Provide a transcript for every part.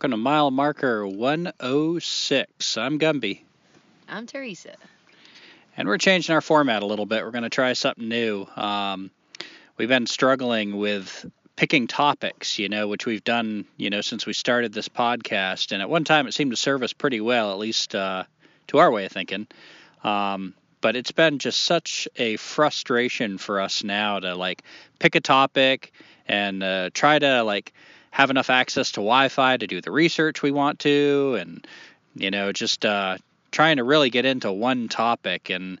Welcome to mile marker 106. I'm Gumby. I'm Teresa. And we're changing our format a little bit. We're going to try something new. Um, we've been struggling with picking topics, you know, which we've done, you know, since we started this podcast. And at one time, it seemed to serve us pretty well, at least uh, to our way of thinking. Um, but it's been just such a frustration for us now to like pick a topic and uh, try to like have enough access to Wi-Fi to do the research we want to, and you know, just uh, trying to really get into one topic. And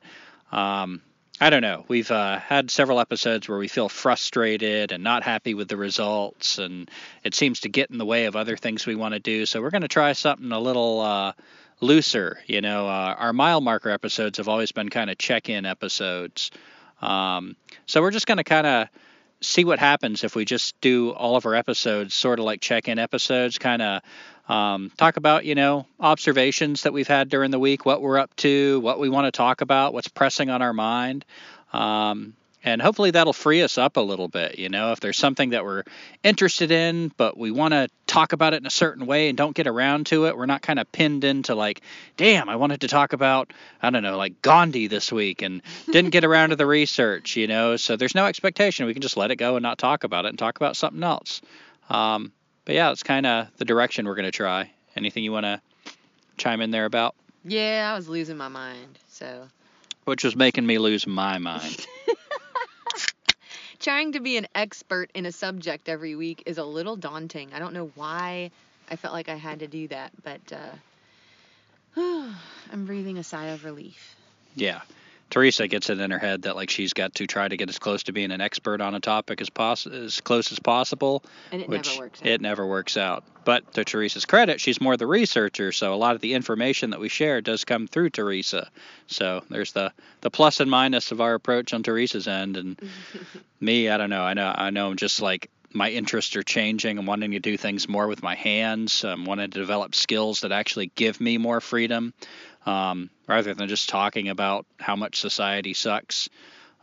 um, I don't know. We've uh, had several episodes where we feel frustrated and not happy with the results, and it seems to get in the way of other things we want to do. So we're going to try something a little uh, looser. You know, uh, our mile marker episodes have always been kind of check-in episodes. Um, so we're just going to kind of see what happens if we just do all of our episodes sort of like check-in episodes, kind of um, talk about you know observations that we've had during the week, what we're up to, what we want to talk about, what's pressing on our mind. Um, and hopefully that'll free us up a little bit you know if there's something that we're interested in but we want to talk about it in a certain way and don't get around to it. We're not kind of pinned into like damn i wanted to talk about i don't know like gandhi this week and didn't get around to the research you know? So there's no expectation. We can just let it go and not talk about it and talk about something else. Um, but yeah it's kind of the direction we're going to try. Anything you want to chime in there about? Yeah, I was losing my mind. So. Which was making me lose my mind trying to be an expert in a subject every week is a little daunting. I don't know why I felt like I had to do that, but uh, I'm breathing a sigh of relief. Yeah. Teresa gets it in her head that like she's got to try to get as close to being an expert on a topic as poss- as close as possible, And it which never works out. it never works out. But to Teresa's credit, she's more the researcher, so a lot of the information that we share does come through Teresa. So there's the the plus and minus of our approach on Teresa's end, and me, I don't know. I know I know I'm just like my interests are changing. I'm wanting to do things more with my hands. I'm wanting to develop skills that actually give me more freedom, um, rather than just talking about how much society sucks.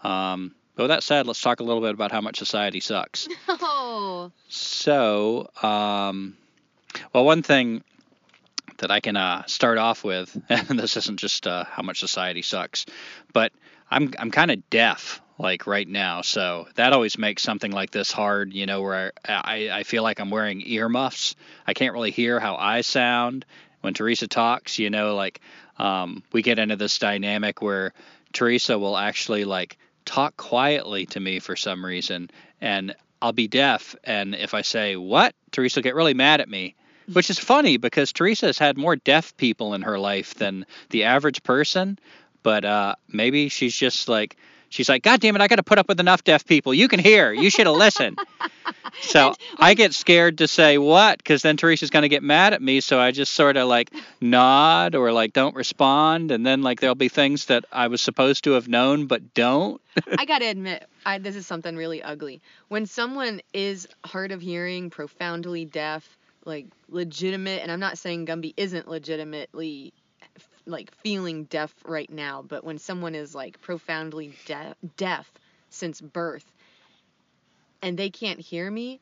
Um, but with that said, let's talk a little bit about how much society sucks. Oh, So, um, well, one thing that I can uh, start off with, and this isn't just uh, how much society sucks, but I'm I'm kind of deaf like right now, so that always makes something like this hard. You know, where I I feel like I'm wearing earmuffs. I can't really hear how I sound when Teresa talks. You know, like um, we get into this dynamic where Teresa will actually like talk quietly to me for some reason, and I'll be deaf, and if I say what, Teresa will get really mad at me, which is funny because Teresa has had more deaf people in her life than the average person, but uh, maybe she's just like she's like, God damn it, I got to put up with enough deaf people. You can hear, you should have listened. So I get scared to say what, because then Teresa's going to get mad at me. So I just sort of like nod or like don't respond, and then like there'll be things that I was supposed to have known but don't. I gotta admit, I, this is something really ugly. When someone is hard of hearing, profoundly deaf, like legitimate, and I'm not saying Gumby isn't legitimately like feeling deaf right now, but when someone is like profoundly de- deaf since birth and they can't hear me,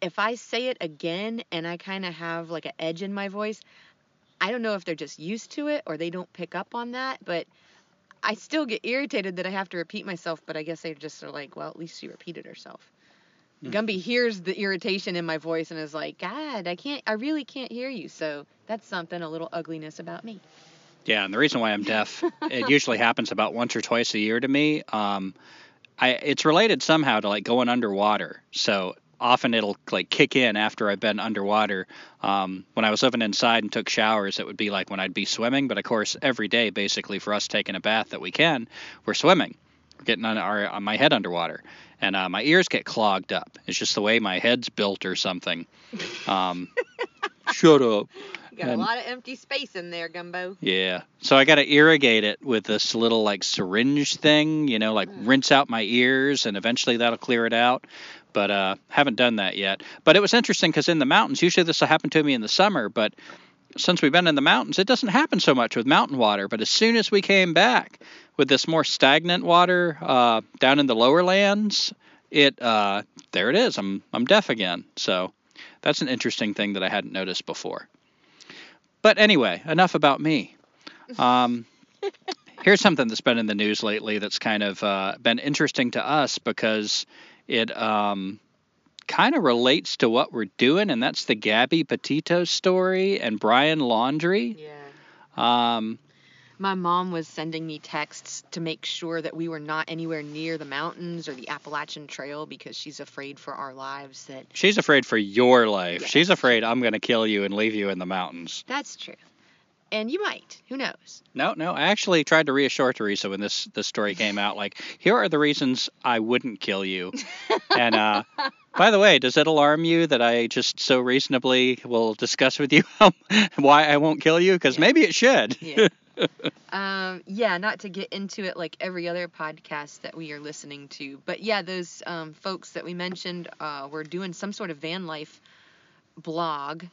if I say it again and I kind of have like an edge in my voice, I don't know if they're just used to it or they don't pick up on that, but I still get irritated that I have to repeat myself, but I guess they just are like, well, at least she repeated herself. Mm. Gumby hears the irritation in my voice and is like, God, I can't, I really can't hear you. So that's something, a little ugliness about me. Yeah, and the reason why I'm deaf, it usually happens about once or twice a year to me. Um, I it's related somehow to like going underwater. So often it'll like kick in after I've been underwater. Um, when I was living inside and took showers, it would be like when I'd be swimming. But of course, every day, basically for us taking a bath that we can, we're swimming. We're getting on our on my head underwater, and uh, my ears get clogged up. It's just the way my head's built or something. Um, shut up. You got And- a lot of empty space in there, Gumbo. Yeah. So I got to irrigate it with this little like syringe thing, you know, like rinse out my ears and eventually that'll clear it out. But uh haven't done that yet. But it was interesting cuz in the mountains, usually this will happen to me in the summer, but since we've been in the mountains, it doesn't happen so much with mountain water, but as soon as we came back with this more stagnant water uh down in the lower lands, it uh there it is. I'm I'm deaf again. So that's an interesting thing that I hadn't noticed before. But anyway, enough about me. Um, here's something that's been in the news lately that's kind of uh, been interesting to us because it um, kind of relates to what we're doing, and that's the Gabby Petito story and Brian Laundrie. Yeah. Um, My mom was sending me texts to make sure that we were not anywhere near the mountains or the Appalachian Trail because she's afraid for our lives that she's afraid for your life. Yes. She's afraid I'm going to kill you and leave you in the mountains. that's true. And you might. Who knows? No, no. I actually tried to reassure Teresa when this this story came out. Like, here are the reasons I wouldn't kill you. and uh, by the way, does it alarm you that I just so reasonably will discuss with you why I won't kill you? Because Yeah. maybe it should. Yeah. um, yeah, not to get into it like every other podcast that we are listening to, but yeah, those um, folks that we mentioned uh, were doing some sort of van life blog,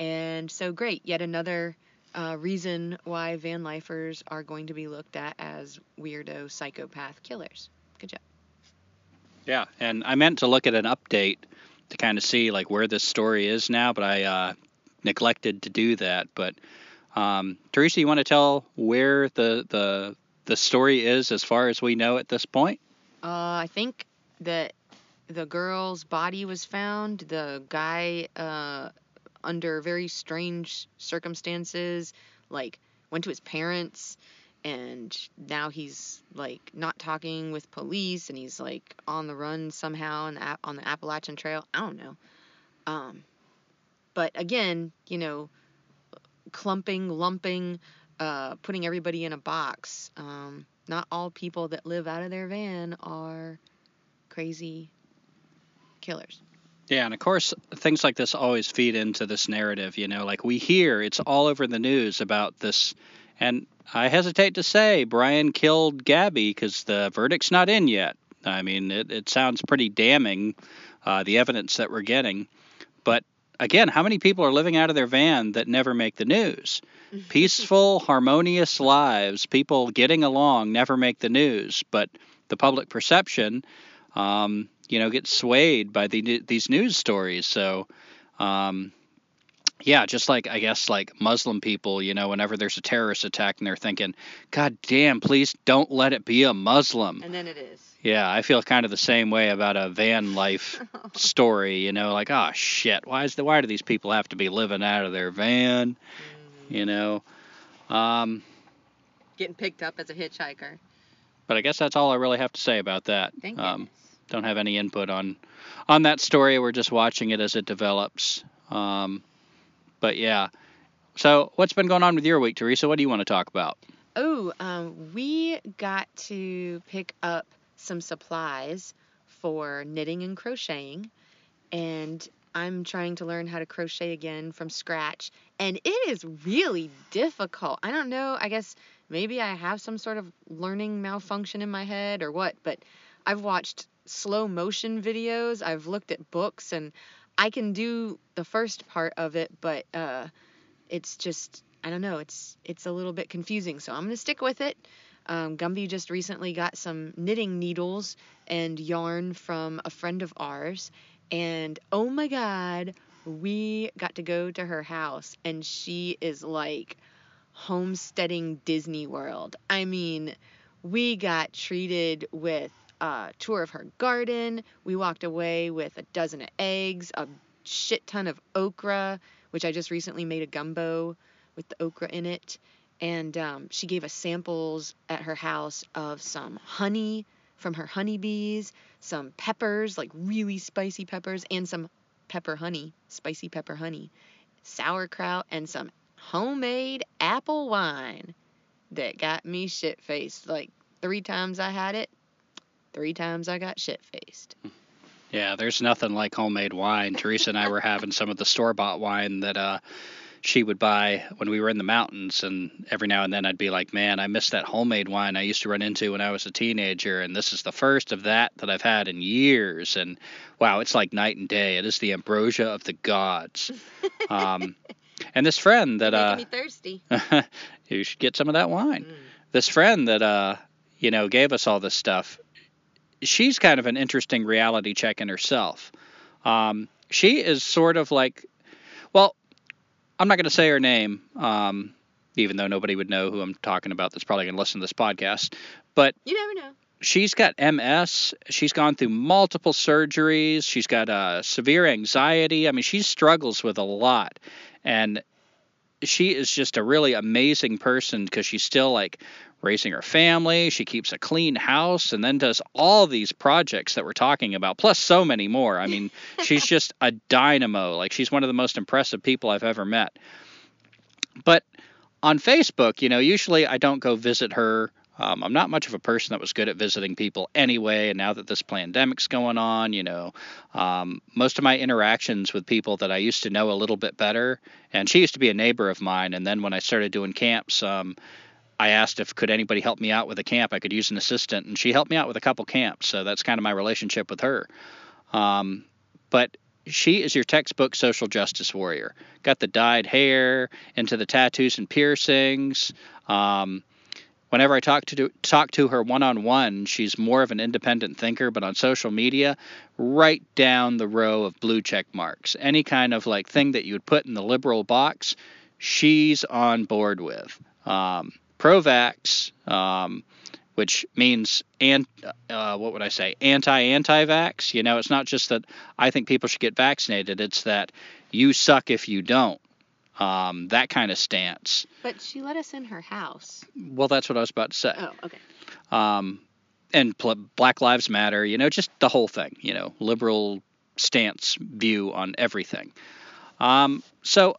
and so great, yet another uh, reason why van lifers are going to be looked at as weirdo psychopath killers. Good job. Yeah, and I meant to look at an update to kind of see like where this story is now, but I uh, neglected to do that. But um, Teresa, you want to tell where the the the story is as far as we know at this point? Uh, I think that the girl's body was found. The guy, uh, under very strange circumstances, like went to his parents, and now he's like not talking with police, and he's like on the run somehow on the on the Appalachian Trail. I don't know. Um, but again, you know, clumping, lumping, uh, putting everybody in a box. Um, not all people that live out of their van are crazy killers. Yeah, and of course, things like this always feed into this narrative. You know, like we hear it's all over the news about this, and I hesitate to say Brian killed Gabby because the verdict's not in yet. I mean, it, it sounds pretty damning, uh, the evidence that we're getting. But again, how many people are living out of their van that never make the news? Peaceful, harmonious lives, people getting along, never make the news. But the public perception, um, you know, gets swayed by the, these news stories. So, um, yeah, just like I guess like Muslim people, you know, whenever there's a terrorist attack and they're thinking, God damn, please don't let it be a Muslim. And then it is. Yeah, I feel kind of the same way about a van life story, you know, like, oh shit, why is the why do these people have to be living out of their van? You know. Um, Getting picked up as a hitchhiker. but I guess that's all I really have to say about that. Thank Um, goodness. don't have any input on on that story. We're just watching it as it develops. Um, but yeah. So what's been going on with your week, Teresa? What do you want to talk about? Oh, um, we got to pick up some supplies for knitting and crocheting, and I'm trying to learn how to crochet again from scratch, and it is really difficult. I don't know. I guess maybe I have some sort of learning malfunction in my head or what, but I've watched slow motion videos. I've looked at books, and I can do the first part of it, but uh, it's just I don't know. It's it's a little bit confusing, so I'm gonna stick with it. Um, Gumby just recently got some knitting needles and yarn from a friend of ours, and oh my god, we got to go to her house, and she is like homesteading Disney World. I mean, we got treated with a tour of her garden. We walked away with a dozen of eggs, a shit ton of okra, which I just recently made a gumbo with the okra in it. And um, she gave us samples at her house of some honey from her honeybees, some peppers, like really spicy peppers, and some pepper honey, spicy pepper honey, sauerkraut, and some homemade apple wine that got me shit faced. Like three times I had it, three times I got shit faced. Yeah, there's nothing like homemade wine. Teresa and I were having some of the store bought wine that uh, she would buy when we were in the mountains, and every now and then I'd be like, "Man, I miss that homemade wine I used to run into when I was a teenager." And this is the first of that that I've had in years, and wow, it's like night and day. It is the ambrosia of the gods. Um, and this friend that uh, me thirsty. you should get some of that wine. Mm. This friend that uh, you know, gave us all this stuff. She's kind of an interesting reality check in herself. Um, she is sort of like, well, I'm not going to say her name, um, even though nobody would know who I'm talking about. That's probably going to listen to this podcast. But You never know. she's got MS. She's gone through multiple surgeries. She's got uh, severe anxiety. I mean, she struggles with a lot, and she is just a really amazing person because she's still like raising her family. She keeps a clean house and then does all these projects that we're talking about, plus so many more. I mean, she's just a dynamo. Like, she's one of the most impressive people I've ever met. But on Facebook, you know, usually I don't go visit her. Um, I'm not much of a person that was good at visiting people anyway. And now that this pandemic's going on, you know, um, most of my interactions with people that I used to know a little bit better, and she used to be a neighbor of mine. And then when I started doing camps, um, I asked if could anybody help me out with a camp. I could use an assistant, and she helped me out with a couple camps. So that's kind of my relationship with her. Um, but she is your textbook social justice warrior. Got the dyed hair, into the tattoos and piercings. Um, whenever I talk to talk to her one on one, she's more of an independent thinker, but on social media, right down the row of blue check marks. Any kind of like thing that you would put in the liberal box, she's on board with. Um, pro-vax, um, which means and uh, what would I say, anti-anti-vax. You know, it's not just that I think people should get vaccinated; it's that you suck if you don't. Um, that kind of stance. But she let us in her house. Well, that's what I was about to say. Oh, okay. Um, and pl- Black Lives Matter, you know, just the whole thing, you know, liberal stance view on everything. Um, so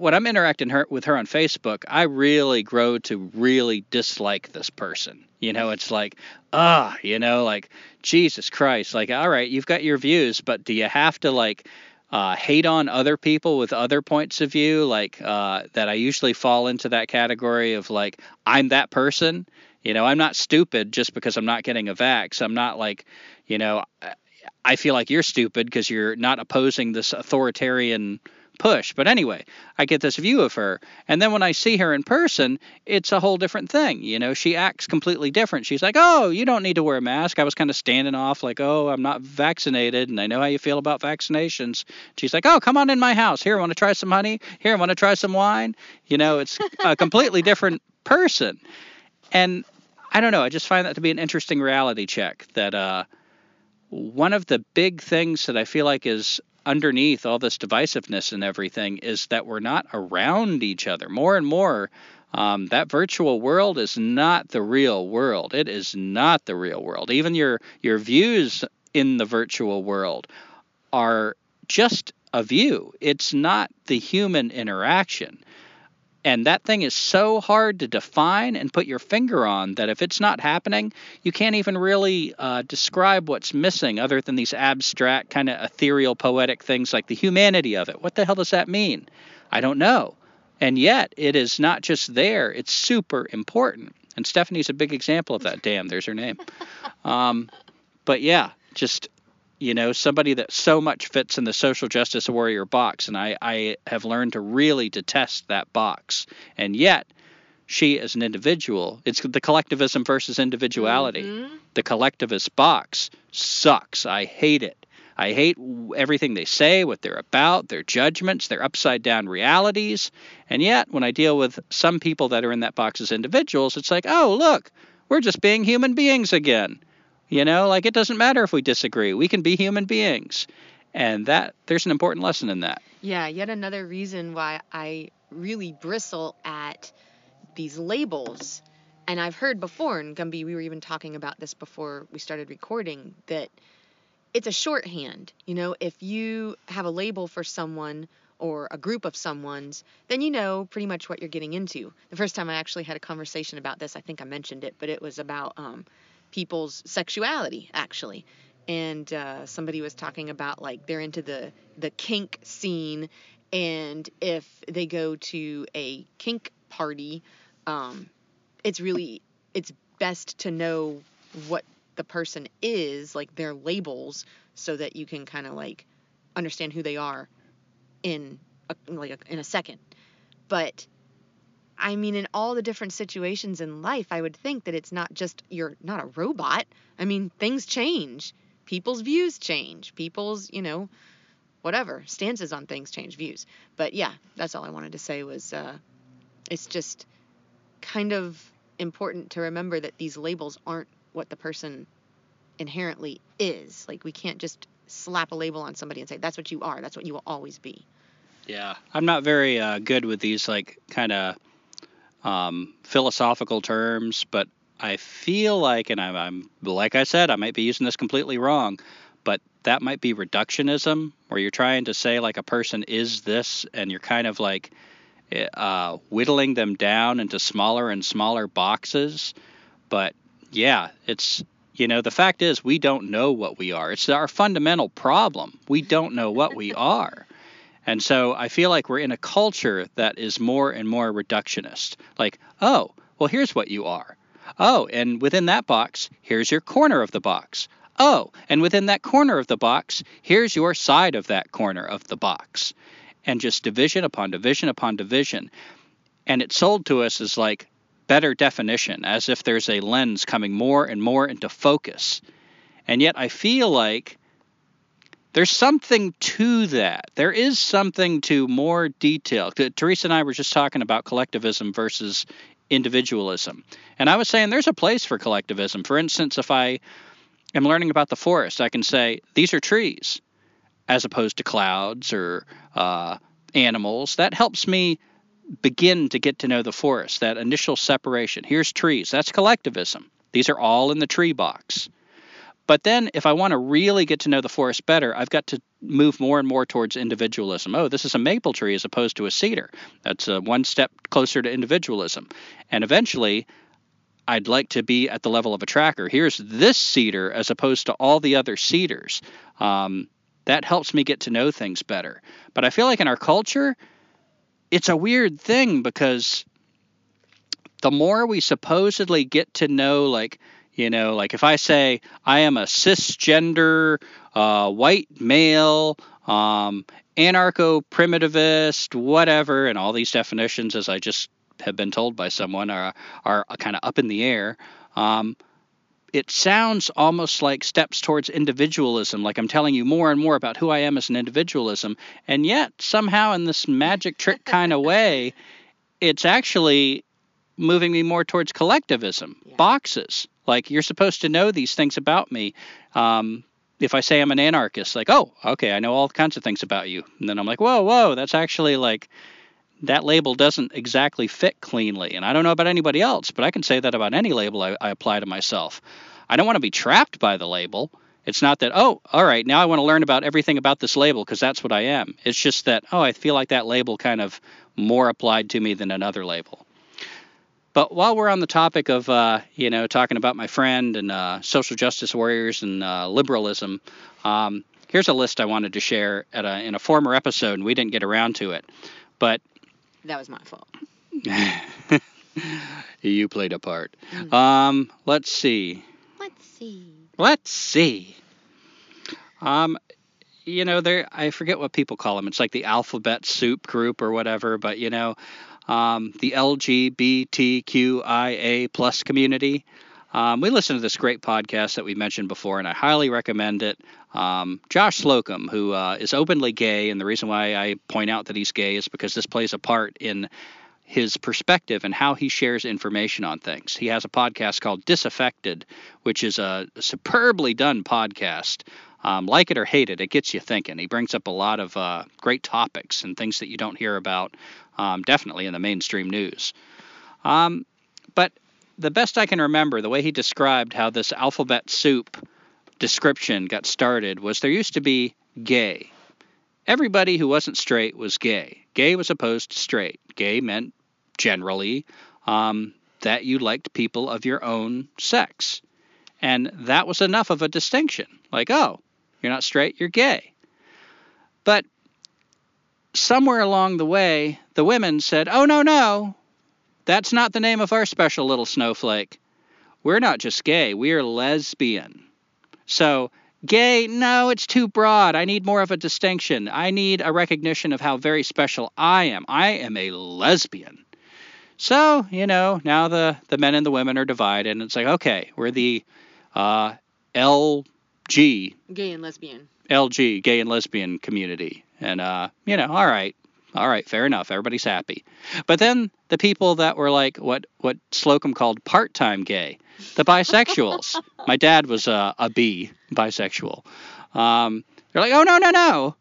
when I'm interacting her, with her on Facebook, I really grow to really dislike this person. You know, it's like, ah, you know, like Jesus Christ, like, all right, you've got your views, but do you have to like uh, hate on other people with other points of view? Like uh, that, I usually fall into that category of like, I'm that person. You know, I'm not stupid just because I'm not getting a vax. I'm not like, you know, I feel like you're stupid because you're not opposing this authoritarian push. But anyway, I get this view of her. And then when I see her in person, it's a whole different thing. You know, she acts completely different. She's like, oh, you don't need to wear a mask. I was kind of standing off, like, oh, I'm not vaccinated and I know how you feel about vaccinations. She's like, oh, come on in my house. Here, want to try some honey? Here, want to try some wine? You know, it's a completely different person. And I don't know. I just find that to be an interesting reality check that uh, one of the big things that I feel like is underneath all this divisiveness and everything is that we're not around each other more and more. Um, that virtual world is not the real world. It is not the real world. Even your your views in the virtual world are just a view. It's not the human interaction. And that thing is so hard to define and put your finger on that if it's not happening, you can't even really uh, describe what's missing other than these abstract, kind of ethereal, poetic things like the humanity of it. What the hell does that mean? I don't know. And yet, it is not just there, it's super important. And Stephanie's a big example of that. Damn, there's her name. Um, but yeah, just you know, somebody that so much fits in the social justice warrior box. And I, I have learned to really detest that box. And yet, she as an individual, it's the collectivism versus individuality. Mhm. The collectivist box sucks. I hate it. I hate everything they say, what they're about, their judgments, their upside down realities. And yet, when I deal with some people that are in that box as individuals, it's like, oh, look, we're just being human beings again You know, like it doesn't matter if we disagree. We can be human beings. And that there's an important lesson in that. Yeah, yet another reason why I really bristle at these labels. And I've heard before, and Gumby, we were even talking about this before we started recording, that it's a shorthand. You know, if you have a label for someone or a group of someone's, then you know pretty much what you're getting into. The first time I actually had a conversation about this, I think I mentioned it, but it was about um, people's sexuality, actually. And uh, somebody was talking about like they're into the the kink scene, and if they go to a kink party, um, it's really it's best to know what the person is, like their labels, so that you can kind of like understand who they are in a, like a, in a second. But I mean, in all the different situations in life, I would think that it's not just you're not a robot. I mean, things change. People's views change. People's, you know, whatever stances on things change views. But yeah, that's all I wanted to say was uh, it's just kind of important to remember that these labels aren't what the person inherently is. Like we can't just slap a label on somebody and say that's what you are. That's what you will always be. Yeah, I'm not very uh, good with these like kind of um, philosophical terms, but I feel like, and I'm, I'm like I said, I might be using this completely wrong, but that might be reductionism, where you're trying to say like a person is this, and you're kind of like eh, uh, whittling them down into smaller and smaller boxes. But yeah, it's you know the fact is we don't know what we are. It's our fundamental problem. We don't know what we are. And so I feel like we're in a culture that is more and more reductionist. Like, oh, well, here's what you are. Oh, and within that box, here's your corner of the box. Oh, and within that corner of the box, here's your side of that corner of the box. And just division upon division upon division. And it's sold to us as like better definition, as if there's a lens coming more and more into focus. And yet I feel like there's something to that. There is something to more detail. Teresa and I were just talking about collectivism versus individualism. And I was saying there's a place for collectivism. For instance, if I am learning about the forest, I can say these are trees as opposed to clouds or uh, animals. That helps me begin to get to know the forest, that initial separation. Here's trees. That's collectivism. These are all in the tree box. But then, if I want to really get to know the forest better, I've got to move more and more towards individualism. Oh, this is a maple tree as opposed to a cedar. That's a one step closer to individualism. And eventually, I'd like to be at the level of a tracker. Here's this cedar as opposed to all the other cedars. Um, that helps me get to know things better. But I feel like in our culture, it's a weird thing because the more we supposedly get to know, like, you know, like if I say I am a cisgender uh, white male, um, anarcho primitivist, whatever, and all these definitions, as I just have been told by someone, are are kind of up in the air. Um, it sounds almost like steps towards individualism, like I'm telling you more and more about who I am as an individualism, and yet somehow in this magic trick kind of way, it's actually moving me more towards collectivism, yeah. boxes. Like you're supposed to know these things about me. Um, if I say I'm an anarchist, like, oh, okay, I know all kinds of things about you. And then I'm like, whoa, whoa, that's actually like that label doesn't exactly fit cleanly. And I don't know about anybody else, but I can say that about any label I, I apply to myself. I don't want to be trapped by the label. It's not that, oh, all right, now I want to learn about everything about this label because that's what I am. It's just that, oh, I feel like that label kind of more applied to me than another label. But while we're on the topic of, uh, you know, talking about my friend and uh, social justice warriors and uh, liberalism, um, here's a list I wanted to share at a, in a former episode, and we didn't get around to it. But that was my fault. you played a part. Mm. Um, let's see. Let's see. Let's see. Um, you know, there I forget what people call them. It's like the alphabet soup group or whatever. But you know, um, the LGBTQIA plus community. Um, we listen to this great podcast that we mentioned before, and I highly recommend it. Um, Josh Slocum, who uh, is openly gay, and the reason why I point out that he's gay is because this plays a part in his perspective and how he shares information on things. He has a podcast called Disaffected, which is a superbly done podcast. Um, like it or hate it, it gets you thinking. He brings up a lot of uh, great topics and things that you don't hear about, um, definitely in the mainstream news. Um, but the best I can remember, the way he described how this alphabet soup description got started was there used to be gay. Everybody who wasn't straight was gay. Gay was opposed to straight. Gay meant generally um, that you liked people of your own sex. And that was enough of a distinction. Like, oh, you're not straight, you're gay. But somewhere along the way, the women said, oh, no, no, that's not the name of our special little snowflake. We're not just gay, we're lesbian. So, gay, no, it's too broad. I need more of a distinction. I need a recognition of how very special I am. I am a lesbian. So, you know, now the, the men and the women are divided, and it's like, okay, we're the uh, LG. Gay and lesbian. LG, gay and lesbian community. And, uh, you know, all right, all right, fair enough. Everybody's happy. But then the people that were like what what Slocum called part-time gay, the bisexuals. My dad was a, a B, bisexual. Um, they're like, oh no no no,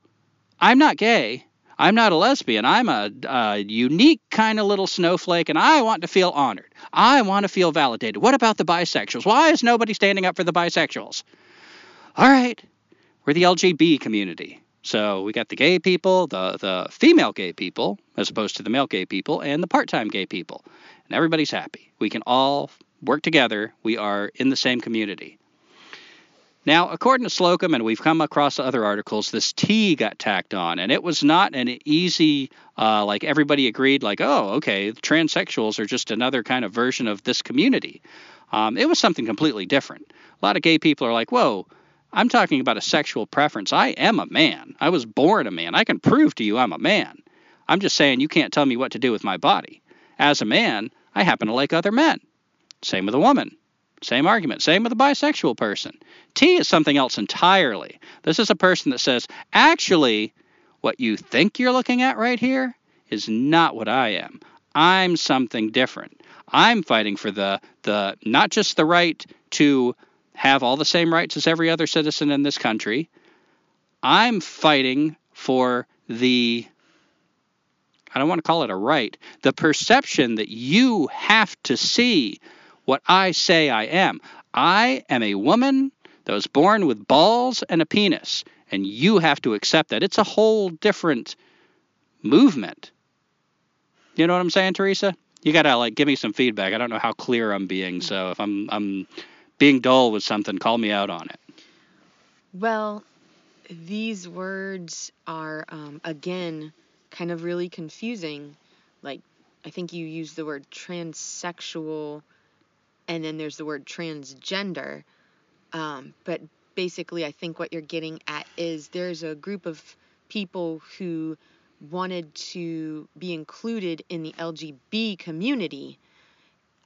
I'm not gay. I'm not a lesbian. I'm a, a unique kind of little snowflake, and I want to feel honored. I want to feel validated. What about the bisexuals? Why is nobody standing up for the bisexuals? All right, we're the LGB community. So we got the gay people, the the female gay people, as opposed to the male gay people, and the part-time gay people, and everybody's happy. We can all work together. We are in the same community. Now, according to Slocum, and we've come across other articles, this T got tacked on, and it was not an easy, uh, like everybody agreed, like, oh, okay, transsexuals are just another kind of version of this community. Um, it was something completely different. A lot of gay people are like, whoa, I'm talking about a sexual preference. I am a man. I was born a man. I can prove to you I'm a man. I'm just saying you can't tell me what to do with my body. As a man, I happen to like other men. Same with a woman. Same argument. Same with a bisexual person. T is something else entirely. This is a person that says, actually, what you think you're looking at right here is not what I am. I'm something different. I'm fighting for the the not just the right to have all the same rights as every other citizen in this country. I'm fighting for the I don't want to call it a right, the perception that you have to see what I say I am. I am a woman that was born with balls and a penis, and you have to accept that. It's a whole different movement. You know what I'm saying, Teresa? You gotta like give me some feedback. I don't know how clear I'm being, so if I'm I'm being dull with something, call me out on it. Well, these words are um, again kind of really confusing. Like I think you use the word transsexual and then there's the word transgender. Um, but basically, I think what you're getting at is there's a group of people who wanted to be included in the LGB community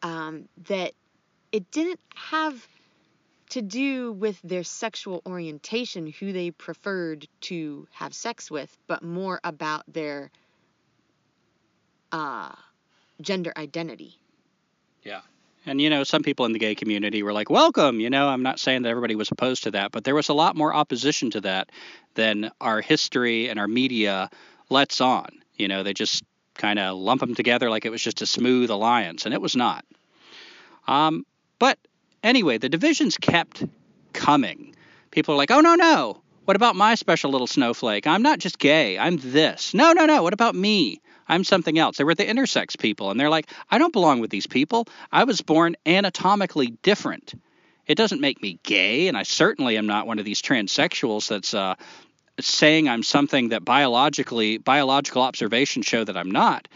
um, that it didn't have to do with their sexual orientation, who they preferred to have sex with, but more about their uh, gender identity. Yeah. And, you know, some people in the gay community were like, welcome. You know, I'm not saying that everybody was opposed to that, but there was a lot more opposition to that than our history and our media lets on. You know, they just kind of lump them together like it was just a smooth alliance, and it was not. Um, but anyway, the divisions kept coming. People are like, oh, no, no. What about my special little snowflake? I'm not just gay. I'm this. No, no, no. What about me? I'm something else. They were the intersex people, and they're like, I don't belong with these people. I was born anatomically different. It doesn't make me gay, and I certainly am not one of these transsexuals that's uh, saying I'm something that biologically biological observations show that I'm not.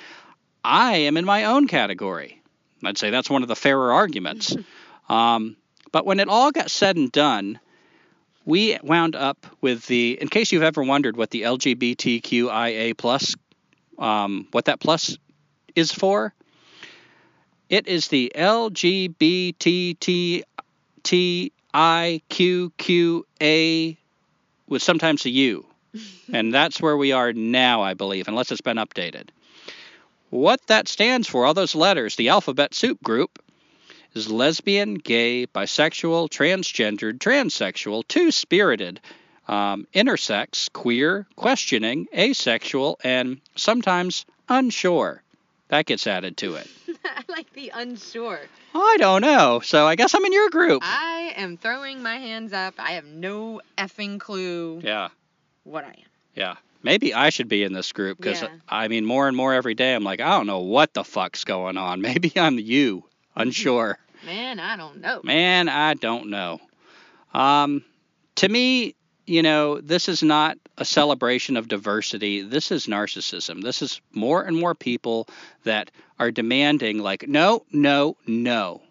I am in my own category. I'd say that's one of the fairer arguments. Um, but when it all got said and done, we wound up with the. In case you've ever wondered what the LGBTQIA plus um, what that plus is for. It is the LGBTTIQQA with sometimes a U. and that's where we are now, I believe, unless it's been updated. what that stands for, all those letters, the alphabet soup group, is lesbian, gay, bisexual, transgendered, transsexual, two spirited, um, intersex, queer, questioning, asexual, and sometimes unsure. That gets added to it. I like the unsure. I don't know. So I guess I'm in your group. I am throwing my hands up. I have no effing clue Yeah. what I am. Yeah. Maybe I should be in this group because Yeah. I mean, more and more every day, I'm like, I don't know what the fuck's going on. Maybe I'm you, unsure. Man, I don't know. Man, I don't know. Um, to me, you know, this is not a celebration of diversity. This is narcissism. This is more and more people that are demanding, like, no, no, no.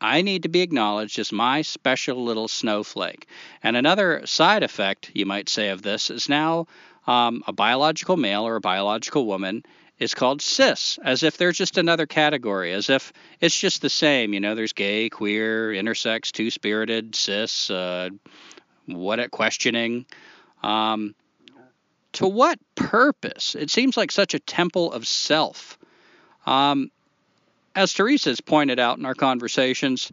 I need to be acknowledged as my special little snowflake. And another side effect, you might say, of this is now um, a biological male or a biological woman is called cis, as if they're just another category, as if it's just the same. You know, there's gay, queer, intersex, two spirited, cis, uh, what at questioning. Um, to what purpose? It seems like such a temple of self. Um, as has pointed out in our conversations,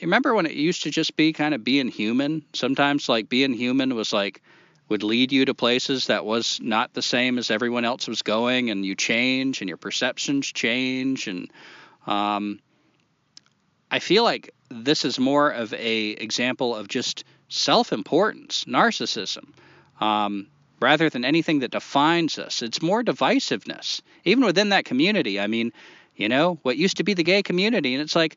remember when it used to just be kind of being human? Sometimes, like, being human was like, would lead you to places that was not the same as everyone else was going, and you change, and your perceptions change, and um, I feel like this is more of a example of just self-importance, narcissism, um, rather than anything that defines us. It's more divisiveness, even within that community. I mean, you know, what used to be the gay community, and it's like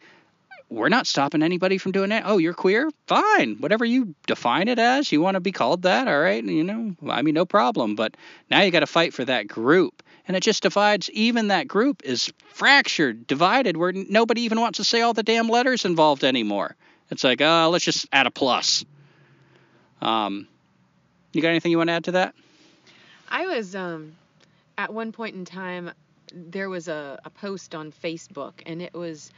we're not stopping anybody from doing that. Oh, you're queer? Fine. Whatever you define it as, you want to be called that, all right? You know, I mean, no problem. But now you got to fight for that group. And it just divides, even that group is fractured, divided, where nobody even wants to say all the damn letters involved anymore. It's like, uh, let's just add a plus. Um, you got anything you want to add to that? I was um at one point in time there was a, a post on Facebook and it was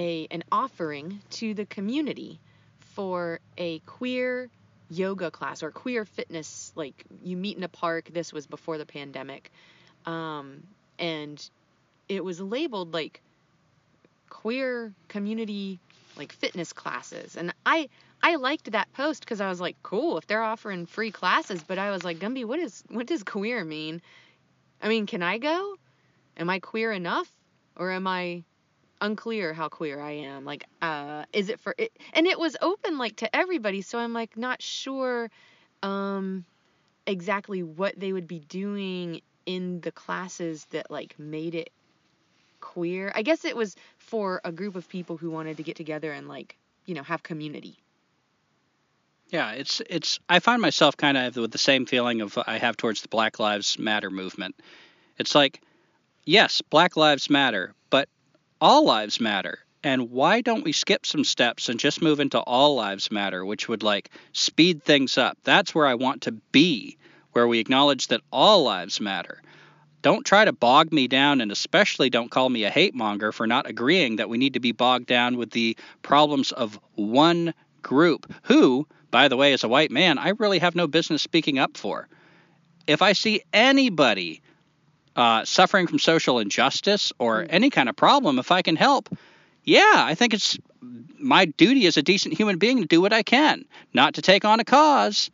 a an offering to the community for a queer yoga class or queer fitness like you meet in a park this was before the pandemic um and it was labeled like queer community like fitness classes. And i i liked that post because i was like cool if they're offering free classes but i was like gumby what is what does queer mean? I mean can i go? Am i queer enough? Or am i unclear how queer i am like uh is it for it and it was open like to everybody so i'm like not sure um exactly what they would be doing in the classes that like made it queer. I guess it was for a group of people who wanted to get together and like, you know, have community. Yeah, it's it's. I find myself kind of with the same feeling of I have towards the Black Lives Matter movement. It's like, yes, Black Lives Matter, all lives matter. And why don't we skip some steps and just move into all lives matter, which would like speed things up? That's where I want to be, where we acknowledge that all lives matter. Don't try to bog me down, and especially don't call me a hate monger for not agreeing that we need to be bogged down with the problems of one group, who, by the way, as a white man, I really have no business speaking up for. If I see anybody uh, suffering from social injustice or any kind of problem, if I can help, yeah, I think it's my duty as a decent human being to do what I can, not to take on a cause,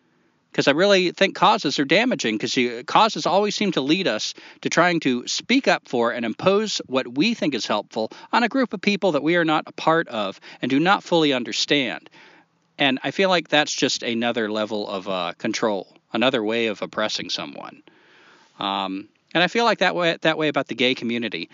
because I really think causes are damaging, because causes always seem to lead us to trying to speak up for and impose what we think is helpful on a group of people that we are not a part of and do not fully understand. And I feel like that's just another level of uh, control, another way of oppressing someone. Um, and I feel like that way that way about the gay community.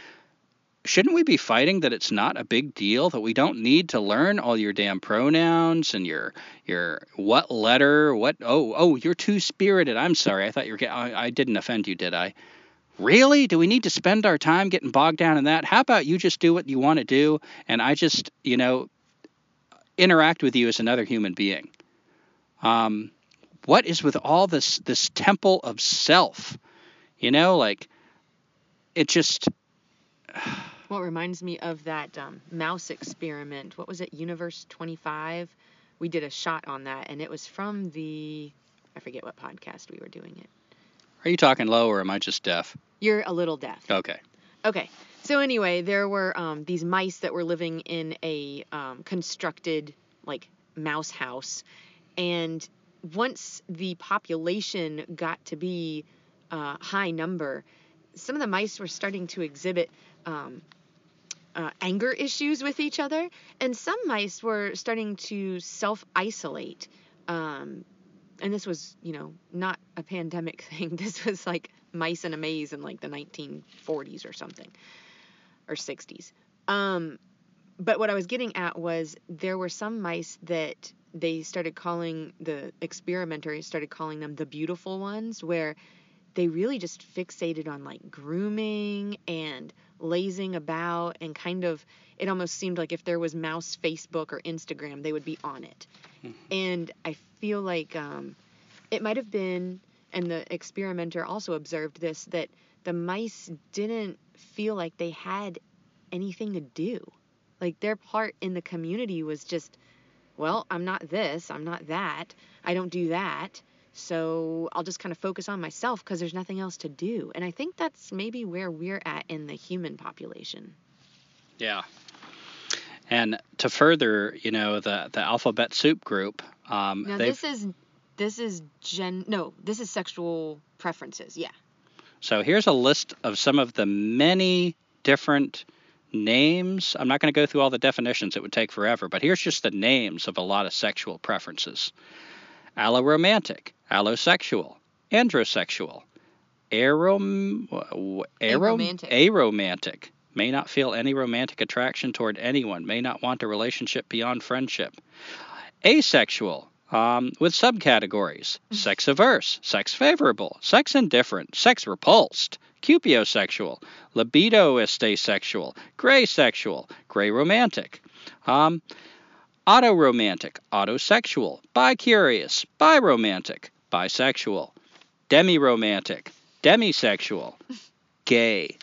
Shouldn't we be fighting that it's not a big deal that we don't need to learn all your damn pronouns and your your what letter what oh oh you're two spirited I'm sorry. I thought you were I, I didn't offend you did I? Really? Do we need to spend our time getting bogged down in that? How about you just do what you want to do and I just you know interact with you as another human being? Um what is with all this this temple of self you know like it just What reminds me of that um, mouse experiment. What was it, Universe 25? We did a shot on that, and it was from the, I forget what podcast we were doing it. are you talking low or am I just deaf You're a little deaf. okay Okay. So anyway, there were um, these mice that were living in a um, constructed like mouse house, and once the population got to be a high number, some of the mice were starting to exhibit um, uh, anger issues with each other, and some mice were starting to self isolate. Um, and this was, you know, not a pandemic thing. This was like mice in a maze in like the 1940s or something, or 60s. Um, but what I was getting at was there were some mice that they started calling the experimenters started calling them the beautiful ones, where they really just fixated on like grooming and lazing about and kind of it almost seemed like if there was mouse Facebook or Instagram, they would be on it. Mm-hmm. And I feel like um, it might have been, and the experimenter also observed this, that the mice didn't feel like they had anything to do. Like their part in the community was just, well, I'm not this, I'm not that, I don't do that. So I'll just kind of focus on myself because there's nothing else to do. And I think that's maybe where we're at in the human population. Yeah. And to further, you know, the the alphabet soup group. Um, now this is this is gen no this is sexual preferences. Yeah. So here's a list of some of the many different names. I'm not going to go through all the definitions; it would take forever. But here's just the names of a lot of sexual preferences: alloromantic, allosexual, androsexual, arom, arom, aromantic. aromantic, may not feel any romantic attraction toward anyone, may not want a relationship beyond friendship. Asexual, um, with subcategories. Sex averse, sex favorable, sex indifferent, sex repulsed, cupiosexual, libidoist asexual, gray sexual, gray romantic, um, autoromantic, autosexual, bicurious, biromantic, bisexual, demiromantic, demisexual, gay.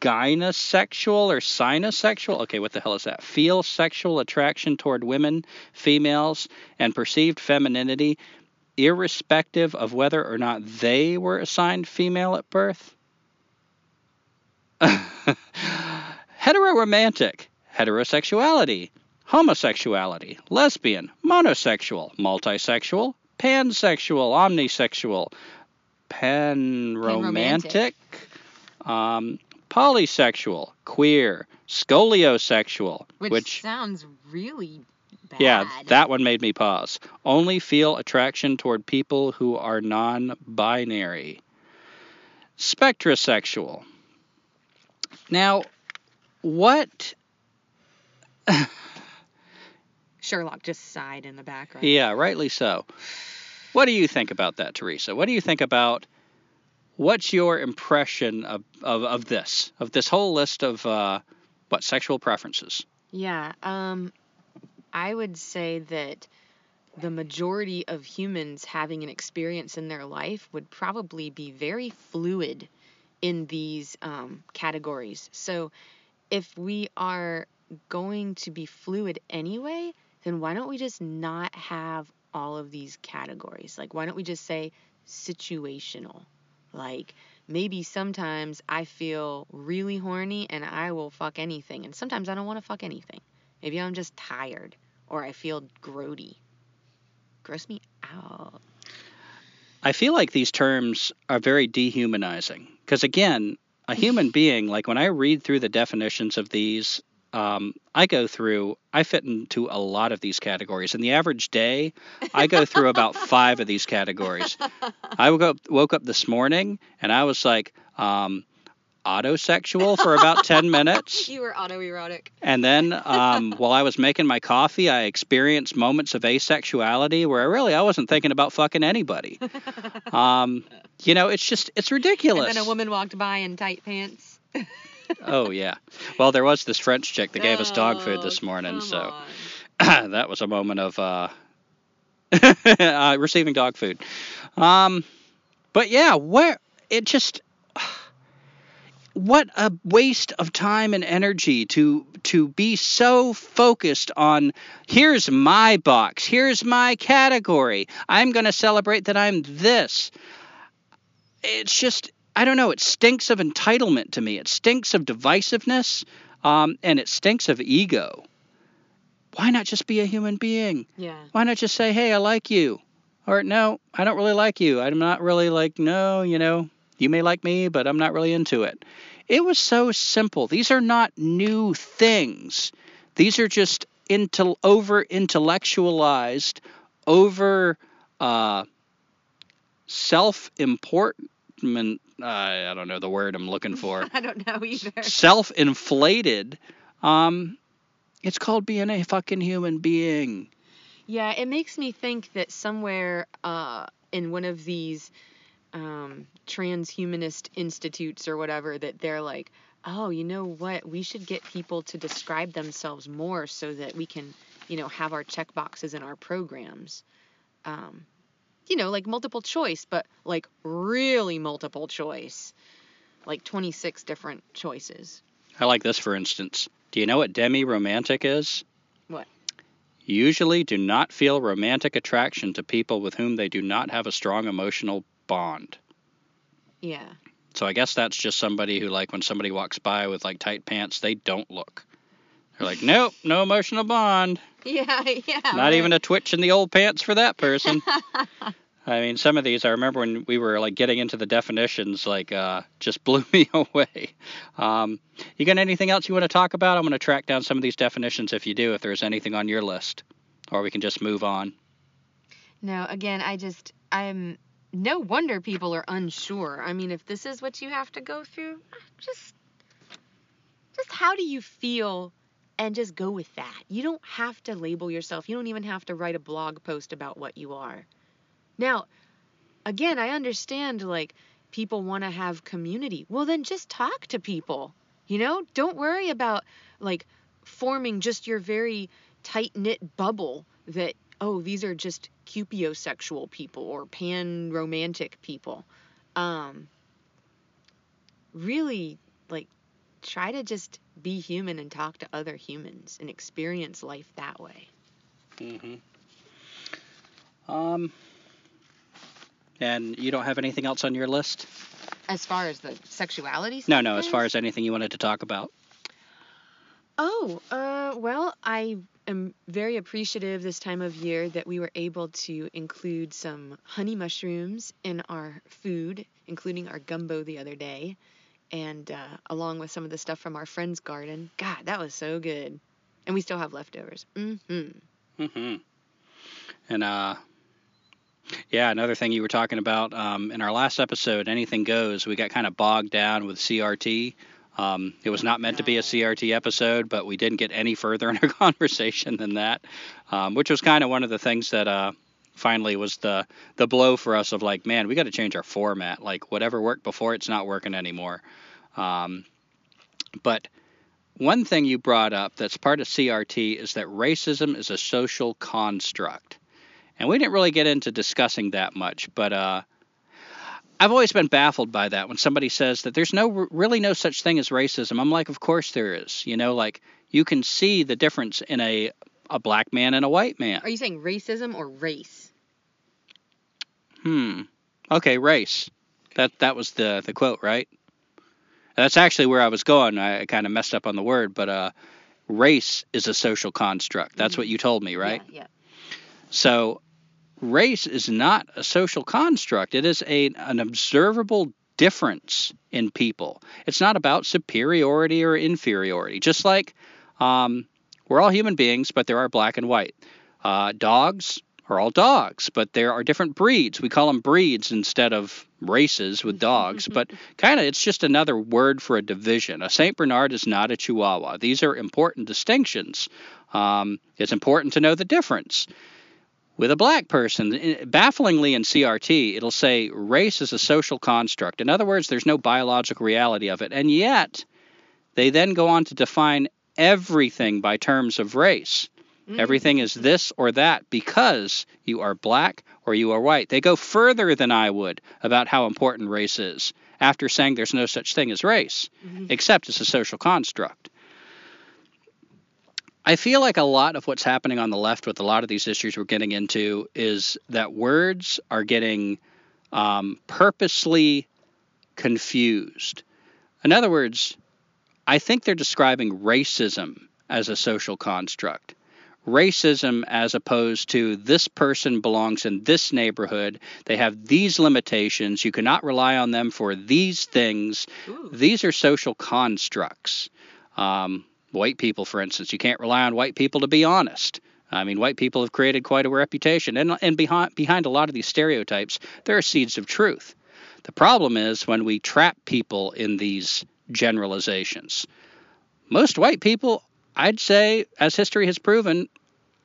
gynosexual or sinosexual. Okay, what the hell is that? Feel sexual attraction toward women, females, and perceived femininity, irrespective of whether or not they were assigned female at birth. Heteroromantic, heterosexuality, homosexuality, lesbian, monosexual, multisexual, pansexual, omnisexual, panromantic, um, polysexual, queer, scoliosexual, which, which sounds really bad. Yeah, that one made me pause. Only feel attraction toward people who are non-binary. Spectrosexual. Now, what Sherlock just sighed in the background. Yeah, rightly so. What do you think about that, Teresa? What do you think about what's your impression of, of, of this, of this whole list of uh, what sexual preferences? Yeah, um, I would say that the majority of humans having an experience in their life would probably be very fluid in these um, categories. So if we are going to be fluid anyway, then why don't we just not have all of these categories? Like, why don't we just say situational? Like maybe sometimes I feel really horny and I will fuck anything, and sometimes I don't want to fuck anything. Maybe I'm just tired or I feel grody. Gross me out. I feel like these terms are very dehumanizing because, again, a human being, like when I read through the definitions of these, um, I go through, I fit into a lot of these categories. In the average day, I go through about five of these categories. I woke up, woke up this morning and I was like, um, autosexual for about 10 minutes. You were autoerotic. And then um, while I was making my coffee, I experienced moments of asexuality where I really I wasn't thinking about fucking anybody. Um, you know, it's just it's ridiculous. And then a woman walked by in tight pants oh yeah. Well, there was this French chick that gave us dog food this morning, so that was a moment of uh, uh, receiving dog food. Um, but yeah, where it just what a waste of time and energy to to be so focused on here's my box, here's my category. I'm going to celebrate that I'm this. It's just I don't know. It stinks of entitlement to me. It stinks of divisiveness, um, and it stinks of ego. Why not just be a human being? Yeah. Why not just say, "Hey, I like you," or "No, I don't really like you. I'm not really like no, you know, you may like me, but I'm not really into it." It was so simple. These are not new things. These are just intel- over intellectualized, over uh, self important. Uh, I don't know the word I'm looking for. I don't know either. Self inflated. Um, it's called being a fucking human being. Yeah, it makes me think that somewhere uh, in one of these um, transhumanist institutes or whatever, that they're like, oh, you know what? We should get people to describe themselves more so that we can, you know, have our check boxes in our programs. Um, you know, like multiple choice, but like really multiple choice, like 26 different choices. I like this, for instance. Do you know what demi romantic is? What? Usually do not feel romantic attraction to people with whom they do not have a strong emotional bond. Yeah. So I guess that's just somebody who, like, when somebody walks by with like tight pants, they don't look. They're like, nope, no emotional bond. Yeah, yeah. Not right. even a twitch in the old pants for that person. I mean, some of these I remember when we were like getting into the definitions, like uh, just blew me away. Um, you got anything else you want to talk about? I'm going to track down some of these definitions if you do, if there's anything on your list, or we can just move on. No, again, I just, I'm, no wonder people are unsure. I mean, if this is what you have to go through, just, just how do you feel and just go with that. You don't have to label yourself. You don't even have to write a blog post about what you are. Now, again, I understand like people want to have community. Well, then just talk to people. You know, don't worry about like forming just your very tight knit bubble that oh these are just cupiosexual people or pan romantic people. Um, really like try to just be human and talk to other humans and experience life that way. Mm-hmm. Um, and you don't have anything else on your list? As far as the sexuality No, no. As far as anything you wanted to talk about. Oh, uh, well, I am very appreciative this time of year that we were able to include some honey mushrooms in our food, including our gumbo the other day, and uh, along with some of the stuff from our friend's garden. God, that was so good. And we still have leftovers. Mm-hmm. Mm-hmm. And uh, yeah, another thing you were talking about um, in our last episode, anything goes. We got kind of bogged down with CRT. Um, it was not meant to be a CRT episode, but we didn't get any further in our conversation than that, um, which was kind of one of the things that uh, finally was the the blow for us of like, man, we got to change our format. Like whatever worked before, it's not working anymore. Um, but one thing you brought up that's part of CRT is that racism is a social construct. And we didn't really get into discussing that much, but uh, I've always been baffled by that when somebody says that there's no really no such thing as racism. I'm like, of course there is. You know, like you can see the difference in a a black man and a white man. Are you saying racism or race? Hmm. Okay, race. That that was the the quote, right? That's actually where I was going. I kind of messed up on the word, but uh, race is a social construct. That's what you told me, right? Yeah. yeah. So, race is not a social construct. It is a an observable difference in people. It's not about superiority or inferiority. Just like um, we're all human beings, but there are black and white. Uh, dogs are all dogs, but there are different breeds. We call them breeds instead of races with dogs, but kind of it's just another word for a division. A St. Bernard is not a Chihuahua. These are important distinctions. Um, it's important to know the difference. With a black person, bafflingly in CRT, it'll say race is a social construct. In other words, there's no biological reality of it. And yet, they then go on to define everything by terms of race. Everything is this or that because you are black or you are white. They go further than I would about how important race is after saying there's no such thing as race, Mhm. except it's a social construct. I feel like a lot of what's happening on the left with a lot of these issues we're getting into is that words are getting um, purposely confused. In other words, I think they're describing racism as a social construct. Racism as opposed to this person belongs in this neighborhood. They have these limitations. You cannot rely on them for these things. Ooh. These are social constructs. Um, white people, for instance, you can't rely on white people to be honest. I mean, white people have created quite a reputation, and and behind behind a lot of these stereotypes, there are seeds of truth. The problem is when we trap people in these generalizations. Most white people, I'd say, as history has proven,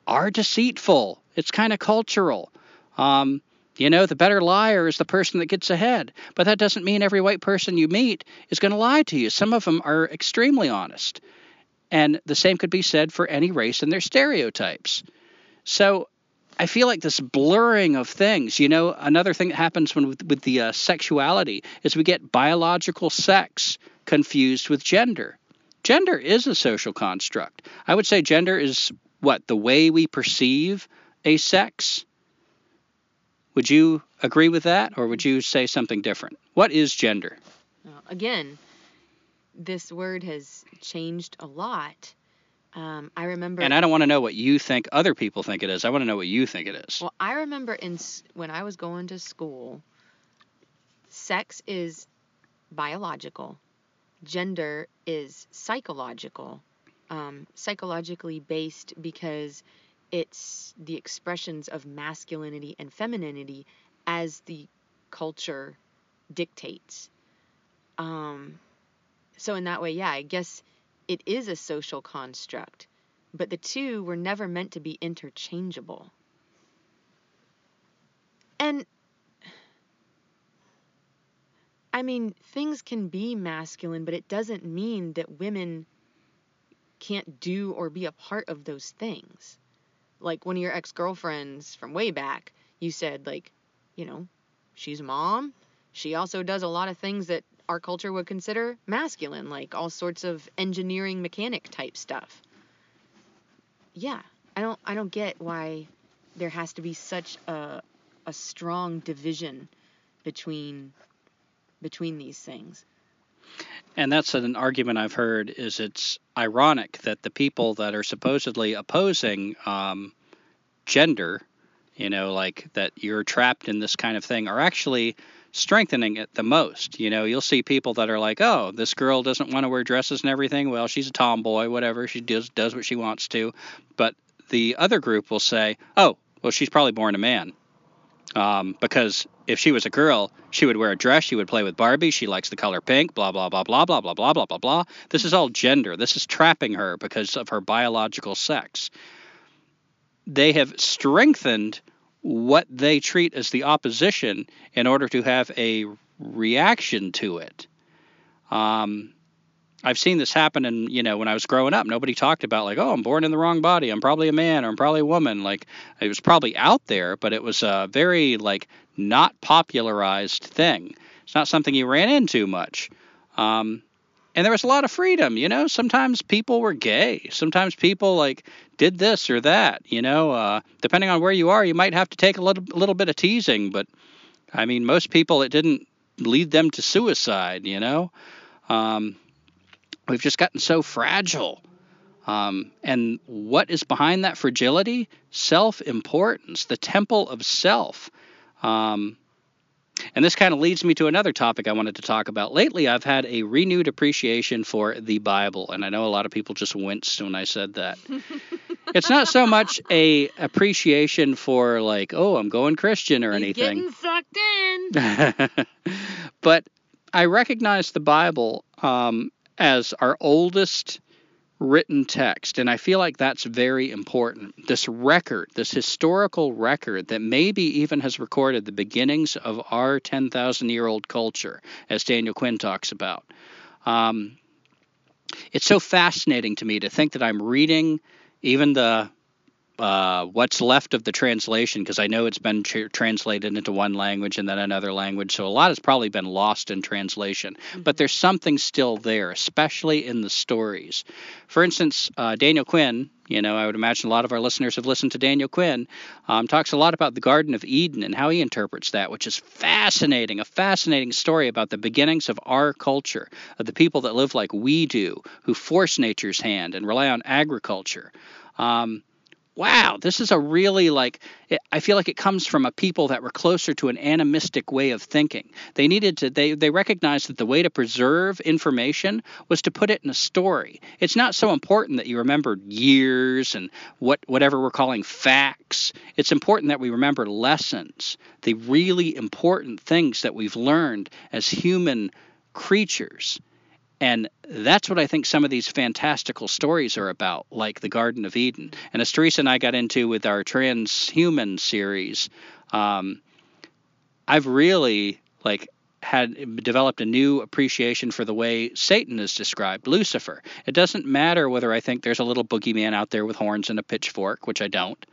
are deceitful. It's kind of cultural. Um, you know, the better liar is the person that gets ahead. But that doesn't mean every white person you meet is going to lie to you. Some of them are extremely honest. And the same could be said for any race and their stereotypes. So I feel like this blurring of things. You know, another thing that happens when with, with the uh, sexuality is we get biological sex confused with gender. Gender is a social construct. I would say gender is what the way we perceive a sex. Would you agree with that, or would you say something different? What is gender? Well, again, this word has changed a lot. Um, I remember. And I don't want to know what you think other people think it is. I want to know what you think it is. Well, I remember in when I was going to school, sex is biological, gender is psychological, um, psychologically based because it's the expressions of masculinity and femininity as the culture dictates. Um, so in that way, yeah, I guess it is a social construct, but the two were never meant to be interchangeable. And I mean, things can be masculine, but it doesn't mean that women can't do or be a part of those things. Like one of your ex girlfriends from way back, you said, like, you know, she's a mom. She also does a lot of things that our culture would consider masculine, like all sorts of engineering mechanic type stuff. Yeah, I don't I don't get why there has to be such a a strong division between between these things. And that's an argument I've heard is it's ironic that the people that are supposedly opposing um, gender, you know, like that you're trapped in this kind of thing, are actually strengthening it the most. You know, you'll see people that are like, "Oh, this girl doesn't want to wear dresses and everything. Well, she's a tomboy, whatever. She does does what she wants to." But the other group will say, "Oh, well, she's probably born a man." Um, because if she was a girl, she would wear a dress, she would play with Barbie, she likes the color pink, blah blah blah blah blah blah blah blah blah blah. This is all gender. This is trapping her because of her biological sex. They have strengthened what they treat as the opposition in order to have a reaction to it. Um, I've seen this happen, and you know, when I was growing up, nobody talked about like, oh, I'm born in the wrong body. I'm probably a man, or I'm probably a woman. Like, it was probably out there, but it was a very like not popularized thing. It's not something you ran into much. Um, and there was a lot of freedom, you know. Sometimes people were gay. Sometimes people like did this or that, you know. Uh, depending on where you are, you might have to take a little, a little bit of teasing, but I mean, most people it didn't lead them to suicide, you know. Um, we've just gotten so fragile. Um, and what is behind that fragility? Self importance, the temple of self. Um, and this kind of leads me to another topic I wanted to talk about. Lately, I've had a renewed appreciation for the Bible, and I know a lot of people just winced when I said that. it's not so much a appreciation for like, oh, I'm going Christian or He's anything. Getting sucked in. but I recognize the Bible um, as our oldest written text, and I feel like that's very important. This record, this historical record that maybe even has recorded the beginnings of our 10,000 year old culture, as Daniel Quinn talks about. Um, it's so fascinating to me to think that I'm reading even the uh, what's left of the translation because I know it's been tr- translated into one language and then another language, so a lot has probably been lost in translation. Mm-hmm. But there's something still there, especially in the stories. For instance, uh, Daniel Quinn, you know, I would imagine a lot of our listeners have listened to Daniel Quinn, um, talks a lot about the Garden of Eden and how he interprets that, which is fascinating, a fascinating story about the beginnings of our culture, of the people that live like we do, who force nature's hand and rely on agriculture. Um, wow, this is a really like, I feel like it comes from a people that were closer to an animistic way of thinking. They needed to, they, they recognized that the way to preserve information was to put it in a story. It's not so important that you remember years and what, whatever we're calling facts. It's important that we remember lessons, the really important things that we've learned as human creatures. And that's what I think some of these fantastical stories are about, like the Garden of Eden. And as Teresa and I got into with our transhuman series, um, I've really like had developed a new appreciation for the way Satan is described, Lucifer. It doesn't matter whether I think there's a little boogeyman out there with horns and a pitchfork, which I don't,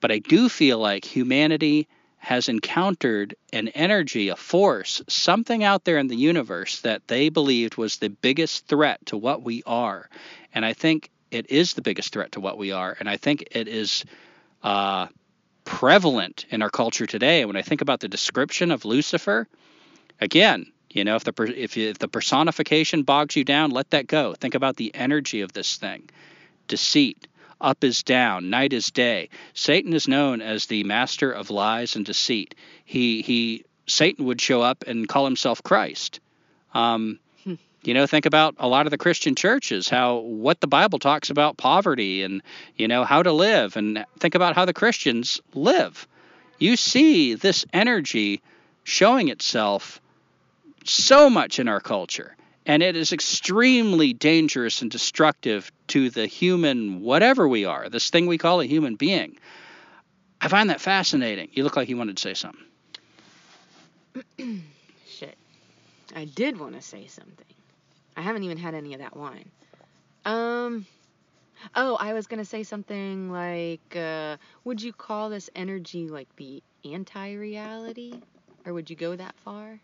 but I do feel like humanity has encountered an energy, a force, something out there in the universe that they believed was the biggest threat to what we are. And I think it is the biggest threat to what we are. And I think it is uh, prevalent in our culture today. When I think about the description of Lucifer, again, you know, if the if, if the personification bogs you down, let that go. Think about the energy of this thing, deceit, up is down, night is day. Satan is known as the master of lies and deceit. He he Satan would show up and call himself Christ. Um, hmm. you know, think about a lot of the Christian churches, how what the Bible talks about poverty and you know how to live, and think about how the Christians live. You see this energy showing itself so much in our culture and it is extremely dangerous and destructive to the human, whatever we are, this thing we call a human being. I find that fascinating. You look like you wanted to say something. Shit. I did want to say something. I haven't even had any of that wine. Um. Oh, I was gonna say something like, uh, would you call this energy like the anti-reality, or would you go that far?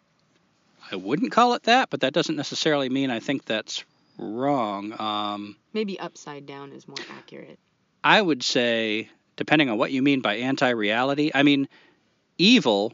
I wouldn't call it that, but that doesn't necessarily mean I think that's wrong. Um, Maybe upside down is more accurate. I would say, depending on what you mean by anti reality, I mean, evil,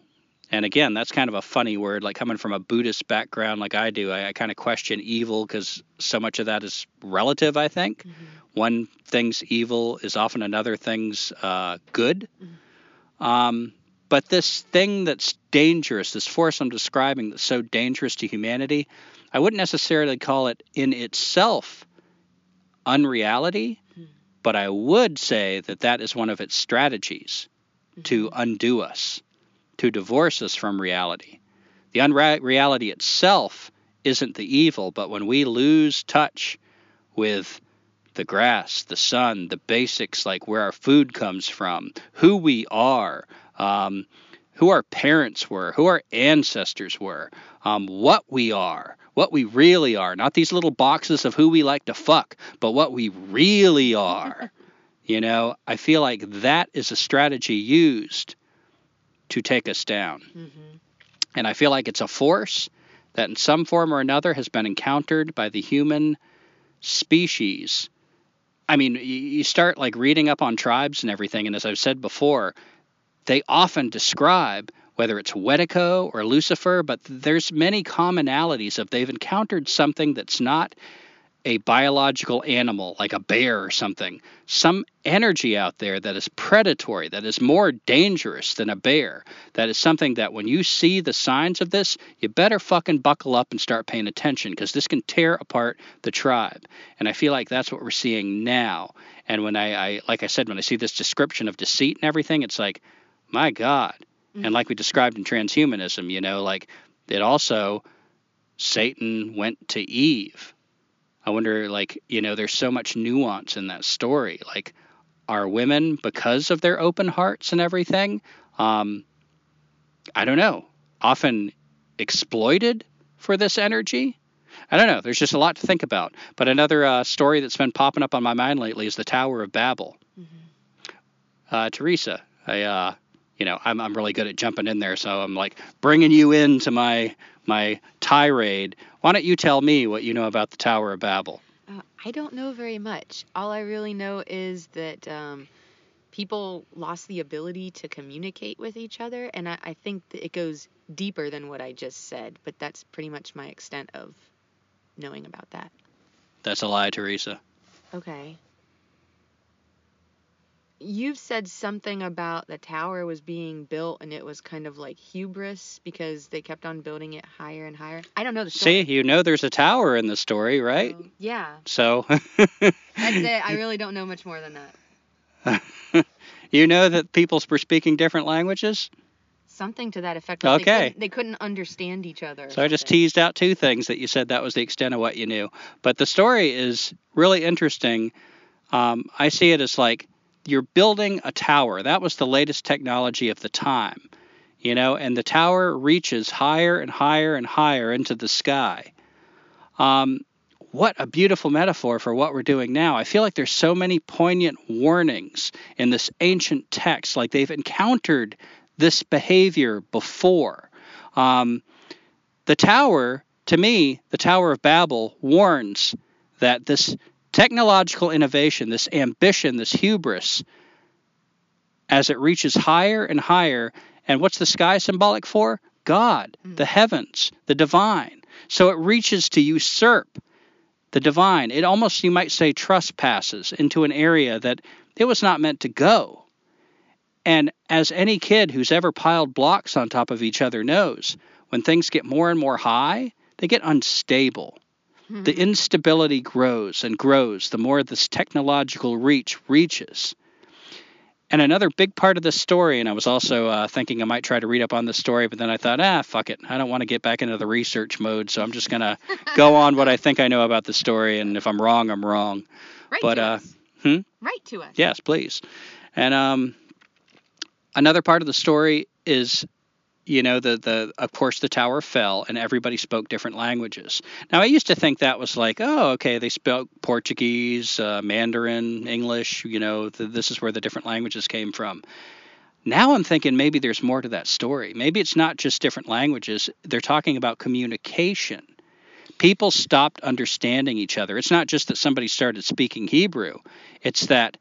and again, that's kind of a funny word, like coming from a Buddhist background like I do, I, I kind of question evil because so much of that is relative, I think. Mm-hmm. One thing's evil is often another thing's uh, good. Mm-hmm. Um, but this thing that's dangerous, this force I'm describing that's so dangerous to humanity, I wouldn't necessarily call it in itself unreality, mm-hmm. but I would say that that is one of its strategies mm-hmm. to undo us, to divorce us from reality. The unreality itself isn't the evil, but when we lose touch with the grass, the sun, the basics like where our food comes from, who we are, um, who our parents were, who our ancestors were, um, what we are, what we really are. Not these little boxes of who we like to fuck, but what we really are. you know, I feel like that is a strategy used to take us down. Mm-hmm. And I feel like it's a force that in some form or another has been encountered by the human species. I mean, you start like reading up on tribes and everything, and as I've said before, they often describe whether it's Wetiko or Lucifer, but there's many commonalities of they've encountered something that's not a biological animal like a bear or something, some energy out there that is predatory, that is more dangerous than a bear, that is something that when you see the signs of this, you better fucking buckle up and start paying attention because this can tear apart the tribe. And I feel like that's what we're seeing now. And when I, I like I said, when I see this description of deceit and everything, it's like, my God. Mm-hmm. And like we described in transhumanism, you know, like it also, Satan went to Eve. I wonder, like, you know, there's so much nuance in that story. Like, are women, because of their open hearts and everything, um, I don't know, often exploited for this energy? I don't know. There's just a lot to think about. But another uh, story that's been popping up on my mind lately is the Tower of Babel. Mm-hmm uh, Teresa, I, uh, you know, I'm, I'm really good at jumping in there, so I'm like bringing you into my my tirade. Why don't you tell me what you know about the Tower of Babel? Uh, I don't know very much. All I really know is that um, people lost the ability to communicate with each other, and I, I think it goes deeper than what I just said. But that's pretty much my extent of knowing about that. That's a lie, Teresa. Okay. You've said something about the tower was being built and it was kind of like hubris because they kept on building it higher and higher. I don't know the story. See, you know there's a tower in the story, right? Um, yeah, So that's it. I really don't know much more than that. you know that people were speaking different languages? Something to that effect. like They Okay. couldn't, they couldn't understand each other. So I just teased out two things that you said that was the extent of what you knew. But the story is really interesting. Um, I see it as like you're building a tower. That was the latest technology of the time, you know, and the tower reaches higher and higher and higher into the sky. Um, what a beautiful metaphor for what we're doing now. I feel like there's so many poignant warnings in this ancient text, like they've encountered this behavior before. Um, the tower, to me, the Tower of Babel warns that this technological innovation, this ambition, this hubris, as it reaches higher and higher, and what's the sky symbolic for? God, hmm. the heavens, the divine. So it reaches to usurp the divine. It almost, you might say, trespasses into an area that it was not meant to go. And as any kid who's ever piled blocks on top of each other knows, when things get more and more high, they get unstable. The instability grows and grows the more this technological reach reaches. And another big part of this story, and I was also uh, thinking I might try to read up on this story, but then I thought, ah, fuck it. I don't want to get back into the research mode, so I'm just going to go on what I think I know about the story, and if I'm wrong, I'm wrong. Write but, to uh, us. hmm? Write to us. Yes, please. And um, another part of the story is, you know, the the of course the tower fell and everybody spoke different languages. Now I used to think that was like, oh, okay, they spoke Portuguese, uh, Mandarin, English. You know, th this is where the different languages came from. Now I'm thinking maybe there's more to that story. Maybe it's not just different languages. They're talking about communication. People stopped understanding each other. It's not just that somebody started speaking Hebrew. It's that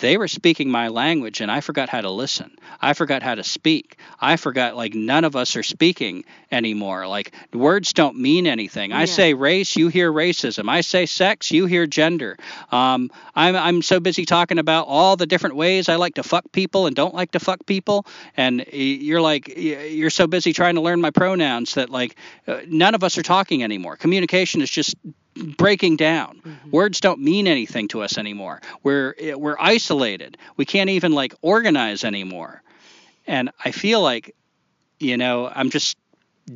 they were speaking my language and I forgot how to listen. I forgot how to speak. I forgot like none of us are speaking anymore. Like words don't mean anything. I say race, you hear racism. I say sex, you hear gender. Um, I'm I'm so busy talking about all the different ways I like to fuck people and don't like to fuck people, and you're like you're so busy trying to learn my pronouns that like uh, none of us are talking anymore. Communication is just breaking down. Mm-hmm. Words don't mean anything to us anymore. We're eh, we're isolated. We can't even like organize anymore. And I feel like, you know, I'm just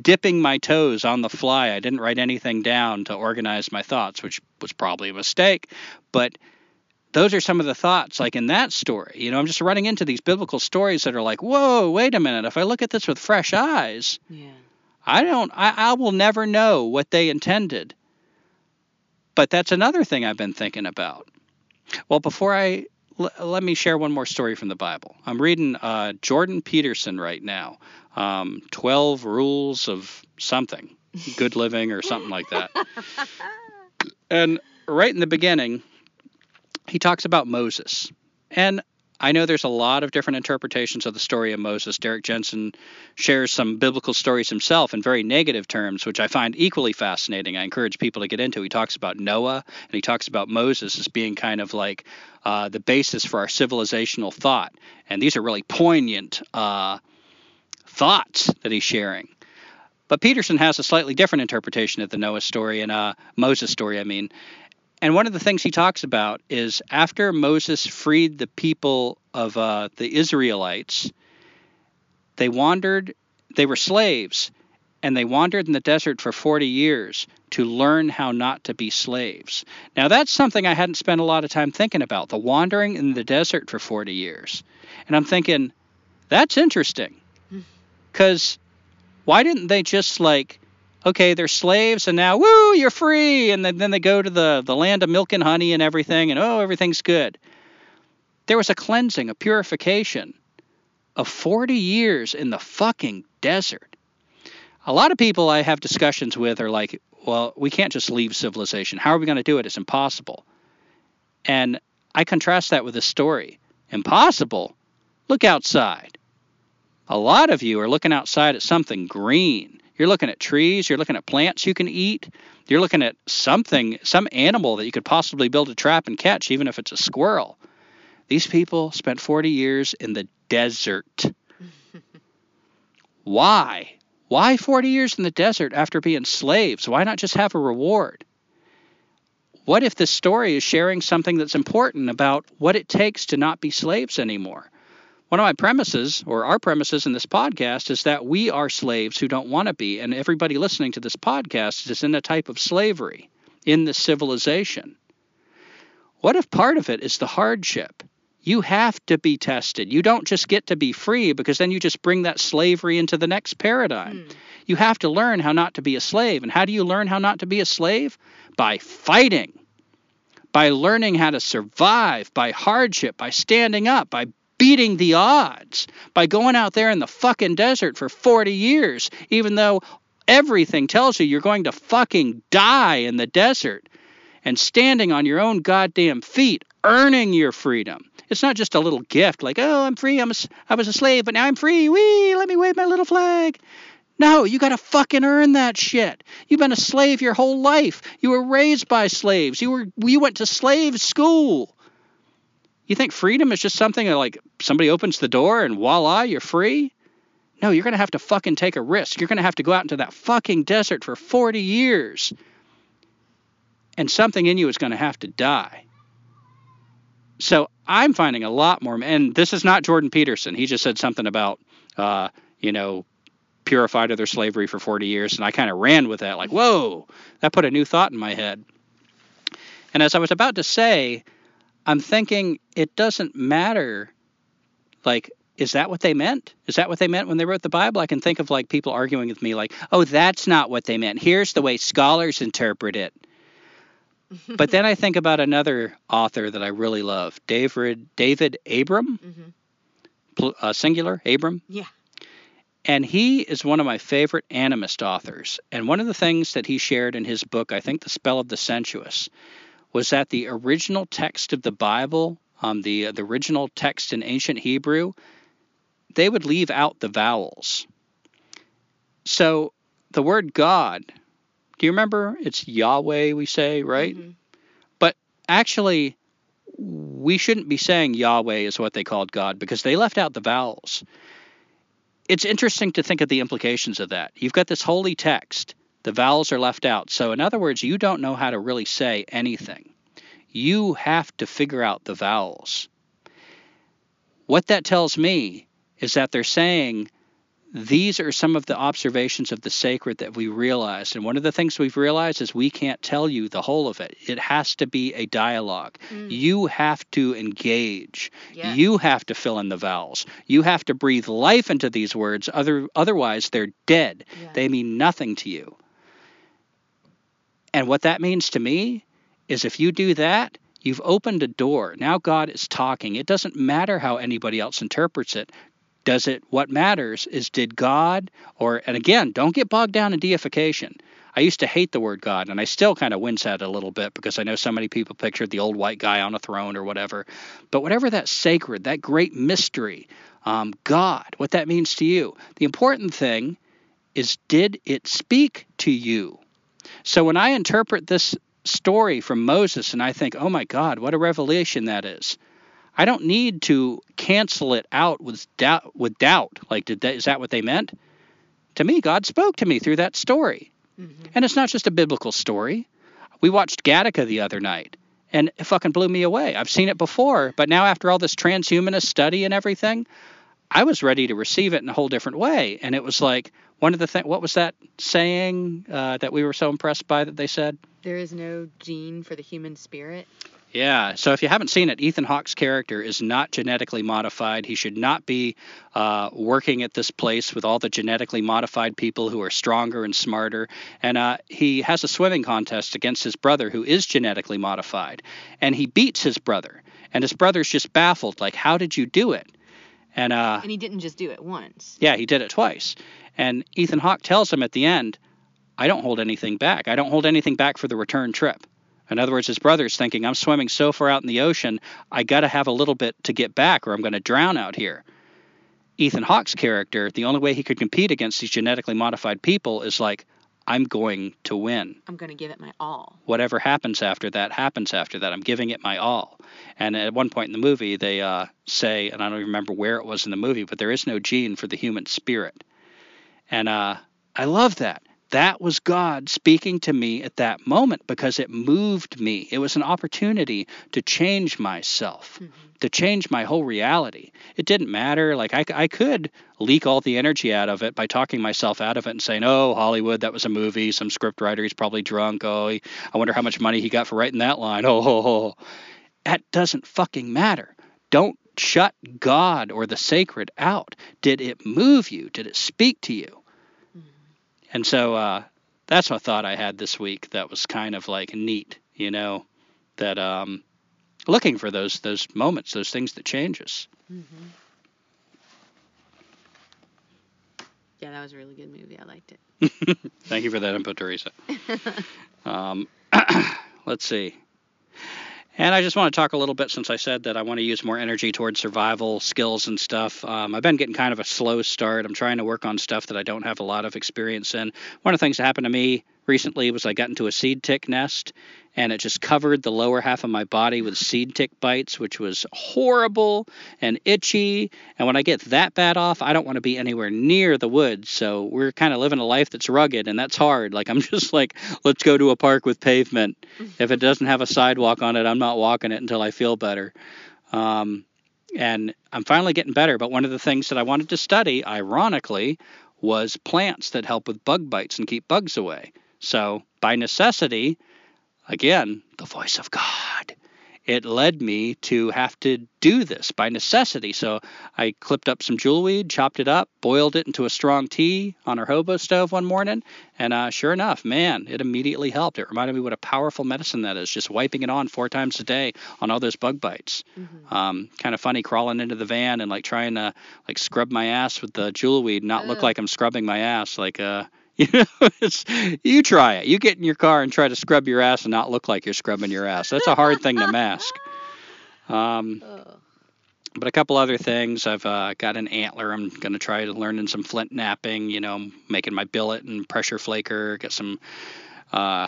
dipping my toes on the fly. I didn't write anything down to organize my thoughts, which was probably a mistake. But those are some of the thoughts, like in that story. You know, I'm just running into these biblical stories that are like, whoa, wait a minute. If I look at this with fresh eyes, Yeah. I don't, I, I will never know what they intended. But that's another thing I've been thinking about. Well, before I l- let me share one more story from the Bible. I'm reading uh, Jordan Peterson right now, um, 12 Rules of something, good living or something like that. And right in the beginning, he talks about Moses. And I know there's a lot of different interpretations of the story of Moses. Derrick Jensen shares some biblical stories himself in very negative terms, which I find equally fascinating. I encourage people to get into. He talks about Noah and he talks about Moses as being kind of like uh, the basis for our civilizational thought. And these are really poignant uh, thoughts that he's sharing. But Peterson has a slightly different interpretation of the Noah story and uh, Moses story, I mean. And one of the things he talks about is after Moses freed the people of uh, the Israelites, they wandered, they were slaves, and they wandered in the desert for 40 years to learn how not to be slaves. Now, that's something I hadn't spent a lot of time thinking about the wandering in the desert for 40 years. And I'm thinking, that's interesting. Because why didn't they just like okay they're slaves and now woo you're free and then, then they go to the, the land of milk and honey and everything and oh everything's good There was a cleansing, a purification of 40 years in the fucking desert. A lot of people I have discussions with are like, well, we can't just leave civilization. How are we going to do it? It's impossible. And I contrast that with a story. Impossible? Look outside. A lot of you are looking outside at something green. You're looking at trees, you're looking at plants you can eat, you're looking at something, some animal that you could possibly build a trap and catch, even if it's a squirrel. These people spent 40 years in the desert. Why? Why 40 years in the desert after being slaves? Why not just have a reward? What if this story is sharing something that's important about what it takes to not be slaves anymore? One of my premises, or our premises in this podcast, is that we are slaves who don't want to be, and everybody listening to this podcast is in a type of slavery in this civilization. What if part of it is the hardship? You have to be tested. You don't just get to be free because then you just bring that slavery into the next paradigm. Mm. You have to learn how not to be a slave. And how do you learn how not to be a slave? By fighting, by learning how to survive, by hardship, by standing up, by beating the odds, by going out there in the fucking desert for 40 years, even though everything tells you you're going to fucking die in the desert, and standing on your own goddamn feet, earning your freedom it's not just a little gift like, oh, I'm free. I'm a, I was a slave, but now I'm free. Wee, let me wave my little flag. No, you got to fucking earn that shit. You've been a slave your whole life. You were raised by slaves. You were you went to slave school. You think freedom is just something like somebody opens the door and voila, you're free? No, you're going to have to fucking take a risk. You're going to have to go out into that fucking desert for 40 years. And something in you is going to have to die. So I'm finding a lot more, and this is not Jordan Peterson. He just said something about, uh, you know, purified of their slavery for 40 years, and I kind of ran with that, like, whoa, that put a new thought in my head. And as I was about to say, I'm thinking it doesn't matter, like, is that what they meant? Is that what they meant when they wrote the Bible? I can think of like people arguing with me, like, oh, that's not what they meant. Here's the way scholars interpret it but then I think about another author that I really love, David David Abram, mm-hmm. uh, singular Abram. Yeah. And he is one of my favorite animist authors. And one of the things that he shared in his book, I think, The Spell of the Sensuous, was that the original text of the Bible, um, the the original text in ancient Hebrew, they would leave out the vowels. So the word God do you remember? It's Yahweh, we say, right? Mm-hmm. But actually, we shouldn't be saying Yahweh is what they called God because they left out the vowels. It's interesting to think of the implications of that. You've got this holy text, the vowels are left out. So, in other words, you don't know how to really say anything. You have to figure out the vowels. What that tells me is that they're saying these are some of the observations of the sacred that we realized. And one of the things we've realized is we can't tell you the whole of it. It has to be a dialogue. Mm. You have to engage. You have to fill in the vowels. You have to breathe life into these words. Other, otherwise, they're dead. Yeah. They mean nothing to you. And what that means to me is if you do that, You've opened a door. Now God is talking. It doesn't matter how anybody else interprets it does it what matters is did god or and again don't get bogged down in deification i used to hate the word god and i still kind of wince at it a little bit because i know so many people pictured the old white guy on a throne or whatever but whatever that sacred that great mystery um, god what that means to you the important thing is did it speak to you so when i interpret this story from moses and i think oh my god what a revelation that is I don't need to cancel it out with doubt. With doubt, like did that, is that what they meant? To me, God spoke to me through that story, mm-hmm. and it's not just a biblical story. We watched Gattaca the other night, and it fucking blew me away. I've seen it before, but now after all this transhumanist study and everything, I was ready to receive it in a whole different way. And it was like one of the things. What was that saying uh, that we were so impressed by that they said? There is no gene for the human spirit. Yeah. So if you haven't seen it, Ethan Hawke's character is not genetically modified. He should not be uh, working at this place with all the genetically modified people who are stronger and smarter. And uh, he has a swimming contest against his brother who is genetically modified. And he beats his brother. And his brother's just baffled, like, how did you do it? And uh, And he didn't just do it once. yeah, he did it twice. And Ethan Hawke tells him at the end, I don't hold anything back. I don't hold anything back for the return trip. In other words, his brother's thinking, I'm swimming so far out in the ocean, I got to have a little bit to get back or I'm going to drown out here. Ethan Hawke's character, the only way he could compete against these genetically modified people is like, I'm going to win. I'm gonna give it my all. Whatever happens after that, happens after that. I'm giving it my all. And at one point in the movie, they uh, say, and I don't even remember where it was in the movie, but there is no gene for the human spirit. And uh, I love that. That was God speaking to me at that moment because it moved me. It was an opportunity to change myself, mm-hmm. to change my whole reality. It didn't matter. Like, I, I could leak all the energy out of it by talking myself out of it and saying, oh, Hollywood, that was a movie. Some script writer, he's probably drunk. Oh, he, I wonder how much money he got for writing that line. Oh, ho, ho. that doesn't fucking matter. Don't shut God or the sacred out. Did it move you? Did it speak to you? And so uh, that's a thought I had this week that was kind of like neat, you know, that um, looking for those those moments, those things that change us. Yeah, that was a really good movie. I liked it. Thank you for that input, Teresa. Um, let's see. And I just want to talk a little bit since I said that I want to use more energy towards survival skills and stuff. Um, I've been getting kind of a slow start. I'm trying to work on stuff that I don't have a lot of experience in. One of the things that happened to me recently was I got into a seed tick nest and it just covered the lower half of my body with seed tick bites, which was horrible and itchy. And when I get that bad off, I don't want to be anywhere near the woods. So we're kind of living a life that's rugged and that's hard. Like I'm just like, let's go to a park with pavement. If it doesn't have a sidewalk on it, I'm not walking it until I feel better. Um, and I'm finally getting better. But one of the things that I wanted to study, ironically, was plants that help with bug bites and keep bugs away. So by necessity, again, the voice of God, it led me to have to do this by necessity. So I clipped up some jewelweed, chopped it up, boiled it into a strong tea on our hobo stove one morning, and uh, sure enough, man, it immediately helped. It reminded me what a powerful medicine that is, just wiping it on four times a day on all those bug bites. Um, kind of funny crawling into the van and like trying to like scrub my ass with the jewelweed, not look like I'm scrubbing my ass, like uh. You know, it's, you try it. You get in your car and try to scrub your ass and not look like you're scrubbing your ass. That's a hard thing to mask. Um, but a couple other things. I've uh, got an antler. I'm going to try to learn in some flint knapping. You know, making my billet and pressure flaker. Get some uh,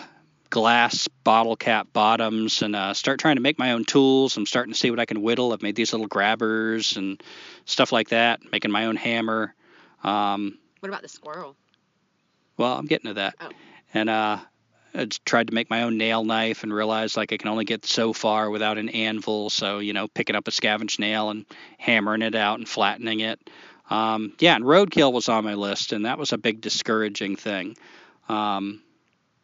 glass bottle cap bottoms and uh, start trying to make my own tools. I'm starting to see what I can whittle. I've made these little grabbers and stuff like that. Making my own hammer. Um, What about the squirrel? Well, I'm getting to that. Oh. And uh, I just tried to make my own nail knife and realized like I can only get so far without an anvil. So you know, picking up a scavenged nail and hammering it out and flattening it. Um, yeah, and roadkill was on my list, and that was a big discouraging thing. Um,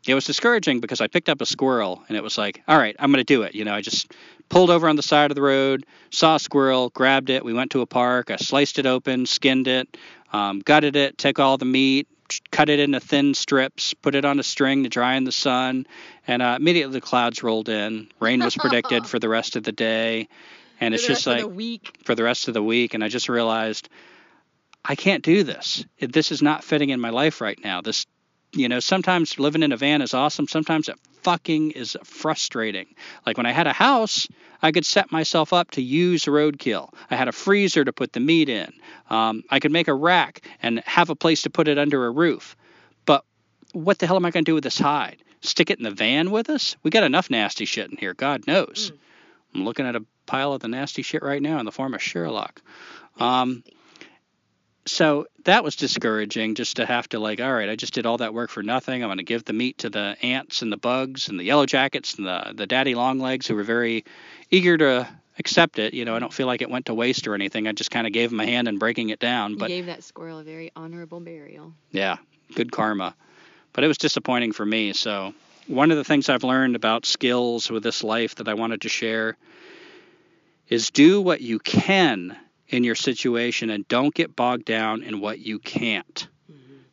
it was discouraging because I picked up a squirrel and it was like, all right, I'm going to do it. You know, I just pulled over on the side of the road, saw a squirrel, grabbed it. We went to a park. I sliced it open, skinned it, um, gutted it, took all the meat, cut it into thin strips, put it on a string to dry in the sun, and uh, immediately the clouds rolled in. Rain was predicted for the rest of the day, and For it's just like the week. for the rest of the week. And I just realized I can't do this. This is not fitting in my life right now. This, you know, sometimes living in a van is awesome. Sometimes it fucking is frustrating. Like when I had a house, I could set myself up to use roadkill. I had a freezer to put the meat in. Um, I could make a rack and have a place to put it under a roof. But what the hell am I going to do with this hide? Stick it in the van with us? We got enough nasty shit in here. God knows. I'm looking at a pile of the nasty shit right now in the form of Sherlock. Um, so that was discouraging just to have to like all right i just did all that work for nothing. I'm going to give the meat to the ants and the bugs and the yellow jackets and the, the daddy long legs who were very eager to accept it. You know i don't feel like it went to waste or anything. I just kind of gave them a hand in breaking it down You but gave that squirrel a very honorable burial. yeah good karma. But it was disappointing for me. So one of the things i've learned about skills with this life that i wanted to share is do what you can in your situation and don't get bogged down in what you can't.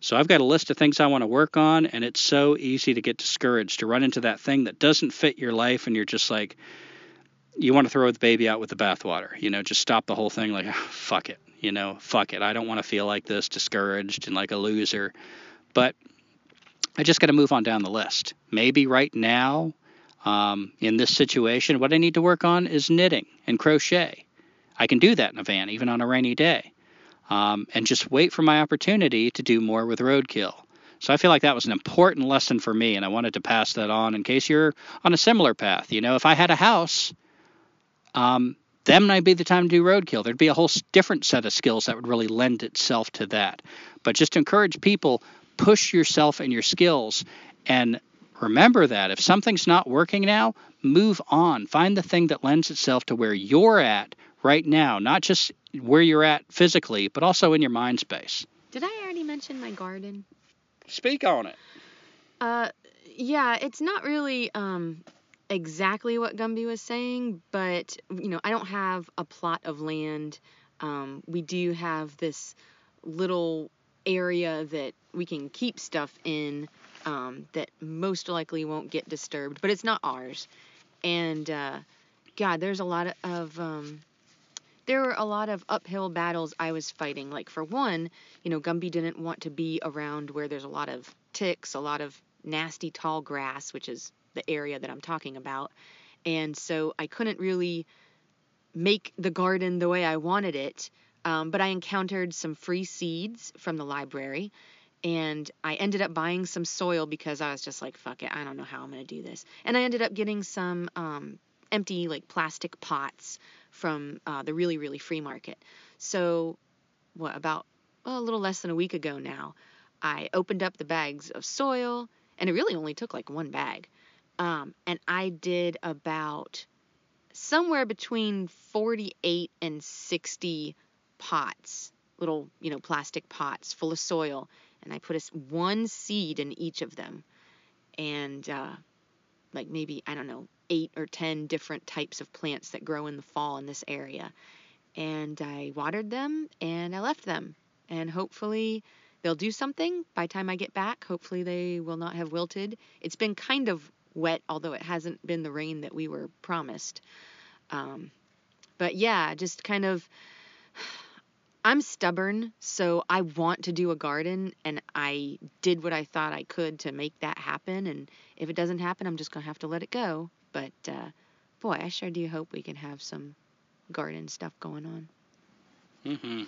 So I've got a list of things I want to work on, and it's so easy to get discouraged, to run into that thing that doesn't fit your life, and you're just like, you want to throw the baby out with the bathwater. You know, just stop the whole thing. Like, oh, fuck it. You know, fuck it. I don't want to feel like this, discouraged and like a loser. But I just got to move on down the list. Maybe right now, um, in this situation, what I need to work on is knitting and crochet. I can do that in a van, even on a rainy day, um, and just wait for my opportunity to do more with roadkill. So I feel like that was an important lesson for me, and I wanted to pass that on in case you're on a similar path. You know, if I had a house, um, then might be the time to do roadkill. There'd be a whole different set of skills that would really lend itself to that. But just to encourage people, push yourself and your skills, and remember that if something's not working now, move on. Find the thing that lends itself to where you're at right now, not just where you're at physically, but also in your mind space. Did I already mention my garden? Speak on it. Uh, yeah, it's not really um exactly what Gumby was saying, but you know, I don't have a plot of land. Um, we do have this little area that we can keep stuff in um, that most likely won't get disturbed, but it's not ours. And uh, God, there's a lot of um, there were a lot of uphill battles I was fighting. Like for one, you know, Gumby didn't want to be around where there's a lot of ticks, a lot of nasty tall grass, which is the area that I'm talking about. And so I couldn't really make the garden the way I wanted it. Um, but I encountered some free seeds from the library and I ended up buying some soil because I was just like, fuck it, I don't know how I'm going to do this. And I ended up getting some um, empty, like plastic pots from uh, the really, really free market. So, what, about well, a little less than a week ago now, I opened up the bags of soil, and it really only took like one bag. Um, and I did about somewhere between 48 and 60 pots, little, you know, plastic pots full of soil. And I put a, one seed in each of them. And uh, like maybe, I don't know, eight or 10 different types of plants that grow in the fall in this area. And I watered them and I left them. And hopefully they'll do something by time I get back. Hopefully they will not have wilted. It's been kind of wet, although it hasn't been the rain that we were promised. Um, but yeah, just kind of. I'm stubborn, so I want to do a garden, and I did what I thought I could to make that happen. And if it doesn't happen, I'm just gonna have to let it go. But uh, boy, I sure do hope we can have some garden stuff going on. Mhm.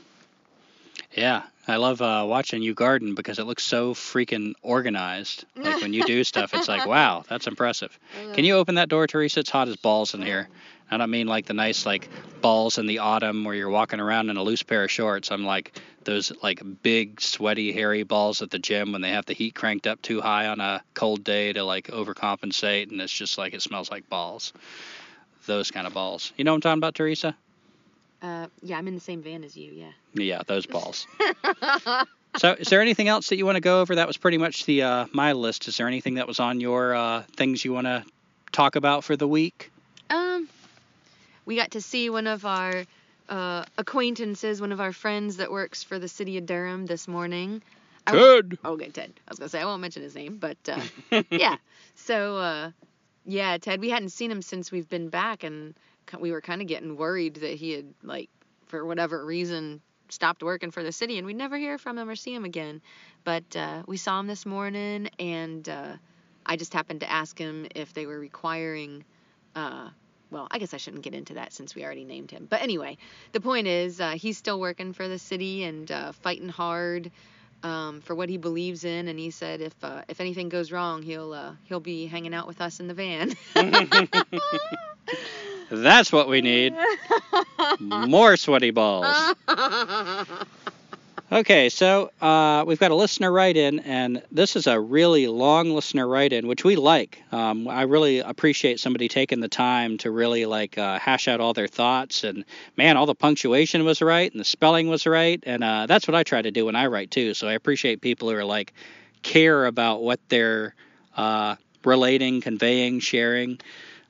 Yeah, I love uh, watching you garden because it looks so freaking organized. Like when you do stuff, it's like, wow, that's impressive. Can you open that door, Teresa? It's hot as balls in here. I don't mean like the nice like balls in the autumn where you're walking around in a loose pair of shorts. I'm like those like big sweaty hairy balls at the gym when they have the heat cranked up too high on a cold day to like overcompensate and it's just like it smells like balls. Those kind of balls. You know what I'm talking about, Teresa? Uh, yeah, I'm in the same van as you. Yeah. Yeah, those balls. so, is there anything else that you want to go over? That was pretty much the uh, my list. Is there anything that was on your uh, things you want to talk about for the week? Um, we got to see one of our uh, acquaintances, one of our friends that works for the city of Durham this morning. I Ted. okay, Ted. I was gonna say I won't mention his name, but uh, yeah. So uh, yeah, Ted. We hadn't seen him since we've been back, and we were kind of getting worried that he had like, for whatever reason, stopped working for the city, and we'd never hear from him or see him again. But uh, we saw him this morning, and uh, I just happened to ask him if they were requiring. Uh, well, I guess I shouldn't get into that since we already named him. But anyway, the point is, uh, he's still working for the city and uh, fighting hard um, for what he believes in. And he said if uh, if anything goes wrong, he'll uh, he'll be hanging out with us in the van. That's what we need. More sweaty balls. Okay, so uh, we've got a listener write in, and this is a really long listener write in, which we like. Um, I really appreciate somebody taking the time to really like uh, hash out all their thoughts, and man, all the punctuation was right and the spelling was right, and uh, that's what I try to do when I write too. So I appreciate people who are like care about what they're uh, relating, conveying, sharing.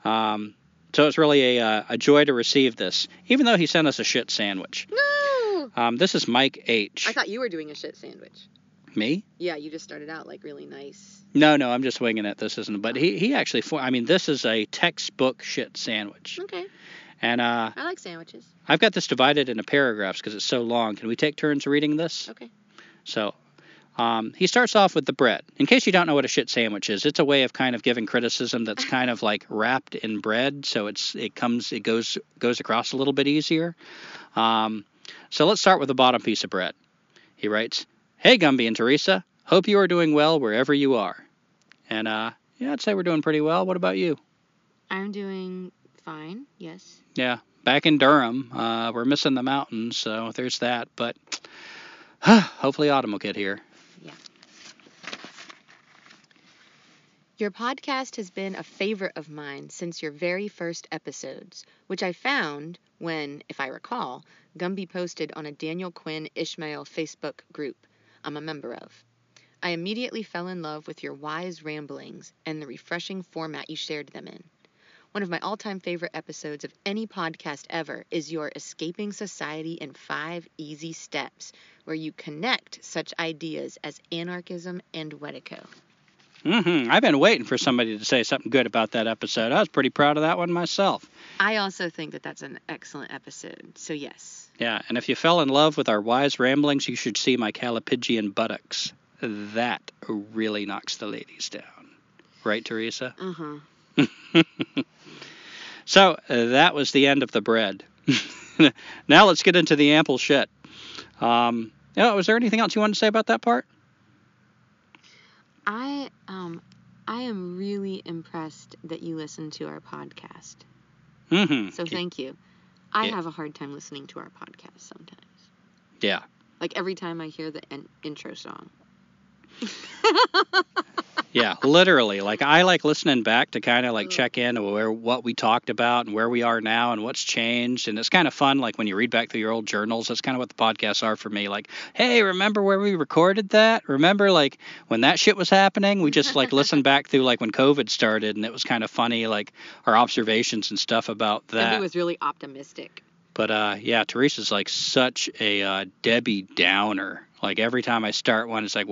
Um, so it's really a, uh, a joy to receive this, even though he sent us a shit sandwich. no. Um, this is Mike H. I thought you were doing a shit sandwich. Me? Yeah, you just started out like really nice. No, no, I'm just winging it. This isn't. But he he actually. For, I mean, this is a textbook shit sandwich. Okay. And uh, I like sandwiches. I've got this divided into paragraphs because it's so long. Can we take turns reading this? Okay. So um, he starts off with the bread. In case you don't know what a shit sandwich is, it's a way of kind of giving criticism that's kind of like wrapped in bread, so it's it comes it goes goes across a little bit easier. Um, so let's start with the bottom piece of bread. He writes, "Hey Gumby and Teresa, hope you are doing well wherever you are." And uh, yeah, I'd say we're doing pretty well. What about you? I'm doing fine. Yes. Yeah, back in Durham, uh, we're missing the mountains, so there's that. But hopefully autumn will get here. Your podcast has been a favorite of mine since your very first episodes, which I found when, if I recall, Gumby posted on a Daniel Quinn Ishmael Facebook group I'm a member of. I immediately fell in love with your wise ramblings and the refreshing format you shared them in. One of my all time favorite episodes of any podcast ever is your Escaping Society in Five Easy Steps, where you connect such ideas as anarchism and Wetiko. Mm-hmm. I've been waiting for somebody to say something good about that episode. I was pretty proud of that one myself. I also think that that's an excellent episode. So yes. Yeah, and if you fell in love with our wise ramblings, you should see my Callipygian buttocks. That really knocks the ladies down. Right, Teresa? Uh-huh. so that was the end of the bread. now let's get into the ample shit. Um, oh, was there anything else you wanted to say about that part? I um I am really impressed that you listen to our podcast. Mm-hmm. So thank you. I Yeah. have a hard time listening to our podcast sometimes. Yeah. Like every time I hear the in- intro song. Yeah, literally. Like I like listening back to kind of like check in where what we talked about and where we are now and what's changed. And it's kind of fun. Like when you read back through your old journals, that's kind of what the podcasts are for me. Like, hey, remember where we recorded that? Remember like when that shit was happening? We just like listened back through like when COVID started, and it was kind of funny, like our observations and stuff about that. Gumby was really optimistic. But uh, yeah, Teresa's like such a uh, Debbie Downer. Like every time I start one, it's like,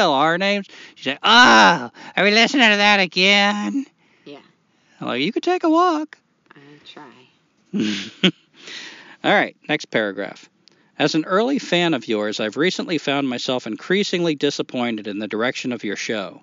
well, our names. She's like, oh, are we listening to that again? Yeah. I'm you could take a walk. I try. All right, next paragraph. As an early fan of yours, I've recently found myself increasingly disappointed in the direction of your show.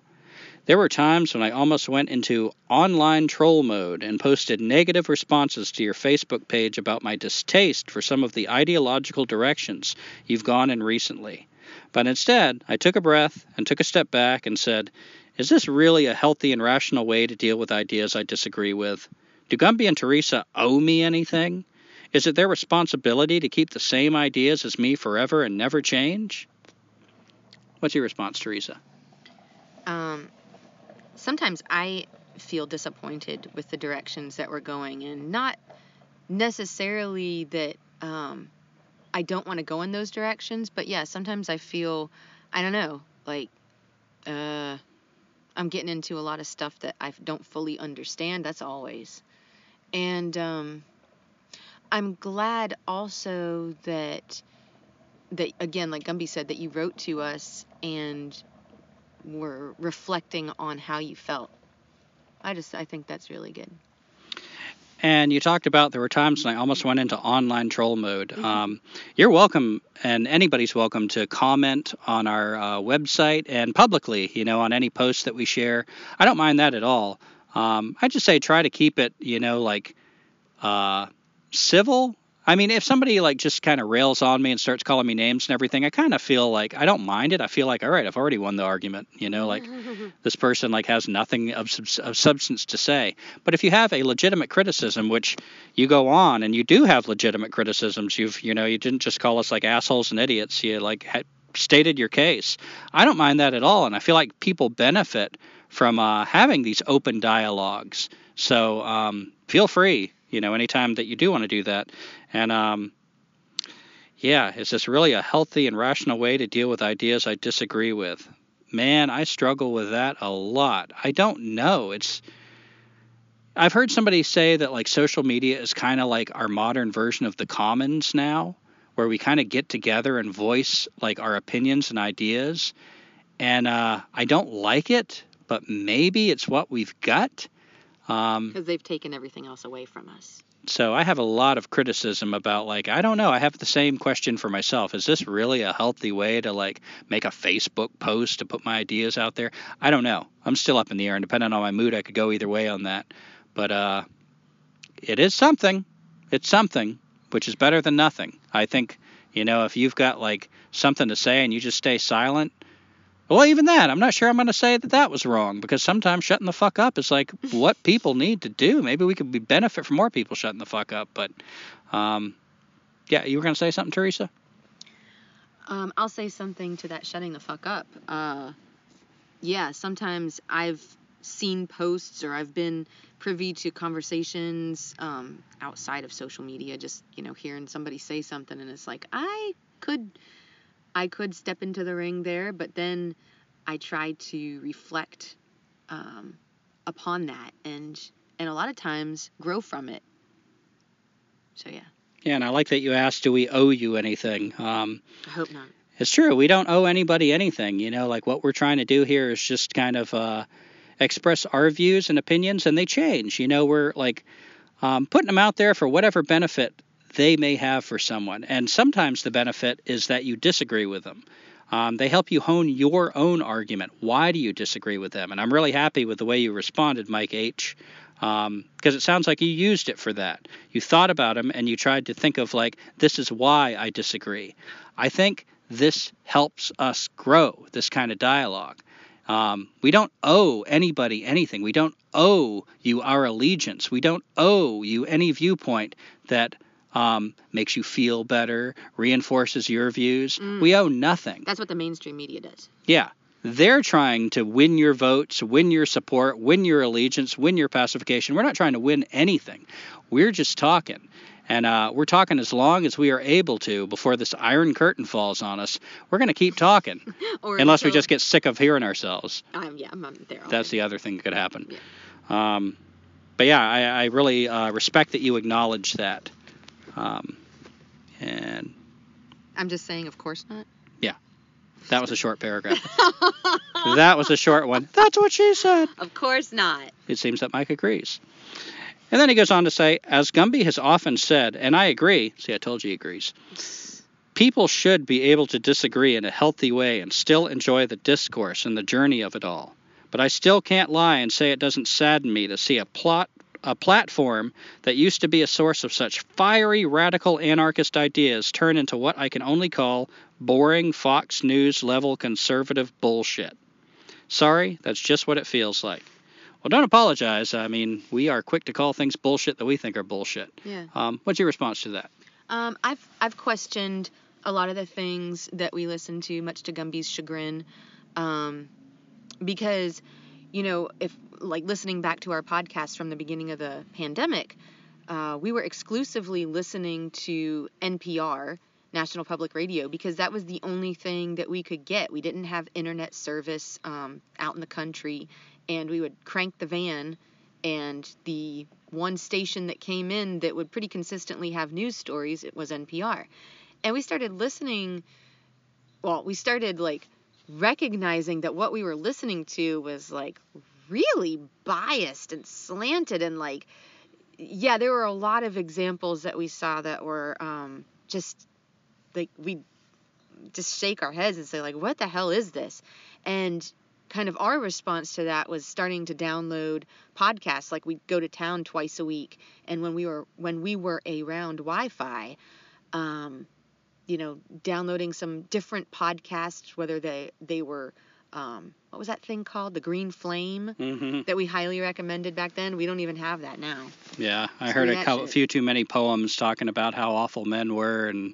There were times when I almost went into online troll mode and posted negative responses to your Facebook page about my distaste for some of the ideological directions you've gone in recently. But instead, I took a breath and took a step back and said, Is this really a healthy and rational way to deal with ideas I disagree with? Do Gumby and Teresa owe me anything? Is it their responsibility to keep the same ideas as me forever and never change? What's your response, Teresa? Um, sometimes I feel disappointed with the directions that we're going in. Not necessarily that um, I don't want to go in those directions, but yeah, sometimes I feel, I don't know, like uh, I'm getting into a lot of stuff that I don't fully understand. That's always. And um, I'm glad also that that again, like Gumby said, that you wrote to us and were reflecting on how you felt. I just I think that's really good. And you talked about there were times when I almost went into online troll mode. Um, you're welcome, and anybody's welcome to comment on our uh, website and publicly, you know, on any posts that we share. I don't mind that at all. Um, I just say try to keep it, you know, like uh, civil. I mean, if somebody like just kind of rails on me and starts calling me names and everything, I kind of feel like I don't mind it. I feel like, all right, I've already won the argument. You know, like this person like has nothing of, of substance to say. But if you have a legitimate criticism, which you go on and you do have legitimate criticisms, you've you know you didn't just call us like assholes and idiots. You like had stated your case. I don't mind that at all, and I feel like people benefit from uh, having these open dialogues. So um, feel free, you know, anytime that you do want to do that. And um, yeah, is this really a healthy and rational way to deal with ideas I disagree with? Man, I struggle with that a lot. I don't know. It's I've heard somebody say that like social media is kind of like our modern version of the commons now, where we kind of get together and voice like our opinions and ideas. And uh, I don't like it, but maybe it's what we've got. Um, Because they've taken everything else away from us. So I have a lot of criticism about like I don't know. I have the same question for myself. Is this really a healthy way to like make a Facebook post to put my ideas out there? I don't know. I'm still up in the air, and depending on my mood, I could go either way on that. But uh, it is something. It's something, which is better than nothing. I think you know if you've got like something to say and you just stay silent. Well, even that, I'm not sure I'm going to say that that was wrong because sometimes shutting the fuck up is like what people need to do. Maybe we could be benefit from more people shutting the fuck up. But, um, yeah, you were going to say something, Teresa? Um, I'll say something to that shutting the fuck up. Uh, yeah, sometimes I've seen posts or I've been privy to conversations um, outside of social media, just you know, hearing somebody say something, and it's like I could, I could step into the ring there, but then I try to reflect um, upon that and and a lot of times grow from it. So yeah, Yeah, and I like that you asked, do we owe you anything? Um, I hope not. It's true. We don't owe anybody anything. You know, like what we're trying to do here is just kind of uh, express our views and opinions, and they change. You know, we're like um, putting them out there for whatever benefit they may have for someone. And sometimes the benefit is that you disagree with them. Um, they help you hone your own argument. Why do you disagree with them? And I'm really happy with the way you responded, Mike H. Because um, it sounds like you used it for that. You thought about them and you tried to think of, like, this is why I disagree. I think this helps us grow this kind of dialogue. Um, we don't owe anybody anything. We don't owe you our allegiance. We don't owe you any viewpoint that um, makes you feel better, reinforces your views. Mm. We owe nothing. That's what the mainstream media does. Yeah. They're trying to win your votes, win your support, win your allegiance, win your pacification. We're not trying to win anything. We're just talking. And uh, we're talking as long as we are able to before this iron curtain falls on us. We're going to keep talking or unless we just get sick of hearing ourselves. I'm, yeah, I'm, I'm there. That's the other thing that could happen. Um, but yeah, I, I really uh, respect that you acknowledge that. Um, and I'm just saying, of course not. Yeah. That was a short paragraph. that was a short one. That's what she said. Of course not. It seems that Mike agrees. And then he goes on to say, as Gumby has often said, and I agree, see, I told you he agrees, people should be able to disagree in a healthy way and still enjoy the discourse and the journey of it all. But I still can't lie and say it doesn't sadden me to see a plot a platform that used to be a source of such fiery radical anarchist ideas turn into what I can only call boring Fox News level conservative bullshit. Sorry, that's just what it feels like. Well, don't apologize. I mean, we are quick to call things bullshit that we think are bullshit. Yeah. Um, what's your response to that? Um, I've I've questioned a lot of the things that we listen to, much to Gumby's chagrin, um, because, you know, if like listening back to our podcast from the beginning of the pandemic, uh, we were exclusively listening to NPR, National Public Radio, because that was the only thing that we could get. We didn't have internet service um, out in the country, and we would crank the van, and the one station that came in that would pretty consistently have news stories it was NPR. And we started listening well, we started like recognizing that what we were listening to was like really biased and slanted and like yeah, there were a lot of examples that we saw that were um just like we just shake our heads and say like what the hell is this? And kind of our response to that was starting to download podcasts like we'd go to town twice a week and when we were when we were around wi-fi um, you know downloading some different podcasts whether they they were um, what was that thing called the green flame Mm-hmm. that we highly recommended back then we don't even have that now Yeah, I Screw heard a couple, few too many poems talking about how awful men were, and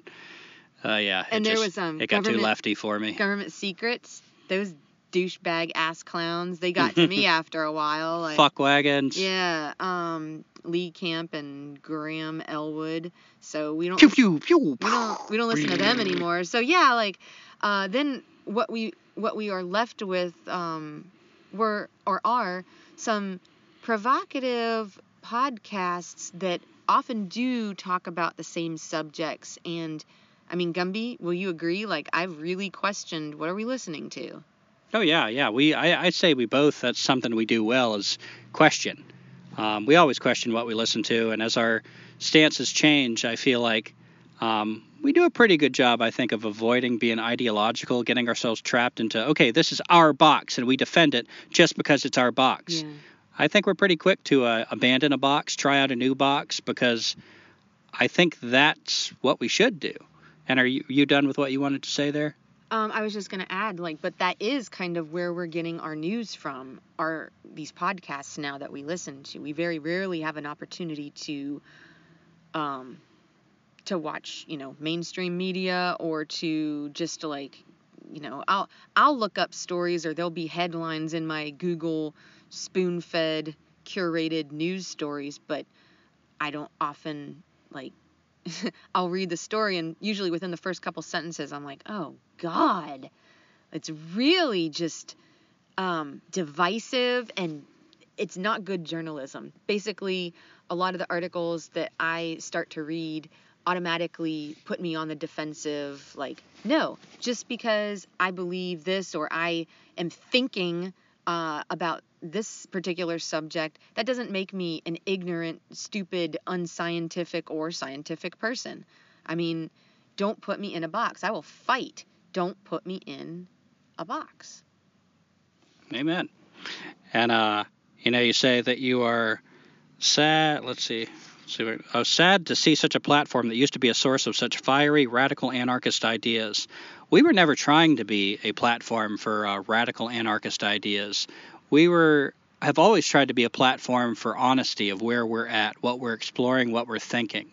uh, yeah, it And there just- was, um, it got too lefty for me. government secrets those douchebag ass clowns they got to me after a while like Fuck wagons. yeah um lee camp and graham elwood so we don't Pew pew pew. we don't we don't listen to them anymore. So yeah, like uh, then what we what we are left with um, were or are some provocative podcasts that often do talk about the same subjects and I mean, Gumby, will you agree? Like, I've really questioned what are we listening to? Oh yeah, yeah. We I, I'd say we both. That's something we do well is question. Um, we always question what we listen to, and as our stances change, I feel like um, we do a pretty good job, I think, of avoiding being ideological, getting ourselves trapped into okay, this is our box, and we defend it just because it's our box. Yeah. I think we're pretty quick to uh, abandon a box, try out a new box, because I think that's what we should do. And are you, you done with what you wanted to say there? Um, I was just gonna add, like, but that is kind of where we're getting our news from. Are these podcasts now that we listen to? We very rarely have an opportunity to, um, to watch, you know, mainstream media or to just like, you know, I'll I'll look up stories or there'll be headlines in my Google spoon-fed curated news stories, but I don't often like I'll read the story, and usually within the first couple sentences, I'm like, oh God, it's really just um, divisive and it's not good journalism. Basically, a lot of the articles that I start to read automatically put me on the defensive. Like, no, just because I believe this or I am thinking uh, about this particular subject, that doesn't make me an ignorant, stupid, unscientific, or scientific person. I mean, don't put me in a box. I will fight. Don't put me in a box. Amen. And uh, you know, you say that you are sad. Let's see. Let's see. Oh, sad to see such a platform that used to be a source of such fiery, radical anarchist ideas. We were never trying to be a platform for uh, radical anarchist ideas. We were have always tried to be a platform for honesty of where we're at, what we're exploring, what we're thinking,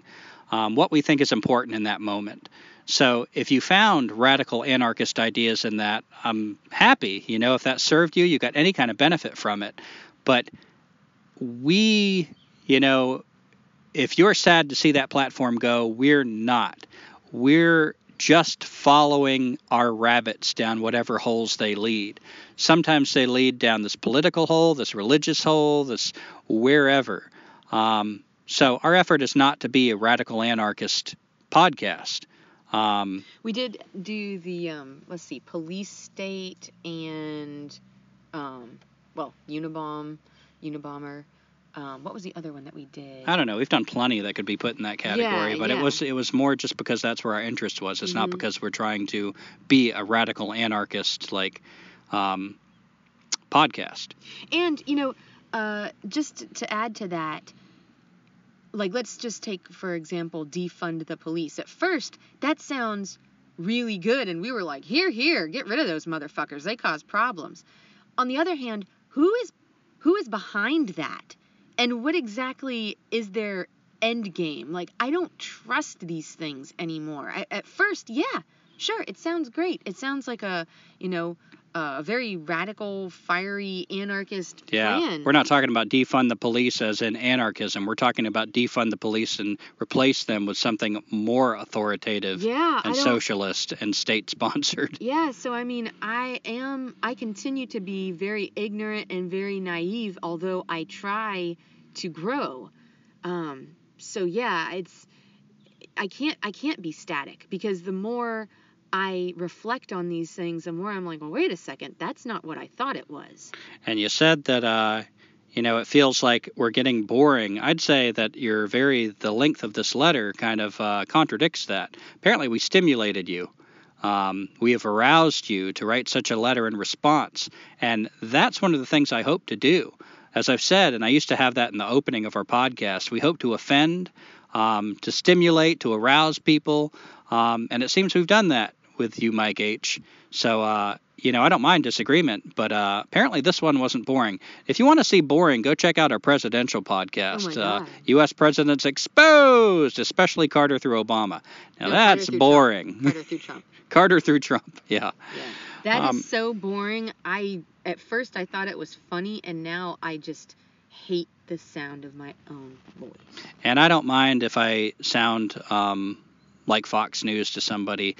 um, what we think is important in that moment. So if you found radical anarchist ideas in that, I'm happy. You know, if that served you, you got any kind of benefit from it. But we, you know, if you're sad to see that platform go, we're not. We're just following our rabbits down whatever holes they lead. Sometimes they lead down this political hole, this religious hole, this wherever. Um, so our effort is not to be a radical anarchist podcast. Um, we did do the um, let's see, police state and um, well, Unabomb, Unabomber. Um, what was the other one that we did? I don't know. We've done plenty that could be put in that category, Yeah, but yeah. it was it was more just because that's where our interest was. It's not Mhm. because we're trying to be a radical anarchist like um, podcast. And you know, uh, just to add to that, like let's just take for example, defund the police. At first, that sounds really good, and we were like, here, here, get rid of those motherfuckers. They cause problems. On the other hand, who is who is behind that, and what exactly is their end game? Like, I don't trust these things anymore. I, at first, yeah, sure, it sounds great. It sounds like a you know a very radical, fiery, anarchist Yeah, plan. we're not talking about defund the police as in anarchism. We're talking about defund the police and replace them with something more authoritative yeah, and socialist and state sponsored. Yeah, so I mean, I am, I continue to be very ignorant and very naive, although I try to grow. Um, so yeah, it's, I can't, I can't be static because the more I reflect on these things, the more I'm like, well, wait a second, that's not what I thought it was. And you said that uh, you know it feels like we're getting boring. I'd say that your very the length of this letter kind of uh, contradicts that. Apparently, we stimulated you. Um, we have aroused you to write such a letter in response, and that's one of the things I hope to do. As I've said, and I used to have that in the opening of our podcast, we hope to offend, um, to stimulate, to arouse people, um, and it seems we've done that with you, Mike H. So, uh, you know, I don't mind disagreement, but uh, apparently this one wasn't boring. If you want to see boring, go check out our presidential podcast, Oh uh, U.S. Presidents Exposed, especially Carter through Obama. Now, No, Carter that's Trump. boring. Carter through Trump. Carter through Trump, yeah. Yeah. That is Um, so boring. I at first I thought it was funny and now I just hate the sound of my own voice. And I don't mind if I sound um, like Fox News to somebody.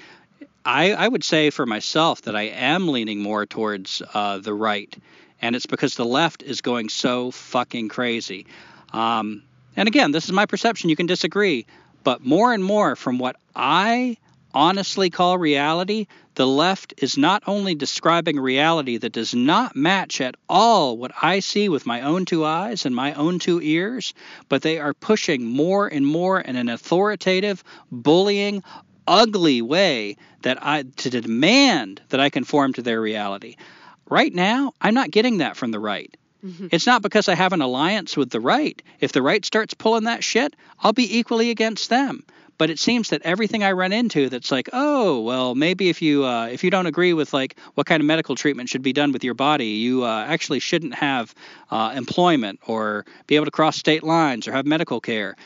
I, I would say for myself that I am leaning more towards uh, the right, and it's because the left is going so fucking crazy. Um, and again, this is my perception. You can disagree, but more and more from what I honestly call reality, the left is not only describing reality that does not match at all what I see with my own two eyes and my own two ears, but they are pushing more and more in an authoritative, bullying, ugly way that I to demand that I conform to their reality. Right now, I'm not getting that from the right. Mm-hmm. It's not because I have an alliance with the right. If the right starts pulling that shit, I'll be equally against them. But it seems that everything I run into that's like, oh, well, maybe if you uh, if you don't agree with like what kind of medical treatment should be done with your body, you uh, actually shouldn't have uh, employment or be able to cross state lines or have medical care.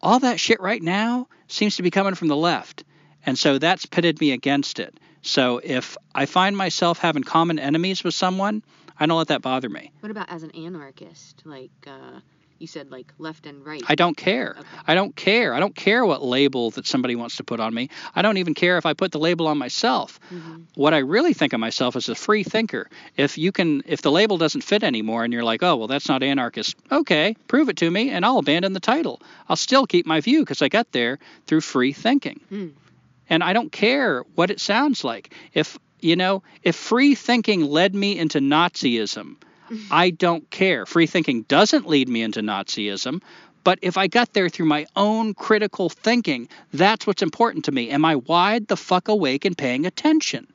All that shit right now seems to be coming from the left. And so that's pitted me against it. So if I find myself having common enemies with someone, I don't let that bother me. What about as an anarchist? Like, uh, you said like left and right. I don't care. Okay. I don't care. I don't care what label that somebody wants to put on me. I don't even care if I put the label on myself. Mm-hmm. What I really think of myself is a free thinker. If you can if the label doesn't fit anymore and you're like, "Oh, well that's not anarchist." Okay, prove it to me and I'll abandon the title. I'll still keep my view because I got there through free thinking. Mm. And I don't care what it sounds like. If, you know, if free thinking led me into Nazism, mm-hmm. I don't care. Free thinking doesn't lead me into Nazism, but if I got there through my own critical thinking, that's what's important to me. Am I wide the fuck awake and paying attention?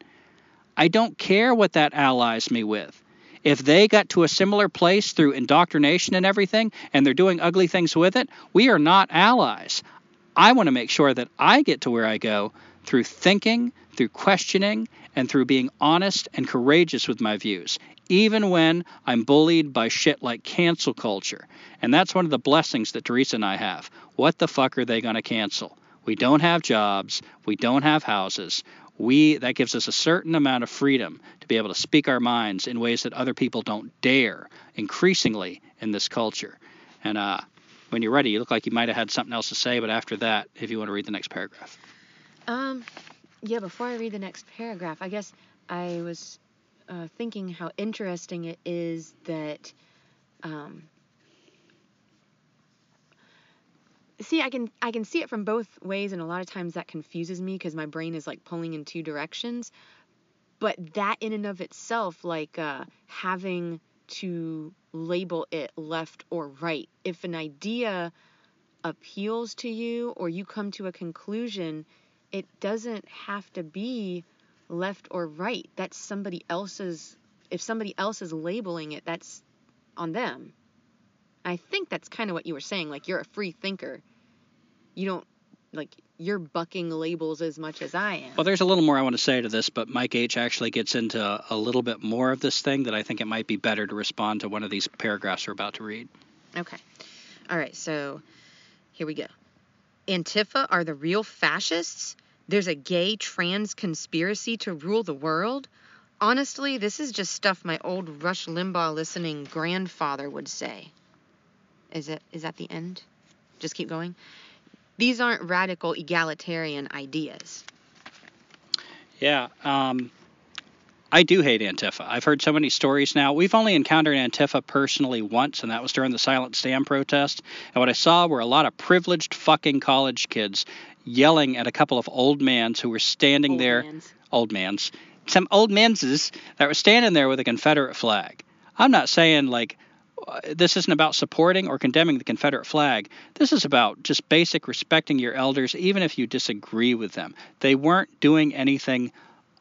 I don't care what that allies me with. If they got to a similar place through indoctrination and everything, and they're doing ugly things with it, we are not allies. I want to make sure that I get to where I go through thinking, through questioning, and through being honest and courageous with my views, even when I'm bullied by shit like cancel culture. And that's one of the blessings that Teresa and I have. What the fuck are they going to cancel? We don't have jobs, we don't have houses. We that gives us a certain amount of freedom to be able to speak our minds in ways that other people don't dare increasingly in this culture. And uh, when you're ready, you look like you might have had something else to say, but after that, if you want to read the next paragraph. Um, yeah, before I read the next paragraph, I guess I was uh, thinking how interesting it is that. Um, see i can i can see it from both ways and a lot of times that confuses me because my brain is like pulling in two directions but that in and of itself like uh, having to label it left or right. If an idea appeals to you or you come to a conclusion, it doesn't have to be left or right. That's somebody else's, if somebody else is labeling it, that's on them. I think that's kind of what you were saying. Like, you're a free thinker. You don't, like, you're bucking labels as much as I am. Well, there's a little more I want to say to this, but Mike H actually gets into a little bit more of this thing that I think it might be better to respond to one of these paragraphs we're about to read. Okay. All right, so here we go. Antifa are the real fascists? There's a gay trans conspiracy to rule the world? Honestly, this is just stuff my old Rush Limbaugh listening grandfather would say. Is it is that the end? Just keep going. These aren't radical egalitarian ideas. Yeah, um, I do hate Antifa. I've heard so many stories now. We've only encountered Antifa personally once, and that was during the Silent Sam protest. And what I saw were a lot of privileged fucking college kids yelling at a couple of old mans who were standing old there. Mans. Old mans. Some old menses that were standing there with a Confederate flag. I'm not saying like this isn't about supporting or condemning the Confederate flag. This is about just basic respecting your elders, even if you disagree with them. They weren't doing anything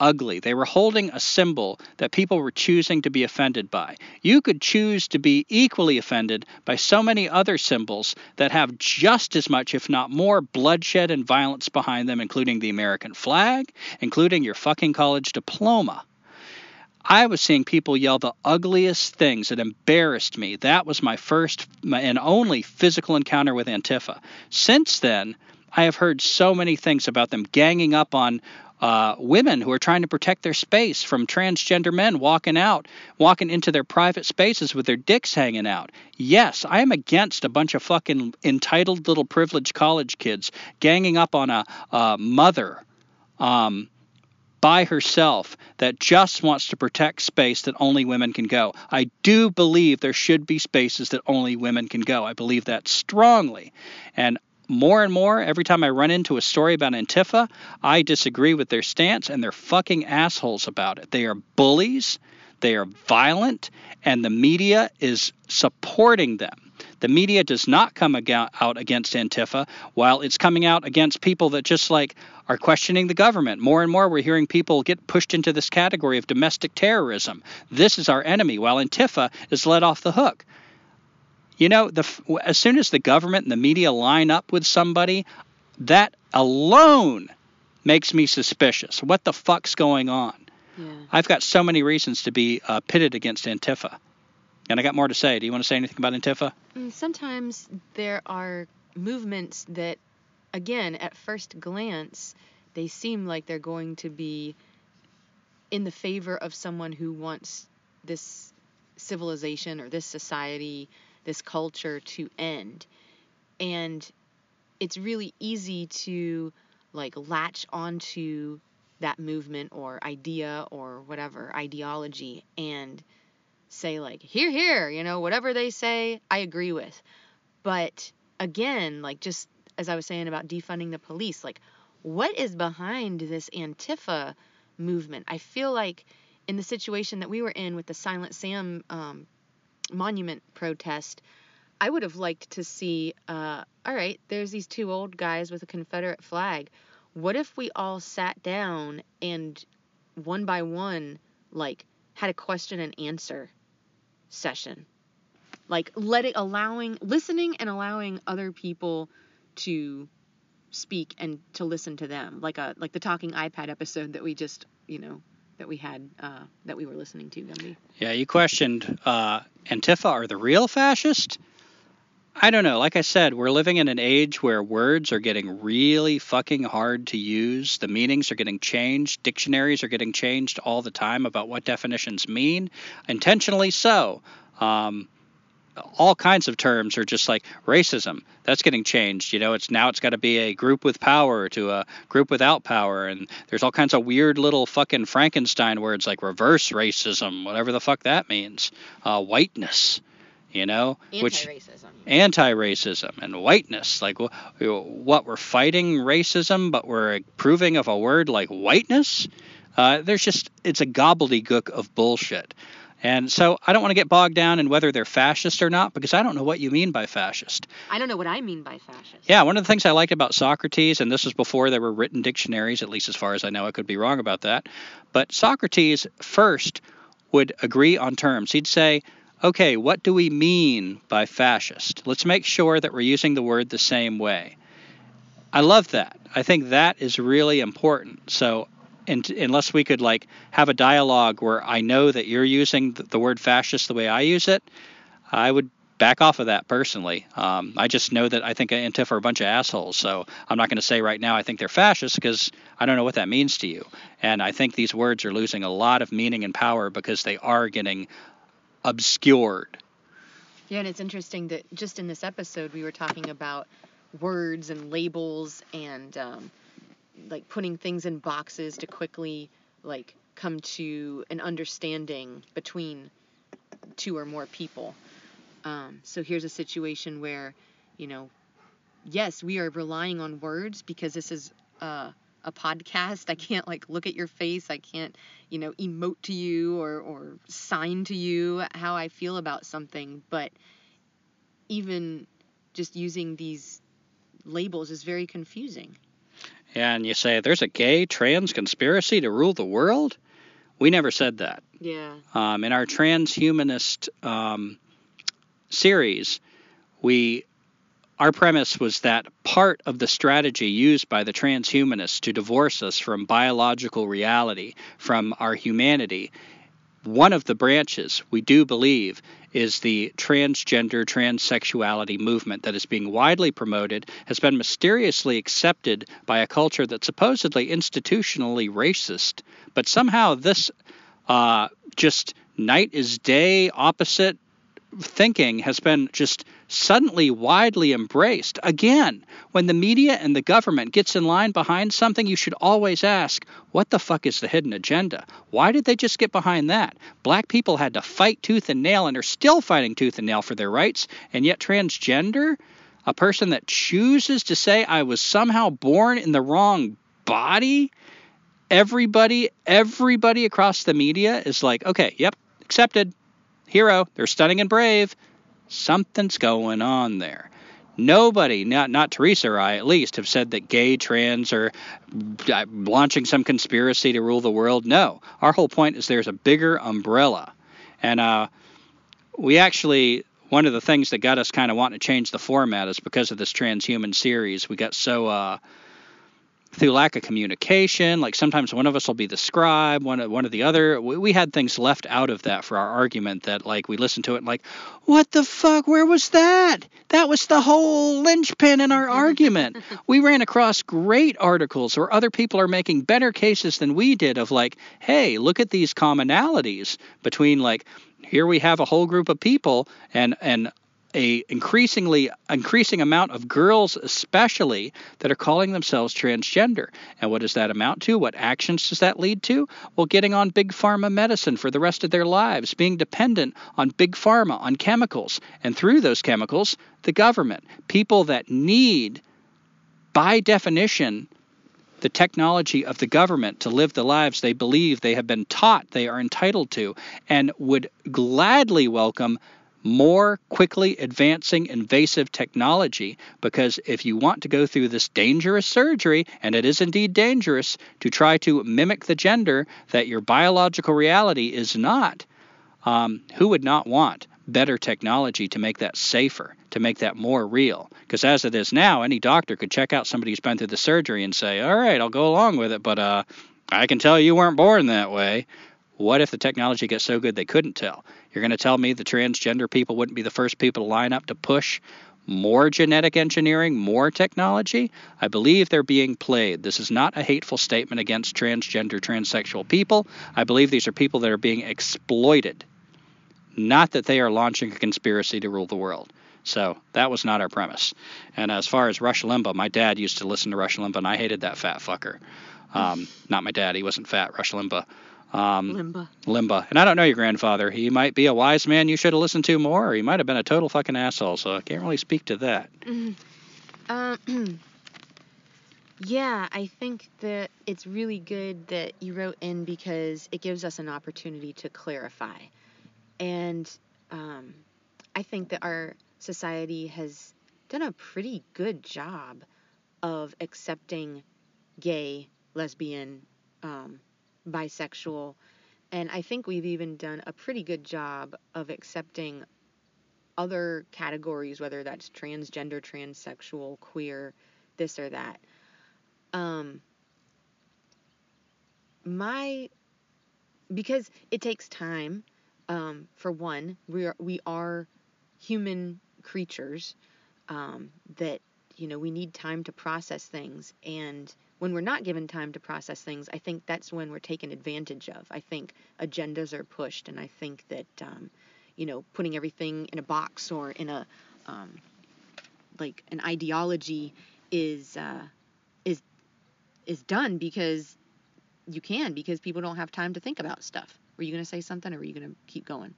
ugly. They were holding a symbol that people were choosing to be offended by. You could choose to be equally offended by so many other symbols that have just as much, if not more, bloodshed and violence behind them, including the American flag, including your fucking college diploma. I was seeing people yell the ugliest things that embarrassed me. That was my first and only physical encounter with Antifa. Since then, I have heard so many things about them ganging up on uh, women who are trying to protect their space from transgender men walking out, walking into their private spaces with their dicks hanging out. Yes, I am against a bunch of fucking entitled little privileged college kids ganging up on a, a mother. Um, by herself that just wants to protect space that only women can go. I do believe there should be spaces that only women can go. I believe that strongly. And more and more, every time I run into a story about Antifa, I disagree with their stance, and they're fucking assholes about it. They are bullies, they are violent, and the media is supporting them. The media does not come out against Antifa while it's coming out against people that just like are questioning the government. More and more, we're hearing people get pushed into this category of domestic terrorism. This is our enemy, while Antifa is let off the hook. You know, the, as soon as the government and the media line up with somebody, that alone makes me suspicious. What the fuck's going on? Yeah. I've got so many reasons to be uh, pitted against Antifa. And I got more to say. Do you want to say anything about Antifa? Mm, sometimes there are movements that, again, at first glance, they seem like they're going to be in the favor of someone who wants this civilization or this society, this culture to end. And it's really easy to like latch onto that movement or idea or whatever ideology and say like here here you know whatever they say i agree with. But again like just as i was saying about defunding the police like what is behind this antifa movement? I feel like in the situation that we were in with the silent sam um, monument protest i would have liked to see uh, all right there's these two old guys with a confederate flag. What if we all sat down and one by one like had a question and answer session. Like letting allowing listening and allowing other people to speak and to listen to them. Like a like the talking iPad episode that we just, you know, that we had uh, that we were listening to, Gumby. Yeah, you questioned uh, Antifa are the real fascist? I don't know. Like I said, we're living in an age where words are getting really fucking hard to use. The meanings are getting changed. Dictionaries are getting changed all the time about what definitions mean, intentionally so. Um, all kinds of terms are just like racism. That's getting changed. You know, it's now it's got to be a group with power to a group without power, and there's all kinds of weird little fucking Frankenstein words like reverse racism, whatever the fuck that means. Uh, whiteness you know, which anti-racism, anti-racism and whiteness. Like what we're fighting racism, but we're approving of a word like whiteness. Uh, there's just it's a gobbledygook of bullshit. And so I don't want to get bogged down in whether they're fascist or not because I don't know what you mean by fascist. I don't know what I mean by fascist. Yeah, one of the things I liked about Socrates, and this was before there were written dictionaries, at least as far as I know, I could be wrong about that, but Socrates first would agree on terms. He'd say, okay, what do we mean by fascist? Let's make sure that we're using the word the same way. I love that. I think that is really important. So, in, unless we could like have a dialogue where I know that you're using the, word fascist the way I use it, I would back off of that personally. Um, I just know that I think Antifa are a bunch of assholes. So I'm not going to say right now I think they're fascist because I don't know what that means to you. And I think these words are losing a lot of meaning and power because they are getting obscured. Yeah, and it's interesting that just in this episode we were talking about words and labels and um, like putting things in boxes to quickly like come to an understanding between two or more people. Um, so here's a situation where, you know, yes, we are relying on words because this is uh, a podcast. I can't like look at your face. I can't, you know, emote to you or or sign to you how I feel about something, but even just using these labels is very confusing. Yeah, And you say there's a gay trans conspiracy to rule the world? We never said that. Yeah. Um, in our transhumanist um, series, we our premise was that part of the strategy used by the transhumanists to divorce us from biological reality, from our humanity, one of the branches we do believe is the transgender transsexuality movement that is being widely promoted, has been mysteriously accepted by a culture that's supposedly institutionally racist, but somehow this uh, just night is day opposite thinking has been just suddenly widely embraced. Again, when the media and the government gets in line behind something, you should always ask, what the fuck is the hidden agenda? Why did they just get behind that? Black people had to fight tooth and nail and are still fighting tooth and nail for their rights, and yet transgender a person that chooses to say I was somehow born in the wrong body, everybody, everybody across the media is like, okay, yep, accepted, hero, they're stunning and brave. Something's going on there. Nobody, not not Teresa or I at least, have said that gay trans are uh, launching some conspiracy to rule the world. No, our whole point is there's a bigger umbrella, and uh, we actually one of the things that got us kind of wanting to change the format is because of this transhuman series. We got so uh, through lack of communication. Like sometimes one of us will be the scribe, one one of the other. We, we, had things left out of that for our argument that like we listened to it and like, what the fuck? Where was that? That was the whole linchpin in our argument. we ran across great articles where other people are making better cases than we did of like, hey, look at these commonalities between like here we have a whole group of people and and a increasingly increasing amount of girls especially that are calling themselves transgender. And what does that amount to? What actions does that lead to? Well getting on big pharma medicine for the rest of their lives being dependent on big pharma on chemicals. And through those chemicals the government. People that need by definition the technology of the government to live the lives they believe they have been taught they are entitled to and would gladly welcome more quickly advancing invasive technology because if you want to go through this dangerous surgery, and it is indeed dangerous to try to mimic the gender that your biological reality is not, um, who would not want better technology to make that safer, to make that more real? Because as it is now, any doctor could check out somebody who's been through the surgery and say, all right, I'll go along with it, but uh, I can tell you weren't born that way. What if the technology gets so good they couldn't tell? You're going to tell me the transgender people wouldn't be the first people to line up to push more genetic engineering, more technology? I believe they're being played. This is not a hateful statement against transgender, transsexual people. I believe these are people that are being exploited, not that they are launching a conspiracy to rule the world. So that was not our premise. And as far as Rush Limbaugh, my dad used to listen to Rush Limbaugh, and I hated that fat fucker. Um, not my dad, he wasn't fat, Rush Limbaugh. Um, Limba. Limba. And I don't know your grandfather. He might be a wise man you should have listened to more, or he might have been a total fucking asshole. So I can't really speak to that. Mm-hmm. Um, yeah, I think that it's really good that you wrote in because it gives us an opportunity to clarify. And um, I think that our society has done a pretty good job of accepting gay, lesbian, um, bisexual, and I think we've even done a pretty good job of accepting other categories, whether that's transgender, transsexual, queer, this or that. Um, my because it takes time. Um, for one, we are we are human creatures um, that you know we need time to process things and when we're not given time to process things, I think that's when we're taken advantage of. I think agendas are pushed, and I think that, um, you know, putting everything in a box or in a, um, like an ideology is, uh, is, is done because you can, because people don't have time to think about stuff. Were you going to say something, or were you going to keep going?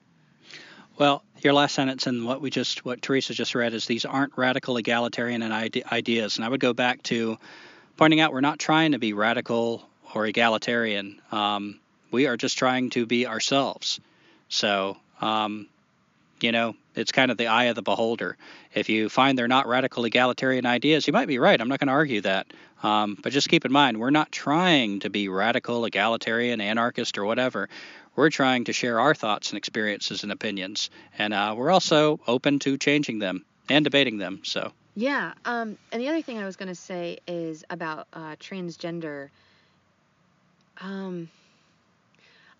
Well, your last sentence and what we just, what Teresa just read is these aren't radical egalitarian ideas, and I would go back to pointing out we're not trying to be radical or egalitarian. Um, we are just trying to be ourselves. So, um, you know, it's kind of the eye of the beholder. If you find they're not radical egalitarian ideas, you might be right. I'm not going to argue that. Um, but just keep in mind, we're not trying to be radical, egalitarian, anarchist, or whatever. We're trying to share our thoughts and experiences and opinions. And uh, we're also open to changing them and debating them. So. Yeah. Um, and the other thing I was going to say is about uh, transgender. Um,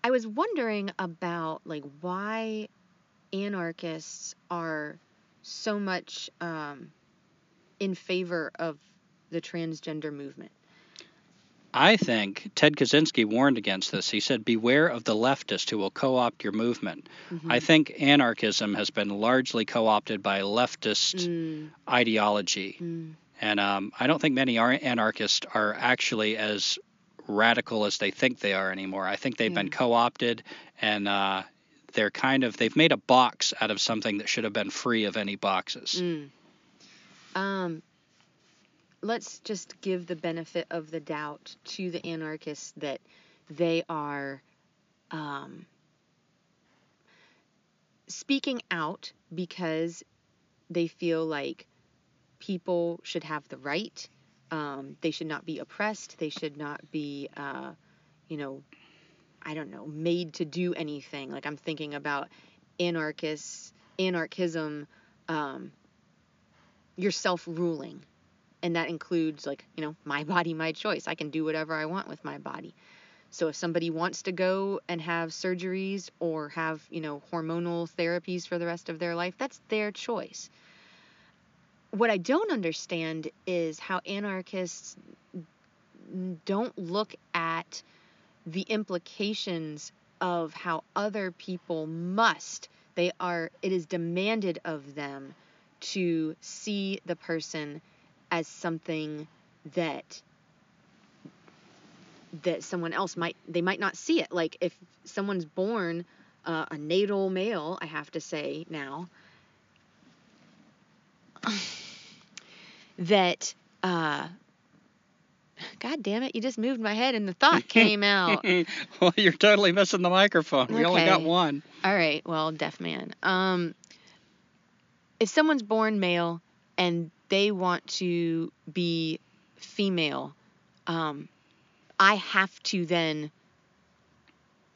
I was wondering about like why anarchists are so much um, in favor of the transgender movement. I think Ted Kaczynski warned against this. He said, Beware of the leftist who will co opt your movement. Mm-hmm. I think anarchism has been largely co opted by leftist mm. ideology. Mm. And um, I don't think many anarchists are actually as radical as they think they are anymore. I think they've yeah. been co opted and uh, they're kind of, they've made a box out of something that should have been free of any boxes. Mm. Um, let's just give the benefit of the doubt to the anarchists that they are um, speaking out because they feel like people should have the right. Um, they should not be oppressed. They should not be, uh, you know, I don't know, made to do anything. Like I'm thinking about anarchists, anarchism, um, you're self-ruling, and that includes like you know my body, my choice. I can do whatever I want with my body. So if somebody wants to go and have surgeries or have you know hormonal therapies for the rest of their life, that's their choice. What I don't understand is how anarchists don't look at the implications of how other people must they are it is demanded of them to see the person as something that that someone else might they might not see it. Like if someone's born uh, a natal male i have to say now that uh God damn it, you just moved my head and the thought came out. well, you're totally missing the microphone. We only got one. All right, well, deaf man. Um, if someone's born male and they want to be female, um, I have to then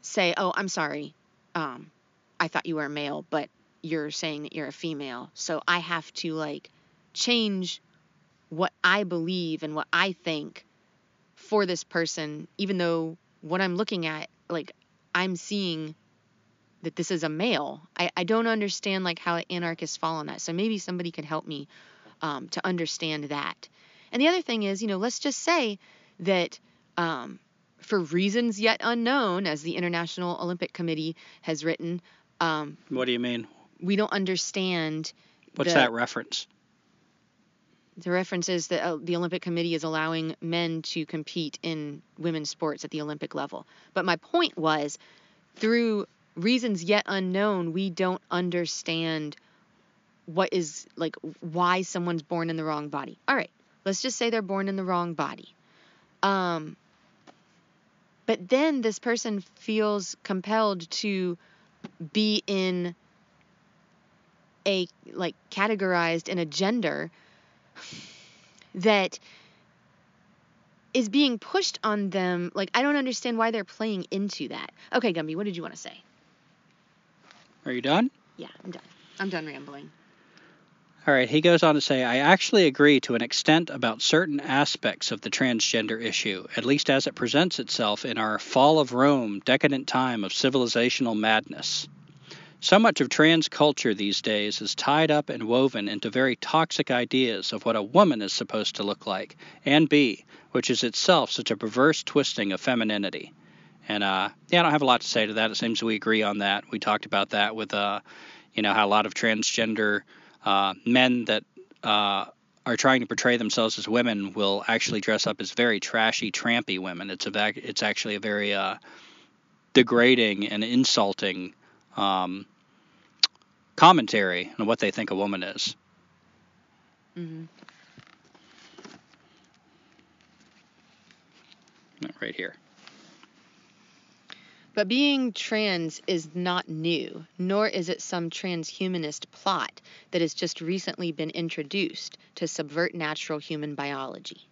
say, "Oh, I'm sorry. Um, I thought you were a male, but you're saying that you're a female." So I have to like change what I believe and what I think for this person, even though what I'm looking at, like I'm seeing that this is a male. I, I don't understand like how anarchists fall on that. So maybe somebody could help me um, to understand that. And the other thing is, you know, let's just say that um, for reasons yet unknown, as the International Olympic Committee has written, um, What do you mean? we don't understand. What's the, that reference? The reference is that uh, the Olympic Committee is allowing men to compete in women's sports at the Olympic level. But my point was, through reasons yet unknown, we don't understand what is like why someone's born in the wrong body. All right, let's just say they're born in the wrong body. Um, but then this person feels compelled to be in a like categorized in a gender that is being pushed on them. Like, I don't understand why they're playing into that. Okay, Gumby, what did you want to say? Are you done? Yeah, I'm done. I'm done rambling. All right, he goes on to say, I actually agree to an extent about certain aspects of the transgender issue, at least as it presents itself in our fall of Rome decadent time of civilizational madness. So much of trans culture these days is tied up and woven into very toxic ideas of what a woman is supposed to look like and be, which is itself such a perverse twisting of femininity. And uh, yeah, I don't have a lot to say to that. It seems we agree on that. We talked about that with, uh, you know, how a lot of transgender uh, men that uh, are trying to portray themselves as women will actually dress up as very trashy, trampy women. It's a it's actually a very uh, degrading and insulting um, commentary on what they think a woman is. hmm Right here. But being trans is not new, nor is it some transhumanist plot that has just recently been introduced to subvert natural human biology.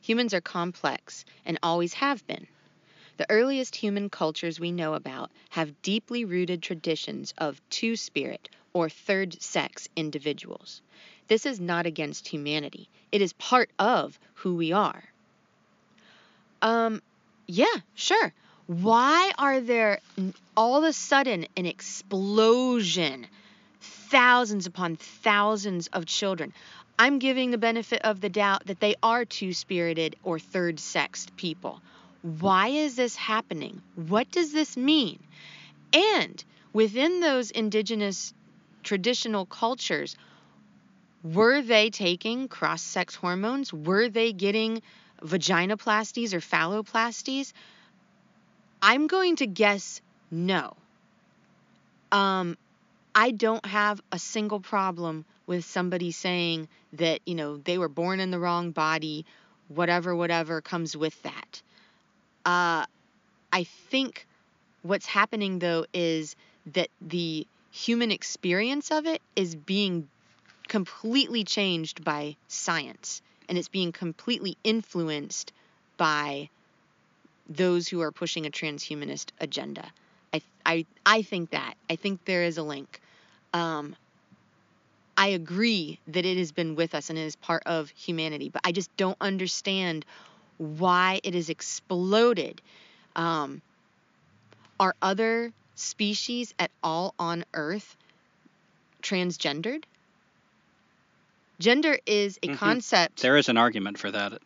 Humans are complex and always have been. The earliest human cultures we know about have deeply rooted traditions of two spirit or third sex individuals. This is not against humanity, it is part of who we are. Um, yeah, sure. Why are there all of a sudden an explosion? Thousands upon thousands of children. I'm giving the benefit of the doubt that they are two spirited or third sexed people. Why is this happening? What does this mean? And within those indigenous traditional cultures, were they taking cross sex hormones? Were they getting vaginoplasties or phalloplasties? I'm going to guess no. Um, I don't have a single problem with somebody saying that, you know, they were born in the wrong body, whatever, whatever comes with that. Uh, I think what's happening though is that the human experience of it is being completely changed by science and it's being completely influenced by those who are pushing a transhumanist agenda. I I I think that. I think there is a link. Um, I agree that it has been with us and it is part of humanity, but I just don't understand why it has exploded. Um, are other species at all on Earth transgendered? Gender is a Mhm. concept. There is an argument for that.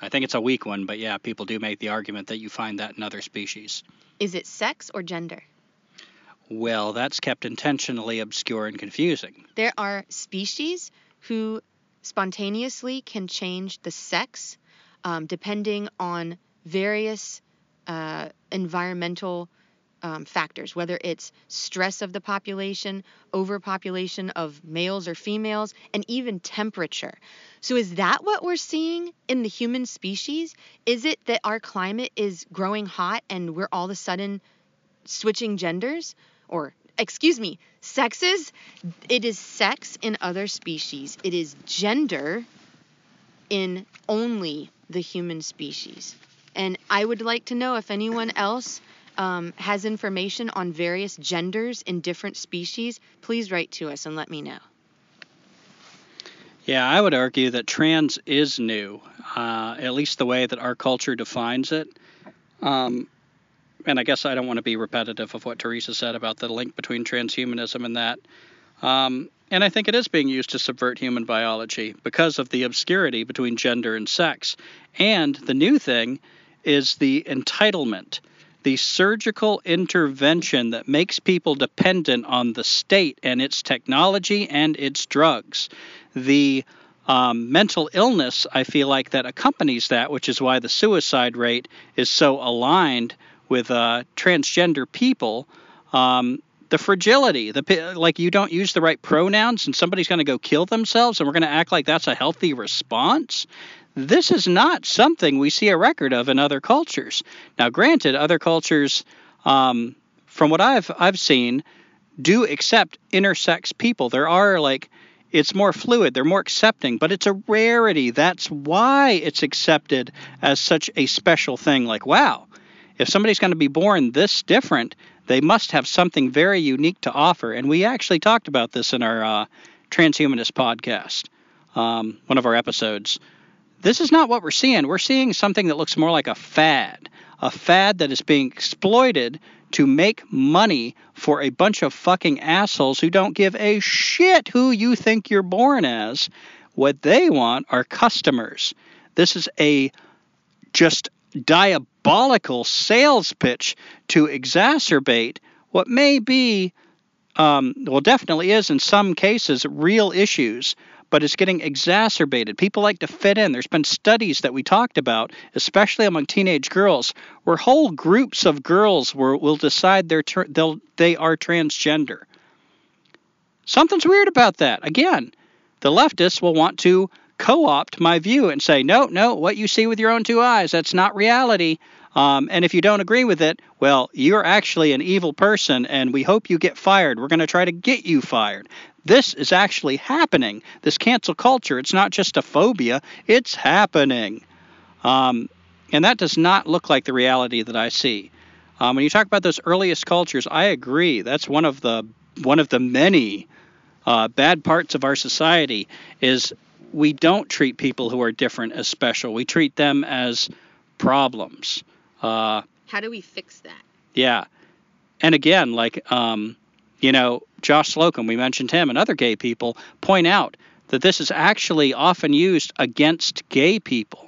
I think it's a weak one, but yeah, people do make the argument that you find that in other species. Is it sex or gender? Well, that's kept intentionally obscure and confusing. There are species who spontaneously can change the sex um, depending on various uh, environmental um, factors, whether it's stress of the population, overpopulation of males or females, and even temperature. So, is that what we're seeing in the human species? Is it that our climate is growing hot and we're all of a sudden switching genders? Or, excuse me, sexes? It is sex in other species, it is gender in only the human species. And I would like to know if anyone else um, has information on various genders in different species, please write to us and let me know. Yeah, I would argue that trans is new, uh, at least the way that our culture defines it. Um, and I guess I don't want to be repetitive of what Teresa said about the link between transhumanism and that. Um, and I think it is being used to subvert human biology because of the obscurity between gender and sex. And the new thing is the entitlement, the surgical intervention that makes people dependent on the state and its technology and its drugs. The um, mental illness, I feel like, that accompanies that, which is why the suicide rate is so aligned with uh, transgender people. Um, the fragility, the like you don't use the right pronouns and somebody's going to go kill themselves and we're going to act like that's a healthy response. This is not something we see a record of in other cultures. Now, granted, other cultures, um, from what I've I've seen, do accept intersex people. There are like it's more fluid, they're more accepting, but it's a rarity. That's why it's accepted as such a special thing. Like, wow, if somebody's going to be born this different, they must have something very unique to offer. And we actually talked about this in our uh, transhumanist podcast, um, one of our episodes. This is not what we're seeing. We're seeing something that looks more like a fad, a fad that is being exploited to make money for a bunch of fucking assholes who don't give a shit who you think you're born as. What they want are customers. This is a just diabolical sales pitch to exacerbate what may be, um, well, definitely is in some cases, real issues, but it's getting exacerbated. People like to fit in. There's been studies that we talked about, especially among teenage girls, where whole groups of girls will, will decide they're they'll, they are transgender. Something's weird about that. Again, the leftists will want to co opt my view and say, no, no, what you see with your own two eyes, that's not reality. Um, and if you don't agree with it, well, you're actually an evil person, and we hope you get fired. We're going to try to get you fired. This is actually happening. This cancel culture, it's not just a phobia, it's happening. Um, and that does not look like the reality that I see. Um, when you talk about those earliest cultures, I agree. That's one of the one of the many uh, bad parts of our society is we don't treat people who are different as special. We treat them as problems. Uh, How do we fix that? Yeah. And again, like, um, you know, Josh Slocum, we mentioned him, and other gay people point out that this is actually often used against gay people.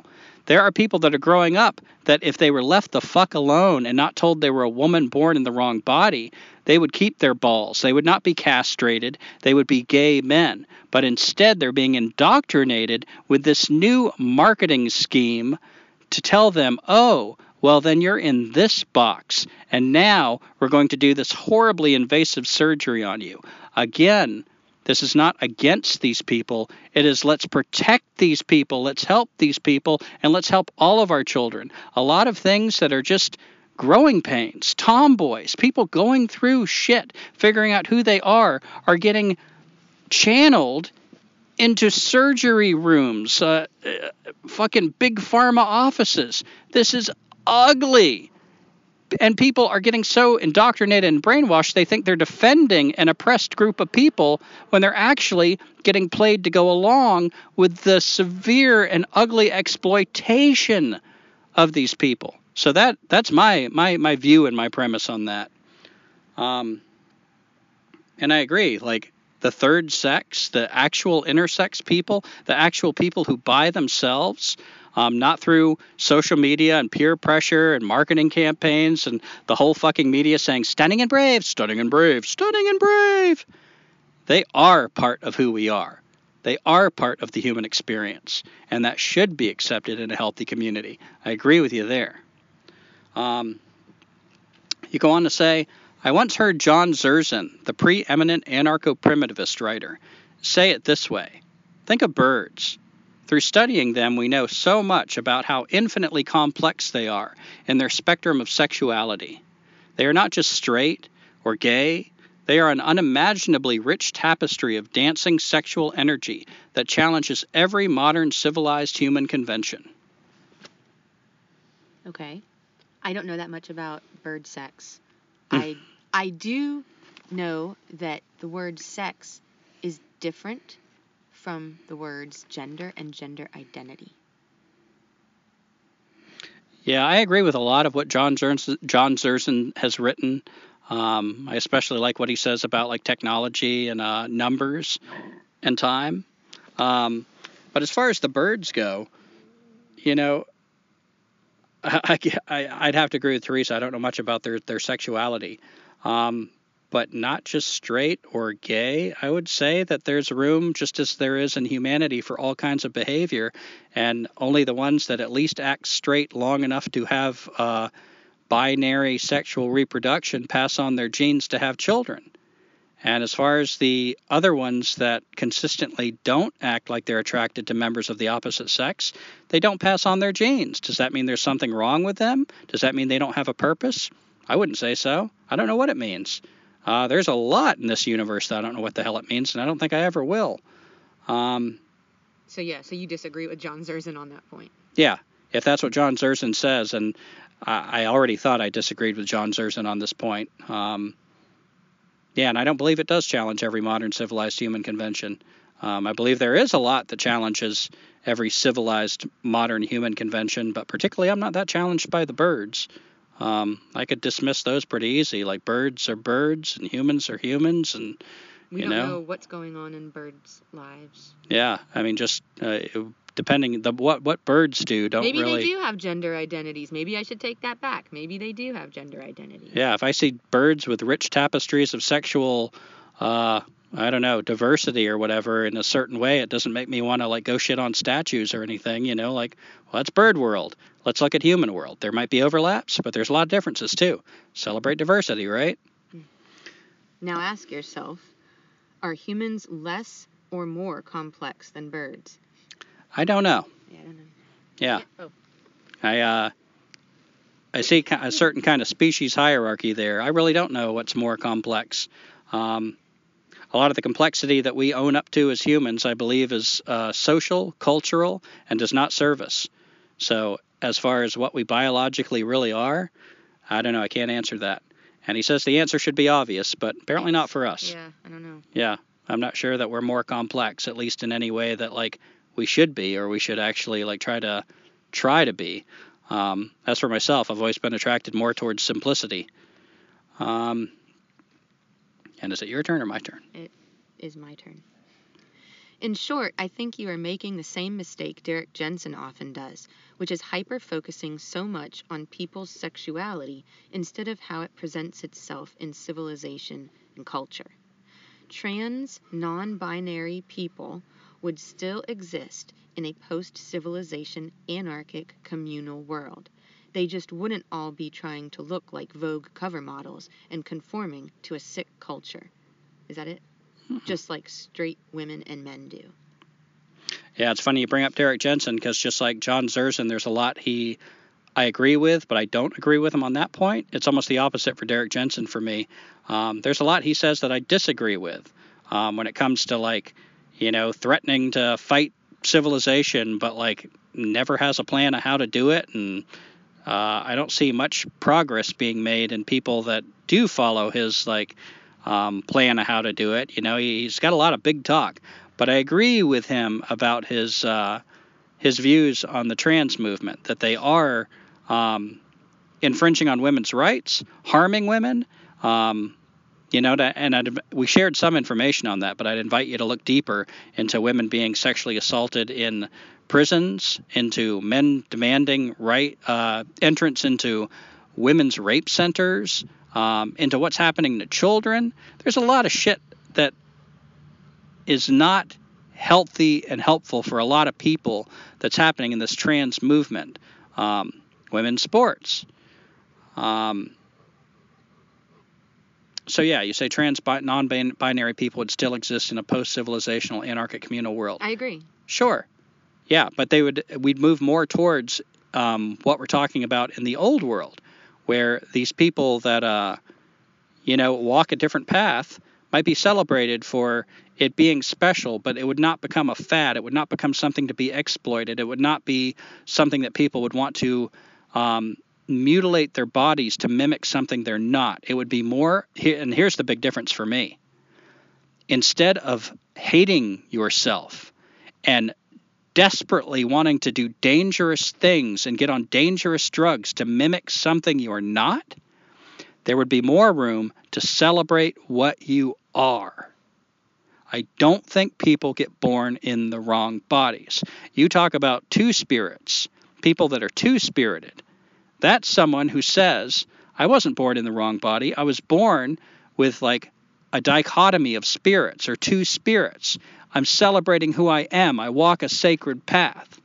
There are people that are growing up that if they were left the fuck alone and not told they were a woman born in the wrong body, they would keep their balls. They would not be castrated. They would be gay men. But instead, they're being indoctrinated with this new marketing scheme to tell them, oh, well, then you're in this box. And now we're going to do this horribly invasive surgery on you. Again, this is not against these people. It is let's protect these people, let's help these people, and let's help all of our children. A lot of things that are just growing pains, tomboys, people going through shit, figuring out who they are, are getting channeled into surgery rooms, uh, uh, fucking big pharma offices. This is ugly. And people are getting so indoctrinated and brainwashed, they think they're defending an oppressed group of people when they're actually getting played to go along with the severe and ugly exploitation of these people. So that that's my my my view and my premise on that. Um, and I agree. Like the third sex, the actual intersex people, the actual people who by themselves, um, not through social media and peer pressure and marketing campaigns and the whole fucking media saying stunning and brave, stunning and brave, stunning and brave. They are part of who we are. They are part of the human experience, and that should be accepted in a healthy community. I agree with you there. Um, you go on to say, I once heard John Zerzan, the preeminent anarcho primitivist writer, say it this way Think of birds. Through studying them, we know so much about how infinitely complex they are in their spectrum of sexuality. They are not just straight or gay, they are an unimaginably rich tapestry of dancing sexual energy that challenges every modern civilized human convention. Okay. I don't know that much about bird sex. Hmm. I I do know that the word sex is different from the words gender and gender identity. Yeah, I agree with a lot of what John Zerzan, John has written. Um, I especially like what he says about like technology and uh, numbers and time. Um, but as far as the birds go, you know, I, I, would have to agree with Teresa. I don't know much about their, their sexuality. Um, but not just straight or gay. I would say that there's room, just as there is in humanity, for all kinds of behavior, and only the ones that at least act straight long enough to have uh, binary sexual reproduction pass on their genes to have children. And as far as the other ones that consistently don't act like they're attracted to members of the opposite sex, they don't pass on their genes. Does that mean there's something wrong with them? Does that mean they don't have a purpose? I wouldn't say so. I don't know what it means. Uh, there's a lot in this universe that I don't know what the hell it means, and I don't think I ever will. Um, so yeah, so you disagree with John Zerzan on that point? Yeah, if that's what John Zerzan says, and I, I already thought I disagreed with John Zerzan on this point. Um, yeah, and I don't believe it does challenge every modern civilized human convention. Um, I believe there is a lot that challenges every civilized modern human convention, but particularly I'm not that challenged by the birds. Um, I could dismiss those pretty easy. Like birds are birds and humans are humans, and we you don't know, know what's going on in birds' lives. Yeah, I mean, just uh, depending the what what birds do don't Maybe really. they do have gender identities. Maybe I should take that back. Maybe they do have gender identities. Yeah, if I see birds with rich tapestries of sexual uh, I don't know, diversity or whatever in a certain way, it doesn't make me want to like go shit on statues or anything, you know, like, well, that's bird world. Let's look at human world. There might be overlaps, but there's a lot of differences too. Celebrate diversity, right? Now ask yourself, are humans less or more complex than birds? I don't know. Yeah, I don't know. Yeah. Oh. I uh I see a certain kind of species hierarchy there. I really don't know what's more complex. Um, a lot of the complexity that we own up to as humans, I believe, is uh, social, cultural, and does not serve us. So, as far as what we biologically really are, I don't know. I can't answer that. And he says the answer should be obvious, but apparently not for us. Yeah, I don't know. Yeah, I'm not sure that we're more complex, at least in any way that like we should be, or we should actually like try to try to be. Um, as for myself, I've always been attracted more towards simplicity. Um, and is it your turn or my turn? It is my turn. In short, I think you are making the same mistake Derrick Jensen often does, which is hyper focusing so much on people's sexuality instead of how it presents itself in civilization and culture. Trans, non binary people would still exist in a post civilization anarchic communal world. They just wouldn't all be trying to look like Vogue cover models and conforming to a sick culture. Is that it? Just like straight women and men do. Yeah, it's funny you bring up Derrick Jensen because just like John Zerzan, there's a lot he I agree with, but I don't agree with him on that point. It's almost the opposite for Derrick Jensen for me. Um, there's a lot he says that I disagree with um, when it comes to like, you know, threatening to fight civilization, but like never has a plan of how to do it, and uh, I don't see much progress being made in people that do follow his like um, plan of how to do it. You know, he's got a lot of big talk, but I agree with him about his uh, his views on the trans movement that they are um, infringing on women's rights, harming women. Um, you know, and I'd, we shared some information on that, but I'd invite you to look deeper into women being sexually assaulted in prisons, into men demanding right uh, entrance into women's rape centers, um, into what's happening to children. There's a lot of shit that is not healthy and helpful for a lot of people that's happening in this trans movement. Um, women's sports. Um, so yeah, you say trans non-binary people would still exist in a post-civilizational anarchic communal world. I agree. Sure. Yeah, but they would we'd move more towards um, what we're talking about in the old world, where these people that uh, you know walk a different path might be celebrated for it being special, but it would not become a fad. It would not become something to be exploited. It would not be something that people would want to um, mutilate their bodies to mimic something they're not. It would be more, and here's the big difference for me. Instead of hating yourself and desperately wanting to do dangerous things and get on dangerous drugs to mimic something you're not, there would be more room to celebrate what you are. I don't think people get born in the wrong bodies. You talk about two spirits people that are two spirited. That's someone who says, I wasn't born in the wrong body. I was born with like a dichotomy of spirits or two spirits. I'm celebrating who I am. I walk a sacred path.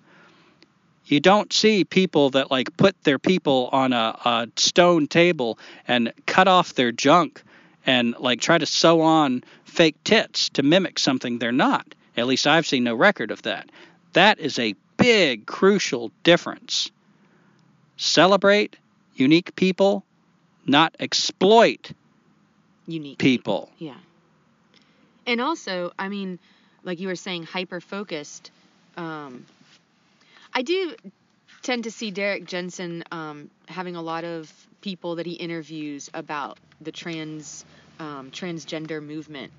You don't see people that like put their people on a, a stone table and cut off their junk and like try to sew on fake tits to mimic something they're not. At least I've seen no record of that. That is a big, crucial difference. Celebrate unique people, not exploit unique people. Yeah. And also, I mean, like you were saying, hyper focused. Um, I do tend to see Derrick Jensen um, having a lot of people that he interviews about the trans um, transgender movement.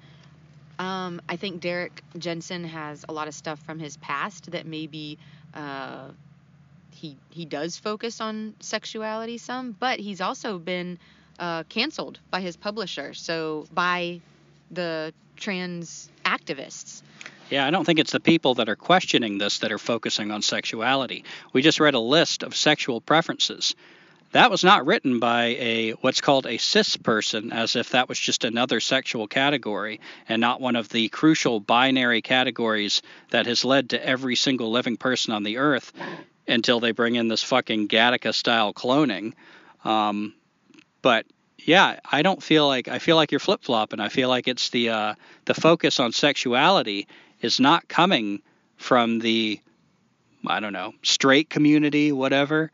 Um, I think Derrick Jensen has a lot of stuff from his past that maybe uh, he he does focus on sexuality some, but he's also been uh, canceled by his publisher, so by the trans activists. Yeah, I don't think it's the people that are questioning this that are focusing on sexuality. We just read a list of sexual preferences. That was not written by a what's called a cis person, as if that was just another sexual category and not one of the crucial binary categories that has led to every single living person on the earth until they bring in this fucking Gattaca style cloning. Um, but yeah, I don't feel like I feel like you're flip flopping. I feel like it's the uh, the focus on sexuality is not coming from the I don't know straight community, whatever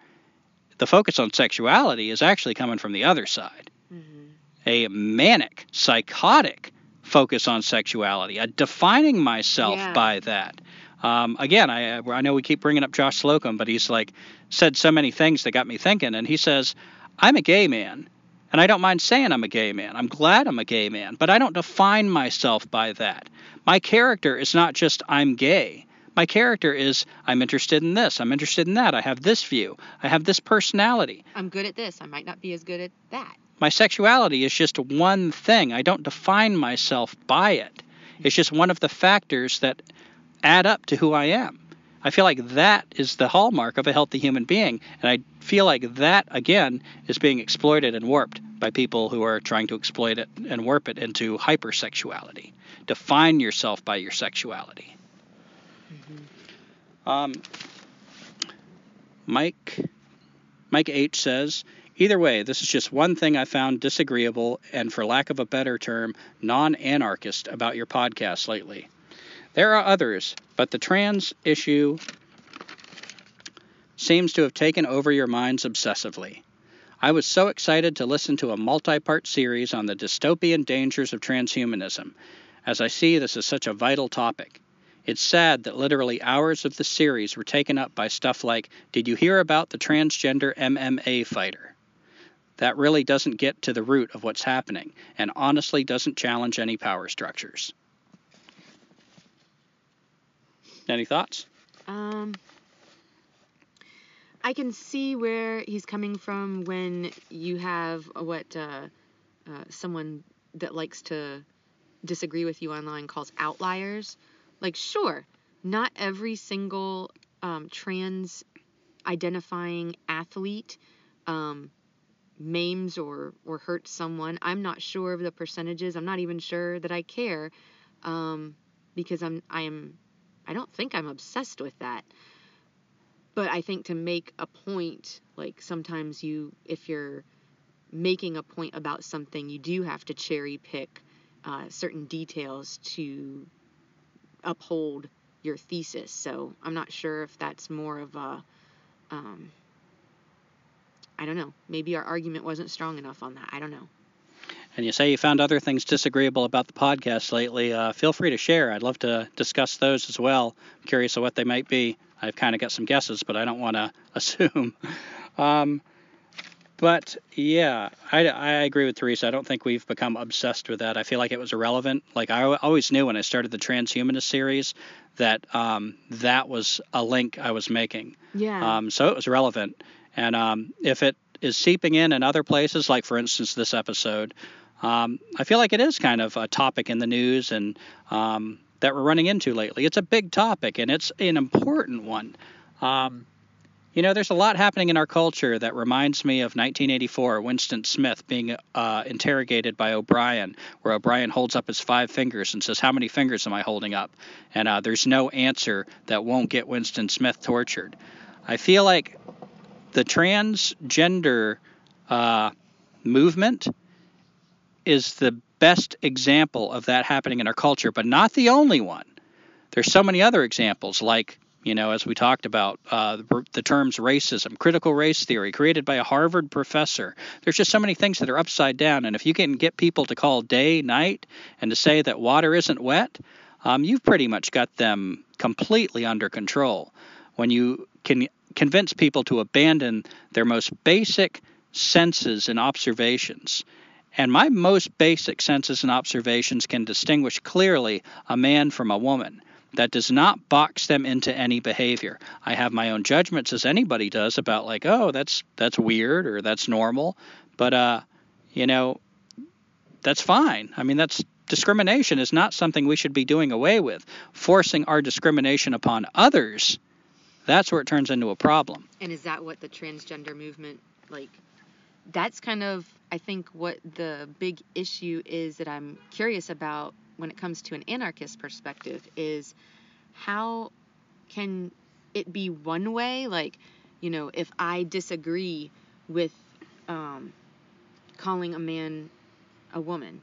the focus on sexuality is actually coming from the other side. Mm-hmm. A manic, psychotic focus on sexuality, a defining myself yeah. by that. Um, again, I, I know we keep bringing up Josh Slocum, but he's like said so many things that got me thinking. And he says, I'm a gay man, and I don't mind saying I'm a gay man. I'm glad I'm a gay man, but I don't define myself by that. My character is not just I'm gay. My character is I'm interested in this, I'm interested in that, I have this view, I have this personality. I'm good at this, I might not be as good at that. My sexuality is just one thing. I don't define myself by it. It's just one of the factors that add up to who I am. I feel like that is the hallmark of a healthy human being. And I feel like that, again, is being exploited and warped by people who are trying to exploit it and warp it into hypersexuality. Define yourself by your sexuality. Mm-hmm. Um, Mike Mike H says, Either way, this is just one thing I found disagreeable and, for lack of a better term, non anarchist about your podcast lately. There are others, but the trans issue seems to have taken over your minds obsessively. I was so excited to listen to a multi part series on the dystopian dangers of transhumanism, as I see this is such a vital topic. It's sad that literally hours of the series were taken up by stuff like Did you hear about the transgender MMA fighter? That really doesn't get to the root of what's happening and honestly doesn't challenge any power structures. Any thoughts? Um, I can see where he's coming from when you have what uh, uh, someone that likes to disagree with you online calls outliers. Like, sure, not every single um, trans identifying athlete um, maims or, or hurts someone. I'm not sure of the percentages. I'm not even sure that I care um, because I'm I am I don't think I'm obsessed with that but I think to make a point, like sometimes you, if you're making a point about something, you do have to cherry pick uh, certain details to uphold your thesis. So I'm not sure if that's more of a, um, I don't know. Maybe our argument wasn't strong enough on that. I don't know. And you say you found other things disagreeable about the podcast lately. Uh, feel free to share. I'd love to discuss those as well. I'm curious of what they might be. I've kind of got some guesses, but I don't want to assume. Um, but yeah, I, I agree with Teresa. I don't think we've become obsessed with that. I feel like it was irrelevant. Like I always knew when I started the transhumanist series that um, that was a link I was making. Yeah. Um, so it was relevant. And um, if it is seeping in in other places, like for instance this episode, um, I feel like it is kind of a topic in the news and um, that we're running into lately. It's a big topic and it's an important one. Um, you know, there's a lot happening in our culture that reminds me of 1984, Winston Smith being uh, interrogated by O'Brien, where O'Brien holds up his five fingers and says, How many fingers am I holding up? And uh, there's no answer that won't get Winston Smith tortured. I feel like the transgender uh, movement is the best example of that happening in our culture, but not the only one. There's so many other examples, like, you know, as we talked about, uh, the, terms racism, critical race theory, created by a Harvard professor. There's just so many things that are upside down. And if you can get people to call day, night, and to say that water isn't wet, um, you've pretty much got them completely under control. When you can convince people to abandon their most basic senses and observations and my most basic senses and observations can distinguish clearly a man from a woman. That does not box them into any behavior. I have my own judgments as anybody does about like, oh, that's that's weird or that's normal, but uh, you know, that's fine. I mean, that's discrimination is not something we should be doing away with. Forcing our discrimination upon others, that's where it turns into a problem. And is that what the transgender movement like that's kind of I think what the big issue is that I'm curious about when it comes to an anarchist perspective is how can it be one way? Like you know if I disagree with um, calling a man a woman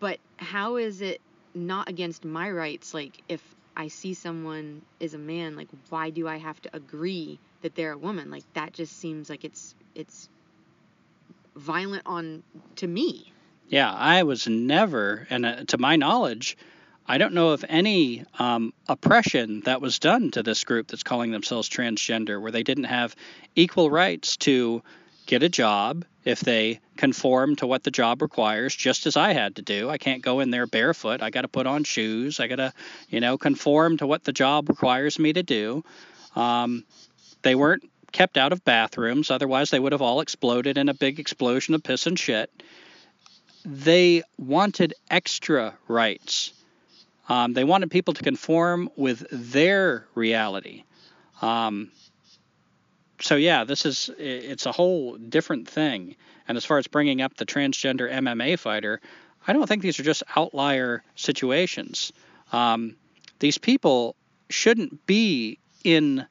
but how is it not against my rights? Like if I see someone is a man like why do I have to agree that they're a woman? Like that just seems like it's it's violent on to me. Yeah, I was never, and uh, to my knowledge, I don't know of any um, oppression that was done to this group that's calling themselves transgender, where they didn't have equal rights to get a job if they conform to what the job requires, just as I had to do. I can't go in there barefoot. I got to put on shoes. I got to, you know, conform to what the job requires me to do. Um, they weren't kept out of bathrooms, otherwise, they would have all exploded in a big explosion of piss and shit. They wanted extra rights. Um, they wanted people to conform with their reality. Um, so yeah, this is it's a whole different thing. And as far as bringing up the transgender MMA fighter, I don't think these are just outlier situations. Um, these people shouldn't be in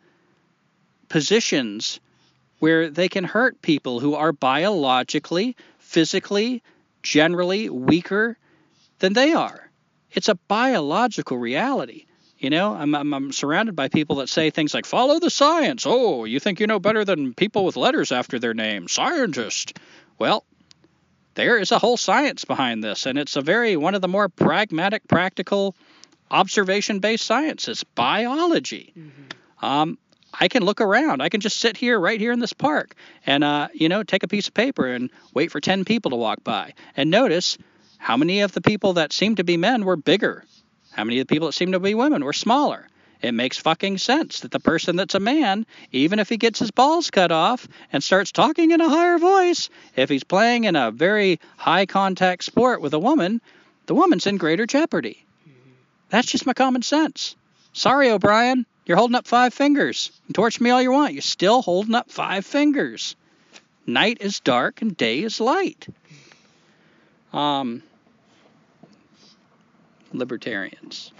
positions where they can hurt people who are biologically, physically, generally weaker than they are. It's a biological reality. You know, I'm, I'm, I'm, surrounded by people that say things like, follow the science. Oh, you think you know better than people with letters after their name, scientist. Well, there is a whole science behind this, and it's a very, one of the more pragmatic, practical, observation based sciences, biology. Mm-hmm. Um, I can look around. I can just sit here, right here in this park, and uh, you know, take a piece of paper and wait for ten people to walk by, and notice how many of the people that seemed to be men were bigger, how many of the people that seemed to be women were smaller. It makes fucking sense that the person that's a man, even if he gets his balls cut off and starts talking in a higher voice, if he's playing in a very high contact sport with a woman, the woman's in greater jeopardy. That's just my common sense. Sorry, O'Brien. You're holding up five fingers. Torch me all you want. You're still holding up five fingers. Night is dark and day is light. Um, libertarians.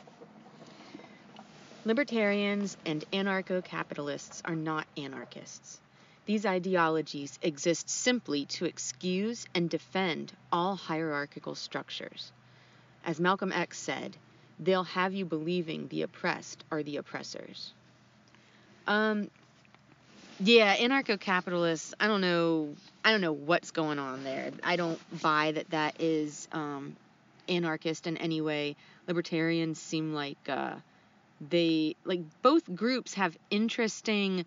Libertarians and anarcho capitalists are not anarchists. These ideologies exist simply to excuse and defend all hierarchical structures. As Malcolm X said, they'll have you believing the oppressed are the oppressors. Um, yeah, anarcho-capitalists. I don't know. I don't know what's going on there. I don't buy that that is um, anarchist in any way. Libertarians seem like uh, they like both groups have interesting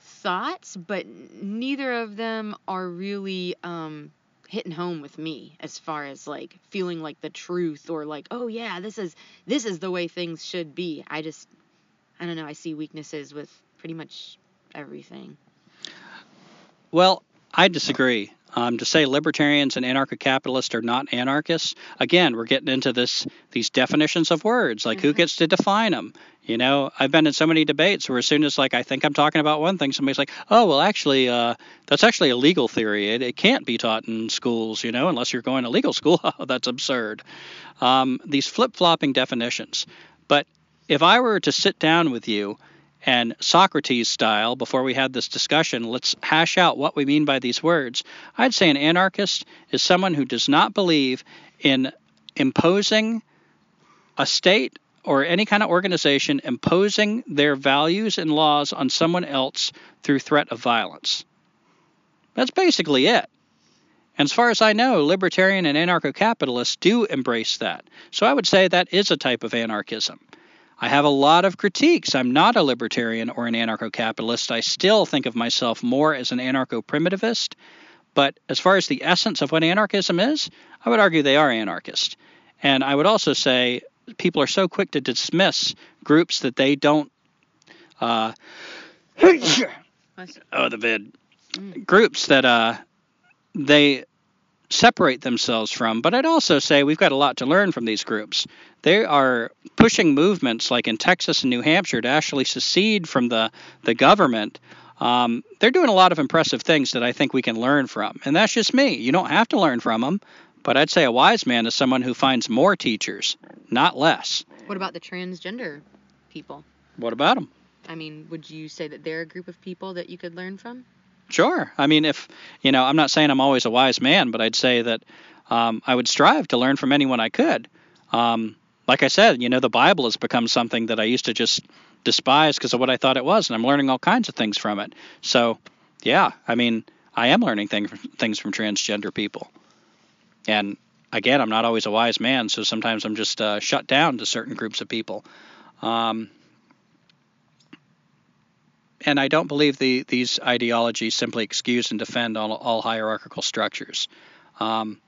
thoughts, but neither of them are really um, hitting home with me as far as like feeling like the truth or like oh yeah this is this is the way things should be. I just i don't know i see weaknesses with pretty much everything. Well i disagree um, to say libertarians and anarcho-capitalists are not anarchists again we're getting into this these definitions of words like mm-hmm. who gets to define them you know, I've been in so many debates where as soon as like I think I'm talking about one thing, somebody's like, "Oh, well, actually, uh, that's actually a legal theory. It, it can't be taught in schools, you know, unless you're going to legal school. Oh, that's absurd." Um, these flip-flopping definitions. But if I were to sit down with you and Socrates style, before we had this discussion, let's hash out what we mean by these words. I'd say an anarchist is someone who does not believe in imposing a state or any kind of organization imposing their values and laws on someone else through threat of violence. That's basically it. And as far as I know, libertarian and anarcho capitalists do embrace that. So I would say that is a type of anarchism. I have a lot of critiques. I'm not a libertarian or an anarcho capitalist. I still think of myself more as an anarcho primitivist. But as far as the essence of what anarchism is, I would argue they are anarchist. And I would also say people are so quick to dismiss groups that they don't. Uh, oh, the vid. Mm. Groups that uh, they separate themselves from. But I'd also say we've got a lot to learn from these groups. They are pushing movements like in Texas and New Hampshire to actually secede from the, the government. Um, they're doing a lot of impressive things that I think we can learn from. And that's just me. You don't have to learn from them. But I'd say a wise man is someone who finds more teachers, not less. What about the transgender people? What about them? I mean, would you say that they're a group of people that you could learn from? Sure. I mean, if, you know, I'm not saying I'm always a wise man, but I'd say that um, I would strive to learn from anyone I could. Um, like I said, you know, the Bible has become something that I used to just despise because of what I thought it was, and I'm learning all kinds of things from it. So, yeah, I mean, I am learning things from transgender people. And again, I'm not always a wise man, so sometimes I'm just uh, shut down to certain groups of people. Um, and I don't believe the, these ideologies simply excuse and defend all, all hierarchical structures. Um,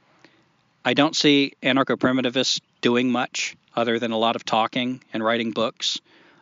I don't see anarcho primitivists doing much other than a lot of talking and writing books.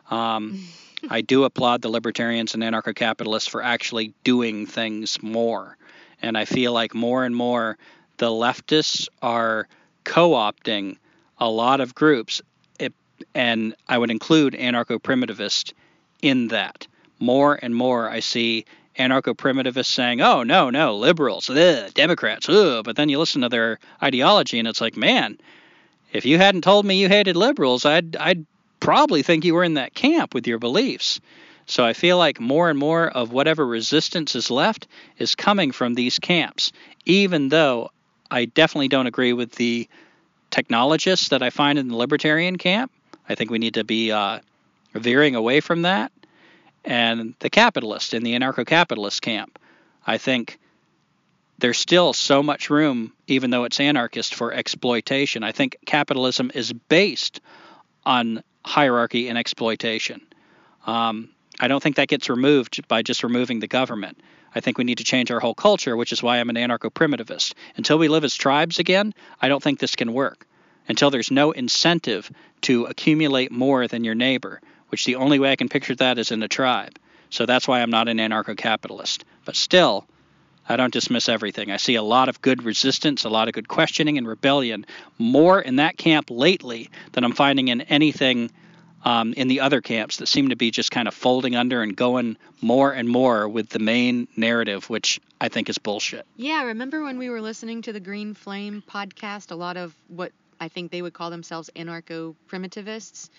Um, I do applaud the libertarians and anarcho capitalists for actually doing things more. And I feel like more and more the leftists are co-opting a lot of groups, it, and I would include anarcho primitivists in that. More and more, I see anarcho-primitivists saying, "Oh no, no, liberals, ugh, Democrats, ugh. but then you listen to their ideology, and it's like, man, if you hadn't told me you hated liberals, I'd I'd probably think you were in that camp with your beliefs. So I feel like more and more of whatever resistance is left is coming from these camps, even though I definitely don't agree with the technologists that I find in the libertarian camp. I think we need to be uh, veering away from that. And the capitalist in the anarcho capitalist camp. I think there's still so much room, even though it's anarchist, for exploitation. I think capitalism is based on hierarchy and exploitation. Um, I don't think that gets removed by just removing the government. I think we need to change our whole culture, which is why I'm an anarcho primitivist. Until we live as tribes again, I don't think this can work. Until there's no incentive to accumulate more than your neighbor, which the only way I can picture that is in a tribe. So that's why I'm not an anarcho capitalist. But still, I don't dismiss everything. I see a lot of good resistance, a lot of good questioning and rebellion, more in that camp lately than I'm finding in anything um, in the other camps that seem to be just kind of folding under and going more and more with the main narrative, which I think is bullshit. Yeah, remember when we were listening to the Green Flame podcast? A lot of what I think they would call themselves anarcho primitivists.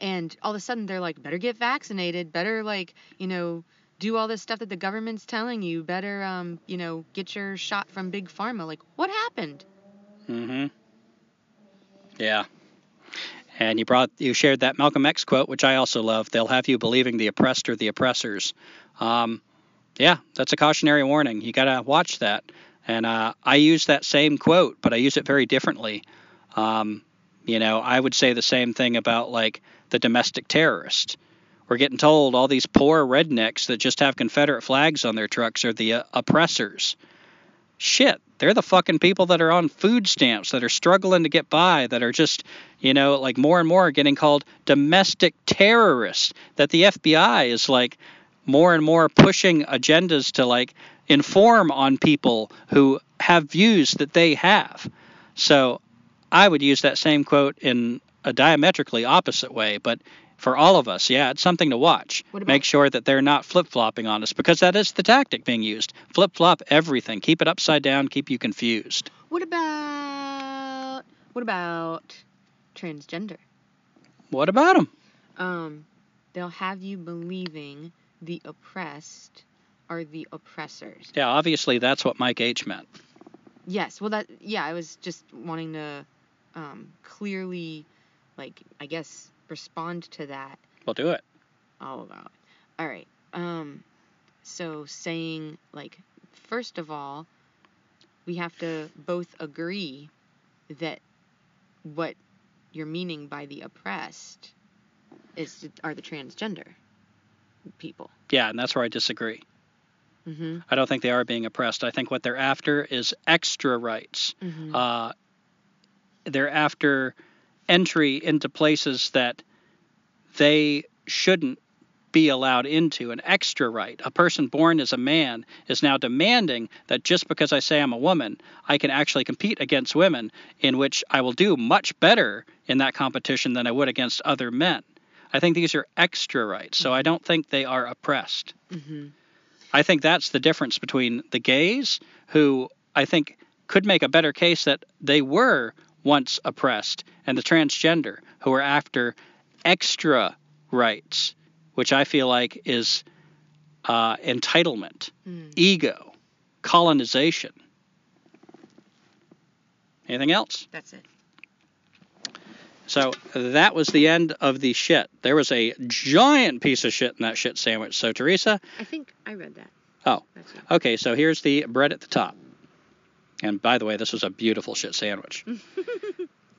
And all of a sudden they're like, better get vaccinated, better, like, you know, do all this stuff that the government's telling you. Better, um, you know, get your shot from big pharma. Like, what happened? Mm-hmm. Yeah. And you brought, you shared that Malcolm X quote, which I also love. They'll have you believing the oppressed or the oppressors. Um, yeah, that's a cautionary warning. You gotta watch that. And uh, I use that same quote, but I use it very differently. Um, you know, I would say the same thing about like the domestic terrorist. We're getting told all these poor rednecks that just have Confederate flags on their trucks are the uh, oppressors. Shit, they're the fucking people that are on food stamps, that are struggling to get by, that are just, you know, like more and more getting called domestic terrorists. That the FBI is like more and more pushing agendas to like inform on people who have views that they have. So I would use that same quote in a diametrically opposite way, but for all of us, yeah, it's something to watch. Make sure that they're not flip flopping on us because that is the tactic being used. Flip flop everything, keep it upside down, keep you confused. What about what about transgender? What about them? Um, they'll have you believing the oppressed are the oppressors. Yeah, obviously that's what Mike H meant. Yes, well that yeah, I was just wanting to um, clearly, like I guess respond to that. We'll do it. Oh, it. All right. Um, so saying like, first of all, we have to both agree that what you're meaning by the oppressed is are the transgender people. Yeah, and that's where I disagree. Mm-hmm. I don't think they are being oppressed. I think what they're after is extra rights. Mm-hmm. Uh, they're after entry into places that they shouldn't be allowed into an extra right. A person born as a man is now demanding that just because I say I'm a woman, I can actually compete against women, in which I will do much better in that competition than I would against other men. I think these are extra rights, so I don't think they are oppressed. Mm-hmm. I think that's the difference between the gays, who I think could make a better case that they were once oppressed, and the transgender, who are after extra rights, which I feel like is uh, entitlement, Mm. ego, colonization. Anything else? That's it. So that was the end of the shit. There was a giant piece of shit in that shit sandwich. So, Teresa, I think I read that. Oh. Okay, so here's the bread at the top. And by the way, this was a beautiful shit sandwich.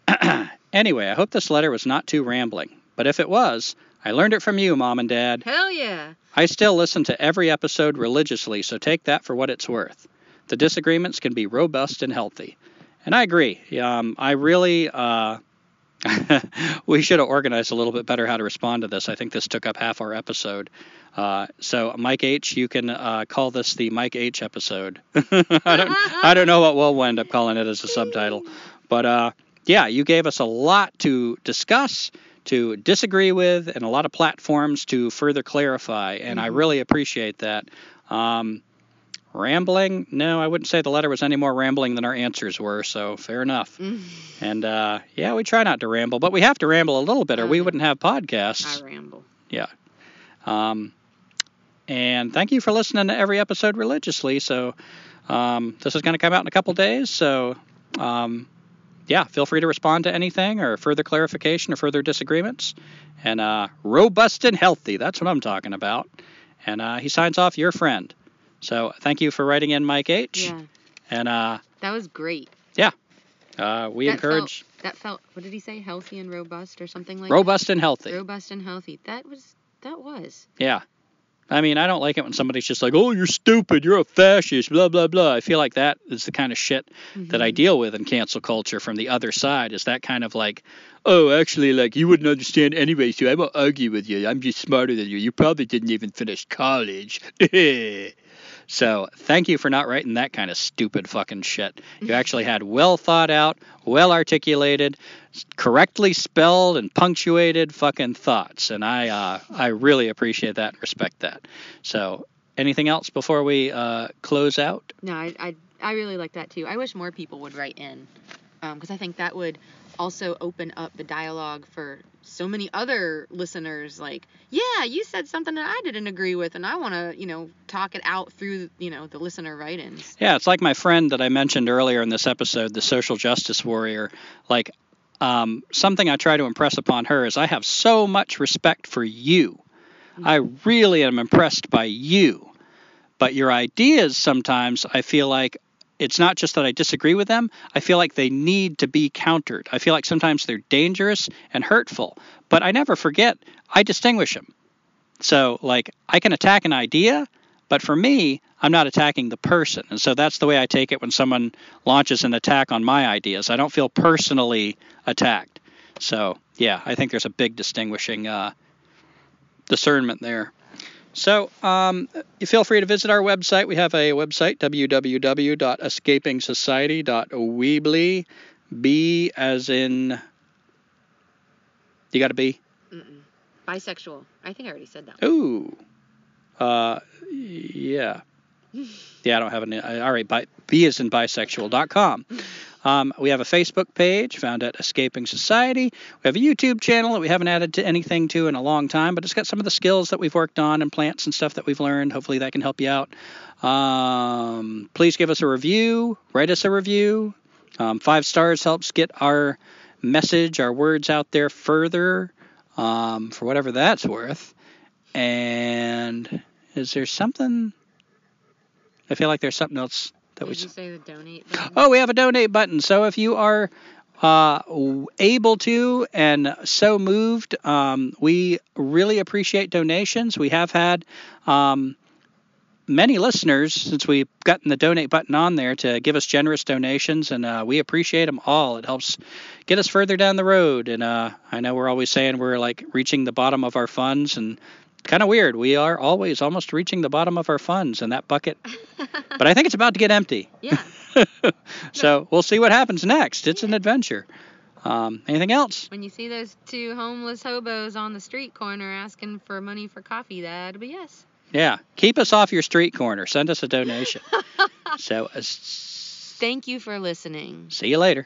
anyway, I hope this letter was not too rambling. But if it was, I learned it from you, Mom and Dad. Hell yeah. I still listen to every episode religiously, so take that for what it's worth. The disagreements can be robust and healthy. And I agree. Um, I really, uh, we should have organized a little bit better how to respond to this. I think this took up half our episode. Uh, so, Mike H, you can uh, call this the Mike H episode. I don't, I don't know what we'll wind up calling it as a subtitle, but uh, yeah, you gave us a lot to discuss, to disagree with, and a lot of platforms to further clarify, and I Mhm. really appreciate that. Um, rambling? No, I wouldn't say the letter was any more rambling than our answers were, so fair enough. Mm. And uh, yeah, we try not to ramble, but we have to ramble a little bit, or we wouldn't have podcasts. I ramble. Yeah. Um, And thank you for listening to every episode religiously. So um, this is going to come out in a couple days. So um, yeah, feel free to respond to anything or further clarification or further disagreements. And uh, robust and healthy, that's what I'm talking about. And uh, he signs off, your friend. So thank you for writing in, Mike H. Yeah. And uh, That was great. Yeah. Uh, we That encourage That felt. What did he say? Healthy and robust or something like robust and healthy. that? Robust and healthy. That was. That was. Yeah. I mean, I don't like it when somebody's just like, oh, you're stupid, you're a fascist, blah, blah, blah. I feel like that is the kind of shit that I Mhm. deal with in cancel culture from the other side is that kind of like, oh, actually, like, you wouldn't understand anyway, so I won't argue with you. I'm just smarter than you. You probably didn't even finish college. so thank you for not writing that kind of stupid fucking shit. You actually had well thought out, well articulated, correctly spelled and punctuated fucking thoughts. And I, uh, I really appreciate that and respect that. So anything else before we uh, close out? No, I, I I really like that too. I wish more people would write in, because I think that would also open up the dialogue for so many other listeners. Like, yeah, you said something that I didn't agree with, and I want to, you know, talk it out through, you know, the listener write-ins. Yeah, it's like my friend that I mentioned earlier in this episode, the social justice warrior. Like, um, something I try to impress upon her is I have so much respect for you. I really am impressed by you. But your ideas sometimes I feel like it's not just that I disagree with them, I feel like they need to be countered. I feel like sometimes they're dangerous and hurtful. But I never forget, I distinguish them. So, like, I can attack an idea, but for me, I'm not attacking the person. And so that's the way I take it when someone launches an attack on my ideas. I don't feel personally attacked. So, yeah, I think there's a big distinguishing uh, discernment there. So, um, you feel free to visit our website. We have a website, www.escapingsociety.weebly. B as in. You got a B? Mm-mm. Bisexual. I think I already said that. Ooh. Uh, yeah. Yeah, I don't have any. All right, bi, B is in bisexual.com. Um, we have a Facebook page found at Escaping Society. We have a YouTube channel that we haven't added to anything to in a long time, but it's got some of the skills that we've worked on and plants and stuff that we've learned. Hopefully that can help you out. Um, please give us a review, write us a review. Um, five stars helps get our message, our words out there further um, for whatever that's worth. And is there something? I feel like there's something else that. Did you say the donate? button? Oh, we have a donate button. So if you are uh, able to and so moved, um, we really appreciate donations. We have had um, many listeners since we've gotten the donate button on there to give us generous donations, and uh, we appreciate them all. It helps get us further down the road. And uh, I know we're always saying we're like reaching the bottom of our funds, and kind of weird. We are always almost reaching the bottom of our funds in that bucket, but I think it's about to get empty. yeah. so we'll see what happens next. It's an adventure. Um, anything else? When you see those two homeless hobos on the street corner asking for money for coffee, that'll be yes. Yeah, keep us off your street corner. Send us a donation. so, uh, Thank you for listening. see you later.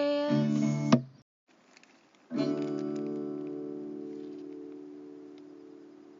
Thank you.